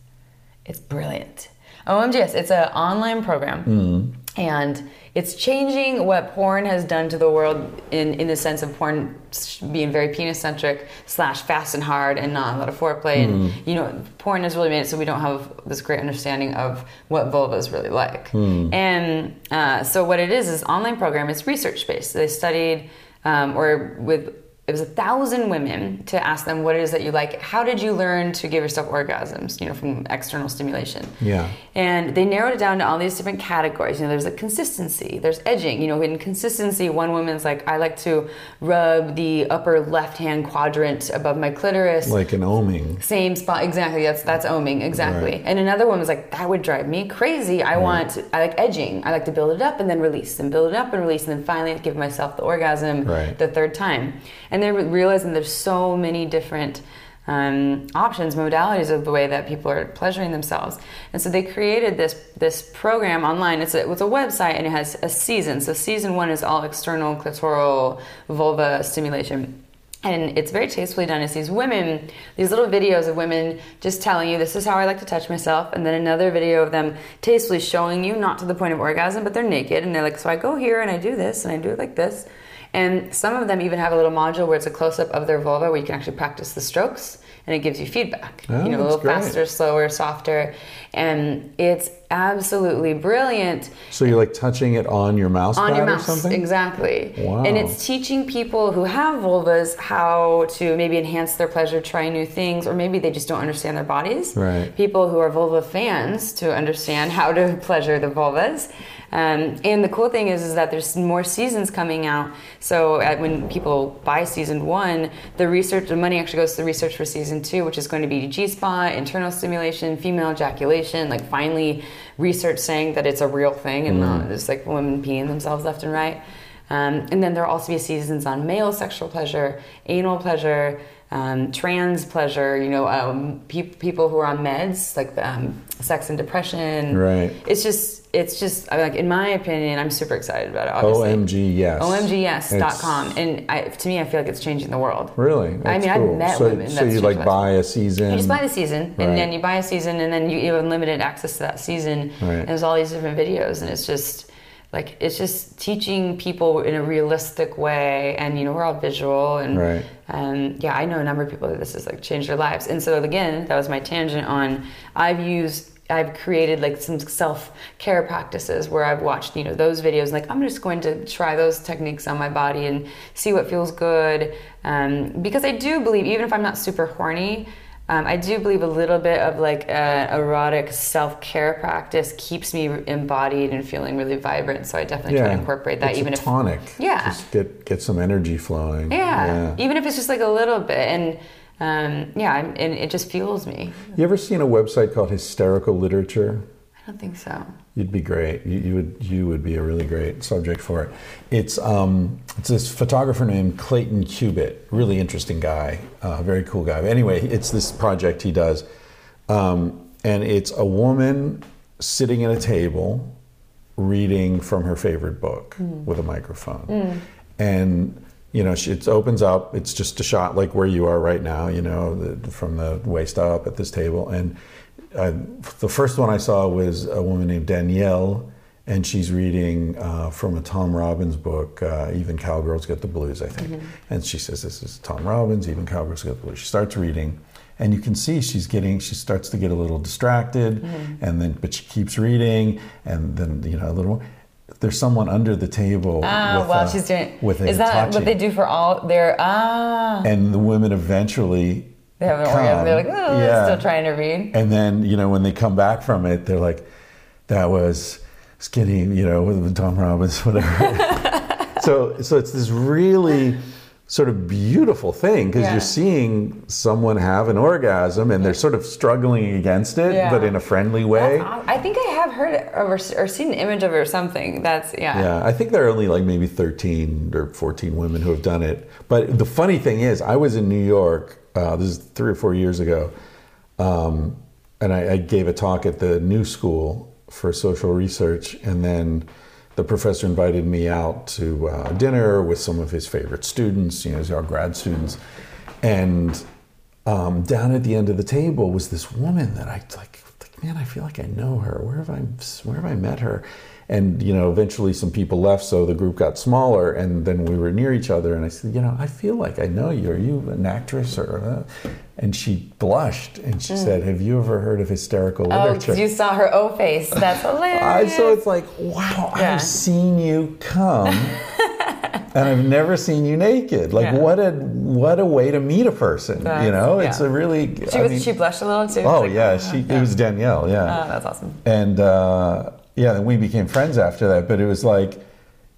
It's brilliant. OMG Yes, it's an online program, Mm. and it's changing what porn has done to the world in in the sense of porn being very penis centric slash fast and hard and not a lot of foreplay. And you know, porn has really made it so we don't have this great understanding of what vulva is really like. Mm. And uh, so what it is is online program. It's research based. They studied um, or with it was a thousand women to ask them what it is that you like. How did you learn to give yourself orgasms? You know, from external stimulation. Yeah. And they narrowed it down to all these different categories. You know, there's a consistency, there's edging. You know, in consistency, one woman's like, I like to rub the upper left hand quadrant above my clitoris. Like an oming. Same spot, exactly. That's that's oming, exactly. Right. And another woman's like, that would drive me crazy. I want, I like edging. I like to build it up and then release, and build it up and release, and then finally give myself the orgasm Right. the third time. And they're realizing there's so many different um, options, modalities of the way that people are pleasuring themselves. And so they created this this program online. It's a, it's a website and it has a season. So season one is all external clitoral vulva stimulation. And it's very tastefully done. It's these women, these little videos of women just telling you, this is how I like to touch myself. And then another video of them tastefully showing you, not to the point of orgasm, but they're naked. And they're like, so I go here and I do this and I do it like this. And some of them even have a little module where it's a close up of their vulva where you can actually practice the strokes and it gives you feedback. Oh, you know, a little great. faster, slower, softer. And it's absolutely brilliant So you're like touching it on your mouse on pad your or mouse something? exactly Wow. and it's teaching people who have vulvas how to maybe enhance their pleasure try new things or maybe they just don't understand their bodies Right. people who are vulva fans to understand how to pleasure the vulvas um, and the cool thing is, is that there's more seasons coming out. So uh, when people buy season one, the research, the money actually goes to the research for season two, which is going to be G spot, internal stimulation, female ejaculation. Like finally, research saying that it's a real thing and not just like women peeing themselves left and right. Um, and then there'll also be seasons on male sexual pleasure, anal pleasure, um, trans pleasure. You know, um, pe- people who are on meds like um, sex and depression. Right. It's just, it's just I like in my opinion, I'm super excited about it. Obviously. OMG, yes. OMGYes.com, and I, to me, I feel like it's changing the world. Really? I That's mean, I've met so, women So you like buy a season. You just buy the season, Right. and then you buy a season, and then you, you have unlimited access to that season. Right. And there's all these different videos, and it's just like it's just teaching people in a realistic way. And you know, we're all visual, and Right. um, yeah, I know a number of people that this has like changed their lives. And so again, that was my tangent on. I've used I've created like some self care practices where I've watched you know those videos. Like I'm just going to try those techniques on my body and see what feels good. Um, because I do believe, even if I'm not super horny, um, I do believe a little bit of like a erotic self care practice keeps me embodied and feeling really vibrant. So I definitely try to incorporate that, it's even a if tonic. Yeah. just get get some energy flowing. yeah, even if it's just like a little bit, and um, yeah, I'm, and it just fuels me. You ever seen a website called Hysterical Literature? I don't think so. You'd be great. You, you would you would be a really great subject for it. It's um it's this photographer named Clayton Cubitt, really interesting guy, uh, very cool guy. But anyway, it's this project he does, um, and it's a woman sitting at a table reading from her favorite book with a microphone, and you know it opens up. It's just a shot like where you are right now, you know, the, from the waist up at this table, and uh, the first one I saw was a woman named Danielle, and she's reading uh, from a Tom Robbins book, uh, Even Cowgirls Get the Blues, I think. And she says, This is Tom Robbins, Even Cowgirls Get the Blues. She starts reading, and you can see she's getting, she starts to get a little distracted, and then, but she keeps reading, and then, you know, a little more. There's someone under the table. Ah, with while a- she's doing. with a is that what they do for all their? Ah, And the women eventually. they have an come. orgasm. They're like, oh, Yeah. still trying to read. And then, you know, when they come back from it, they're like, that was skinny, you know, with Tom Robbins, whatever. so, so it's this really sort of beautiful thing because Yeah. you're seeing someone have an orgasm and they're sort of struggling against it, Yeah. but in a friendly way. That's I think I have heard or, or seen an image of it or something. That's yeah. Yeah, I think there are only like maybe 13 or 14 women who have done it. But the funny thing is, I was in New York, uh, this is three or four years ago, um, and I, I gave a talk at the New School for Social Research, and then the professor invited me out to uh, dinner with some of his favorite students, you know, our grad students. And um, down at the end of the table was this woman that I like, like, man, I feel like I know her. Where have I, where have I met her? And you know, eventually some people left, so the group got smaller, and then we were near each other. And I said, you know, I feel like I know you. Are you an actress or? Uh? And she blushed and she said, "Have you ever heard of hysterical Oh, literature?" you saw her O face. That's I, hilarious. so it's like, wow, Yeah. I've seen you come, and I've never seen you naked. Like, Yeah. what a what a way to meet a person. you That's- know, it's a really. she I was. mean- she blushed a little too. Oh Like, yeah, she it was Danielle. Yeah, Oh, that's awesome. and uh, yeah, then we became friends after that. But it was like,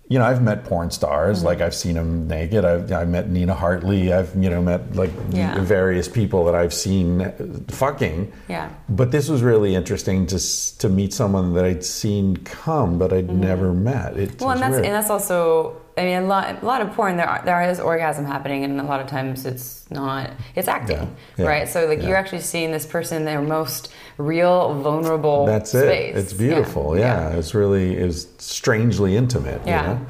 you know, I've met porn stars. Mm-hmm. Like I've seen them naked. I've I met Nina Hartley. I've you know met like Yeah. various people that I've seen uh, fucking. Yeah. But this was really interesting to to meet someone that I'd seen come, but I'd never met. It Mm-hmm. Well, and that's weird. and that's also. I mean, a lot, a lot of porn. There, are, there is orgasm happening, and a lot of times it's not. It's acting, Yeah, yeah, right? So, like, you're actually seeing this person their most real, vulnerable. That's space. it. It's beautiful. Yeah. It's really it was strangely intimate. you Yeah. know?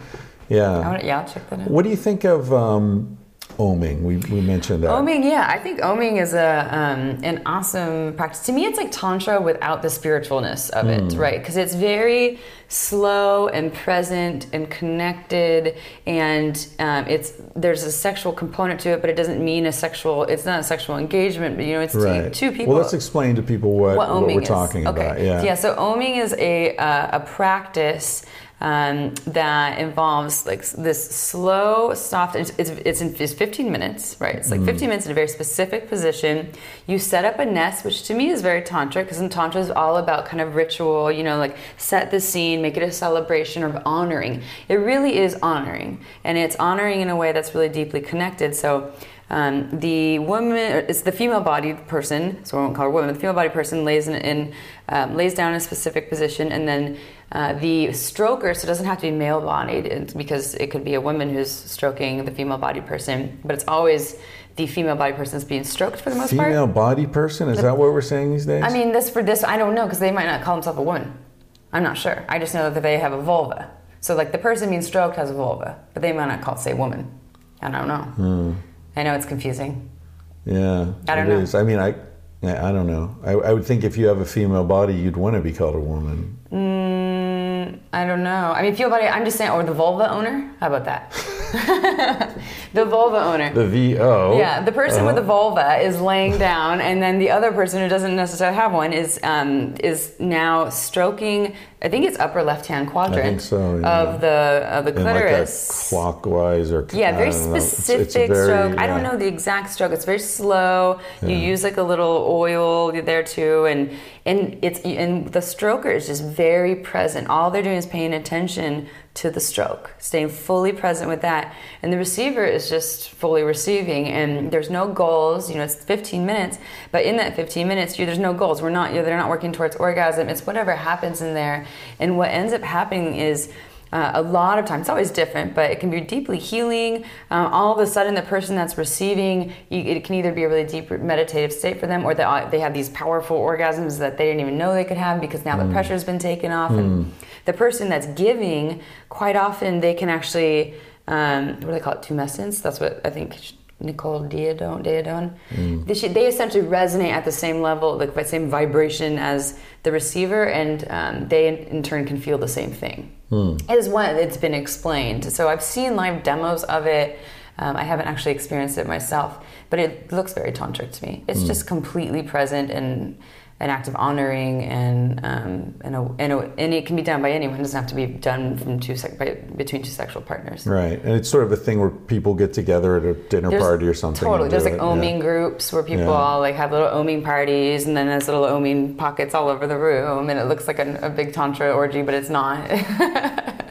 Yeah. Wanna, yeah, I'll check that out. What do you think of um, oming? We, we mentioned that. Oming, yeah, I think oming is a um, an awesome practice. To me, it's like tantra without the spiritualness of it, Hmm. right? Because it's very slow and present and connected, and um, it's there's a sexual component to it, but it doesn't mean a sexual. It's not a sexual engagement, but you know, it's right. two, two people. Well, let's explain to people what, what what, we're is. talking okay. about. Yeah. Yeah. So oming is a uh, a practice um, that involves like this slow, soft. It's it's it's, in, it's 15 minutes, right? It's like Mm-hmm. 15 minutes in a very specific position. You set up a nest, which to me is very tantric because in tantra is all about kind of ritual. You know, like set the scene, make it a celebration of honoring. It really is honoring, and it's honoring in a way that's really deeply connected. So. Um, the woman, it's the female-bodied person, so I won't call her woman. The female-bodied person lays in, in um, lays down in a specific position, and then uh, the stroker, so it doesn't have to be male-bodied, because it could be a woman who's stroking the female-bodied person, but it's always the female-bodied person that's being stroked for the most part. Female body person? Is that what we're saying these days? I mean, this for this, I don't know because they might not call themselves a woman. I'm not sure. I just know that they have a vulva. So, like, the person being stroked has a vulva, but they might not call it, say woman. I don't know. Hmm. I know it's confusing. yeah. I don't it know. is. I mean, I. I don't know. I, I would think if you have a female body, you'd want to be called a woman. Mm, I don't know. I mean, female body. I'm just saying, or the vulva owner. How about that? the vulva owner. The VO. Yeah, the person with the Uh-huh. vulva is laying down, and then the other person who doesn't necessarily have one is um, is now stroking. I think it's upper left hand quadrant so, yeah. of the of the In like clitoris. clockwise or yeah, very. It's- specific it's a very, stroke. I don't know the exact stroke. It's very slow. You use like a little oil there too, and and it's and the stroker is just very present. All they're doing is paying attention to the stroke, staying fully present with that, and the receiver is just fully receiving. And there's no goals. You know, it's 15 minutes, but in that 15 minutes, you, there's no goals. We're not. You know, they're not working towards orgasm. It's whatever happens in there, and what ends up happening is. Uh, a lot of times, it's always different, but it can be deeply healing. Um, all of a sudden, the person that's receiving, you, it can either be a really deep meditative state for them, or they, they have these powerful orgasms that they didn't even know they could have because now the pressure's been taken off. And the person that's giving, quite often, they can actually, um, what do they call it, tumescence? That's what I think Nicole Daedone, Daedone. They, should, they essentially resonate at the same level, like the same vibration as the receiver, and um, they in, in turn can feel the same thing. It is one it's been explained. So I've seen live demos of it. Um, I haven't actually experienced it myself, but it looks very tantric to me. It's just completely present and an act of honoring, and um, and, a, and, a, and it can be done by anyone. It doesn't have to be done from two sec- by, between two sexual partners. Right, and it's sort of a thing where people get together at a dinner There's- party or something. Totally. There's like it, oming yeah. groups where people Yeah. all like have little oming parties, and then there's little oming pockets all over the room, and it looks like a, a big tantra orgy, but it's not.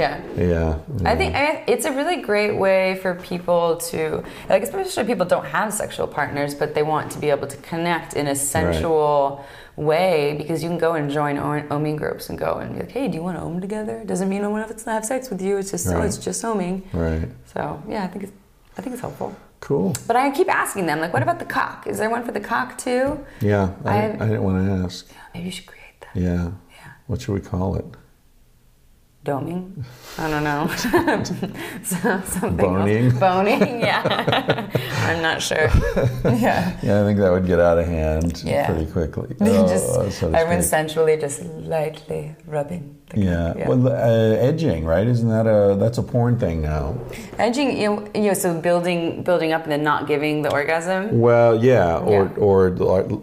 yeah. Yeah, I think I, it's a really great way for people to, like, especially people don't have sexual partners, but they want to be able to connect in a sensual way because you can go and join oming groups and go and be like, hey, do you want to om together? Doesn't mean I want to have sex with you. It's just, oh, Right. it's just oming. right. So yeah, I think it's, I think it's helpful. Cool. But I keep asking them, like, what about the cock? Is there one for the cock too? Yeah, I, I- didn't, I didn't want to ask. Maybe you should create that. Yeah. Yeah. What should we call it? Doming? I don't know. So- Something Boning? Else. Boning, yeah. I'm not sure. Yeah. Yeah, I think that would get out of hand Yeah. pretty quickly. just Oh, so to everyone speak. sensually just lightly rubbing. The Yeah. Well, uh, edging, right? Isn't that a that's a porn thing now? Edging, you know, you know, so building, building up and then not giving the orgasm. Well, yeah, or Yeah. or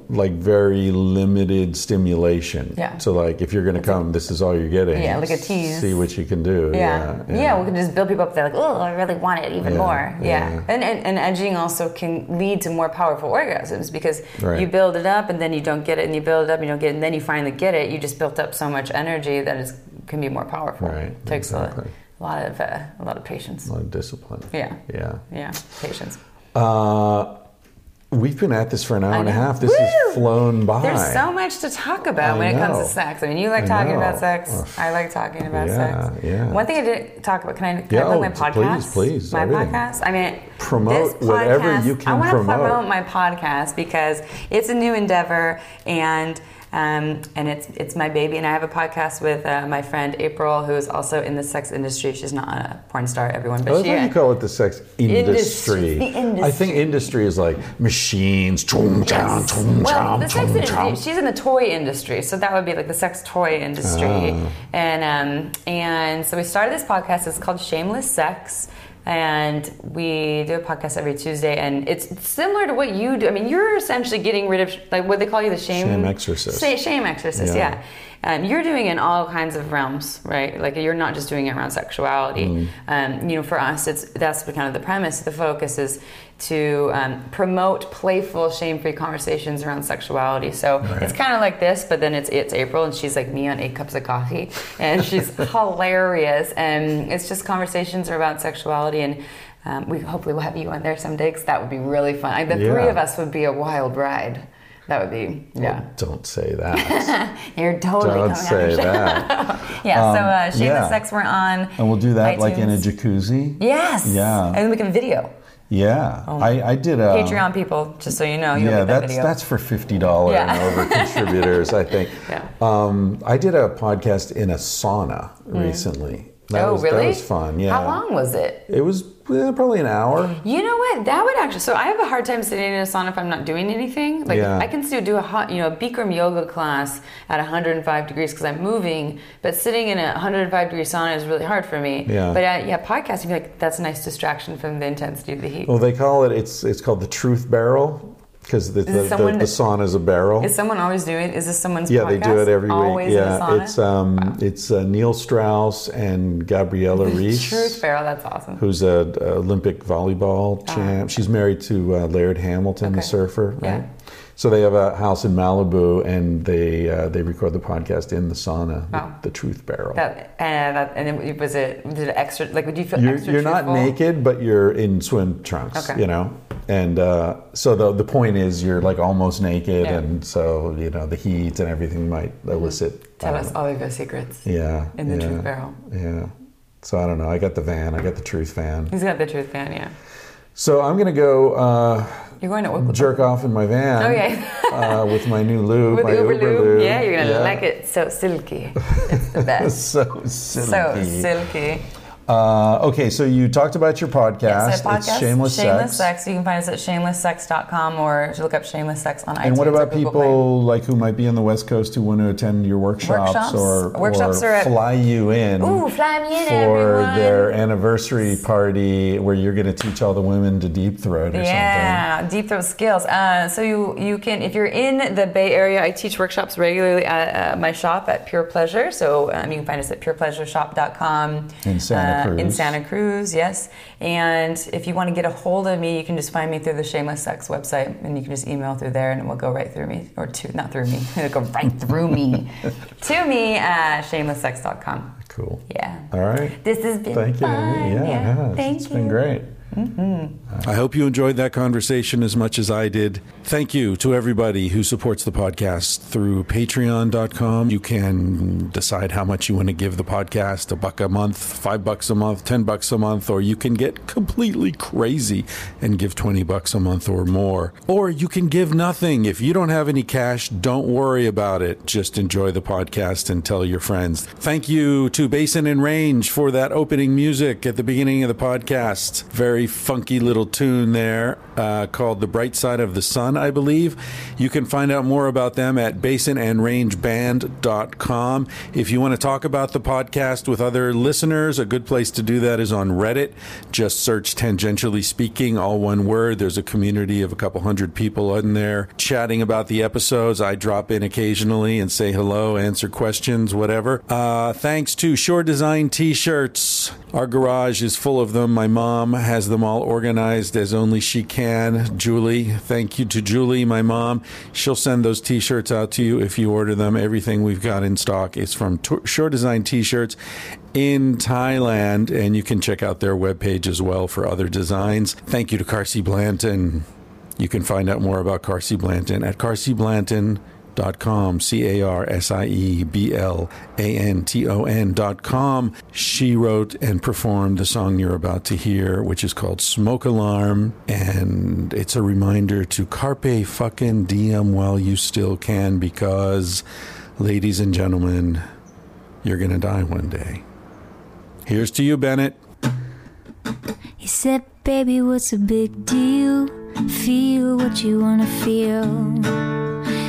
like, very limited stimulation. Yeah. So like if you're going to come, this is all you're getting. Yeah, like a tease. See what you can do. Yeah. yeah, we can just build people up. They're like, oh, I really want it even Yeah, more. Yeah, yeah. And, and and edging also can lead to more powerful orgasms because Right. you build it up and then you don't get it, and you build it up, and you don't get it, and then you finally get it. You just built up so much energy that is can be more powerful. Right, takes exactly. a, lot of uh, a lot of patience. A lot of discipline. Yeah. Yeah. Yeah, patience. Uh, we've been at this for an hour and a half. This Woo! has flown by. There's so much to talk about I when it comes to sex. I mean, you like talking about sex. Ugh. I like talking about Yeah, sex. yeah. One thing I didn't talk about. Can I? Can Yeah, I plug my oh, please, podcast? please, My everything. podcast. I mean, Promote this whatever you can I want to promote my podcast because it's a new endeavor and. Um, and it's it's my baby, and I have a podcast with uh, my friend April, who is also in the sex industry. She's not a porn star, everyone, but I she. you call it the sex industry. Industry, the I think industry is like machines. Chum, Well, the sex industry, she's in the toy industry, so that would be like the sex toy industry. Ah. And um, and so we started this podcast. It's called Shameless Sex. And we do a podcast every Tuesday, and it's similar to what you do. I mean, you're essentially getting rid of like what they call you the shame Shame exorcist. Say, shame exorcist, Yeah. yeah. Um, you're doing it in all kinds of realms, right? Like you're not just doing it around sexuality. Mm. Um, you know, for us, it's that's the kind of the premise. The focus is to um, promote playful, shame-free conversations around sexuality. So it's kind of like this, but then it's it's April, and she's like me on eight cups of coffee, and she's hilarious, and it's just conversations are about sexuality and. Um, we hopefully will have you on there someday because that would be really fun. Like, the three of us would be a wild ride. That would be yeah. Don't say that. You're totally Don't coming say that. Yeah, so uh, Shameless yeah. Sex, we're on. And we'll do that like in a jacuzzi. Yes. Yeah. And then we can video. Yeah. I, I did a Patreon people, just so you know, Yeah, that that's video. that's for fifty dollars Yeah. and over contributors, I think. Yeah. Um, I did a podcast in a sauna Mm. recently, That oh, was, really? That was fun. Yeah. How long was it? It was eh, probably an hour. You know what? That would actually. So I have a hard time sitting in a sauna if I'm not doing anything. Like Yeah. I can still do a hot, you know, Bikram yoga class at 105 degrees because I'm moving. But sitting in a 105 degree sauna is really hard for me. Yeah. But uh, yeah, podcasting, like that's a nice distraction from the intensity of the heat. Well, they call it. It's it's called the Truth Barrel because the, the, the, the sauna is a barrel. Is someone always doing? Is this someone's? Yeah, they do it every Always week. Yeah, it's um, it's uh, Neil Strauss and Gabriella Reece, Truth Barrel. That's awesome. who's a, a Olympic volleyball champ. She's married to uh, Laird Hamilton, the. Okay. surfer. Right. Yeah. So they have a house in Malibu, and they uh, they record the podcast in the sauna, Wow. the, the Truth Barrel. That and that and it, was it was it extra? Like, would you feel you're, extra? you're not naked, but you're in swim trunks. Okay. You know, and uh, so the the point is you're like almost naked, Yeah. and so you know the heat and everything might elicit. Tell I us all of your secrets. Yeah. in the yeah, Truth Barrel. Yeah. So I don't know. I got the van. I got the Truth van. He's got the truth van. Yeah, So I'm gonna go uh, you're going to jerk off in my van. Okay. uh, with my new lube, with my Uber, lube. lube. Yeah, you're gonna Yeah. like it. So silky. It's the best. So silky. so silky. Uh, okay, so you talked about your podcast. A podcast, It's Shameless, Shameless Sex. Sex. You can find us at shamelesssex.com or look up Shameless Sex on iTunes. And what about people like who might be on the West Coast who want to attend your workshops, Workshops? or, Workshops or are at- fly you in Ooh, fly me in, for everyone. their anniversary party where you're going to teach all the women to deep throat or something. Yeah, deep throat skills. Uh, so you you can if you're in the Bay Area, I teach workshops regularly at uh, my shop at Pure Pleasure. So um, you can find us at purepleasureshop.com In Santa uh, in Santa Cruz, yes. And if you want to get a hold of me, you can just find me through the Shameless Sex website, and you can just email through there, and it will go right through me, or to not through me, it'll go right through me to me at shamelesssex.com. Cool. Yeah. All right. This has been Thank fun. Amy. Yeah, yeah. it has. Thank it's you. been great. Mm-hmm. I hope you enjoyed that conversation as much as I did. Thank you to everybody who supports the podcast through patreon.com. You can decide how much you want to give the podcast a buck a month, five bucks a month, 10 bucks a month, or you can get completely crazy and give 20 bucks a month or more. Or you can give nothing. If you don't have any cash, don't worry about it. Just enjoy the podcast and tell your friends. Thank you to Basin and Range for that opening music at the beginning of the podcast. Very funky little tune there uh, called The Bright Side of the Sun, I believe. You can find out more about them at basinandrangeband.com. If you want to talk about the podcast with other listeners, a good place to do that is on Reddit. Just search Tangentially Speaking, all one word. There's a community of a couple hundred people in there chatting about the episodes. I drop in occasionally and say hello, answer questions, whatever. Uh, thanks to Shore Design t shirts. Our garage is full of them. My mom has them all organized as only she can. Julie, thank you to Julie, my mom. She'll send those t shirts out to you if you order them. Everything we've got in stock is from T- Shore Design t shirts in Thailand, and you can check out their webpage as well for other designs. Thank you to Carsie Blanton. You can find out more about Carsie Blanton at carsieblanton.com, C A R S I E B L A N T O N.com. She wrote and performed the song you're about to hear, which is called Smoke Alarm. And it's a reminder to carpe fucking diem while you still can, because, ladies and gentlemen, you're going to die one day. Here's to you, Bennett. He said, Baby, what's a big deal? Feel what you wanna feel.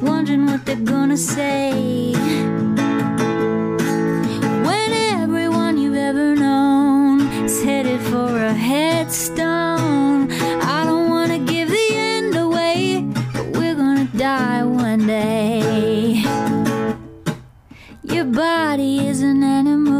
wondering what they're gonna say. When everyone you've ever known is headed for a headstone, I don't wanna give the end away, but we're gonna die one day. Your body is an animal,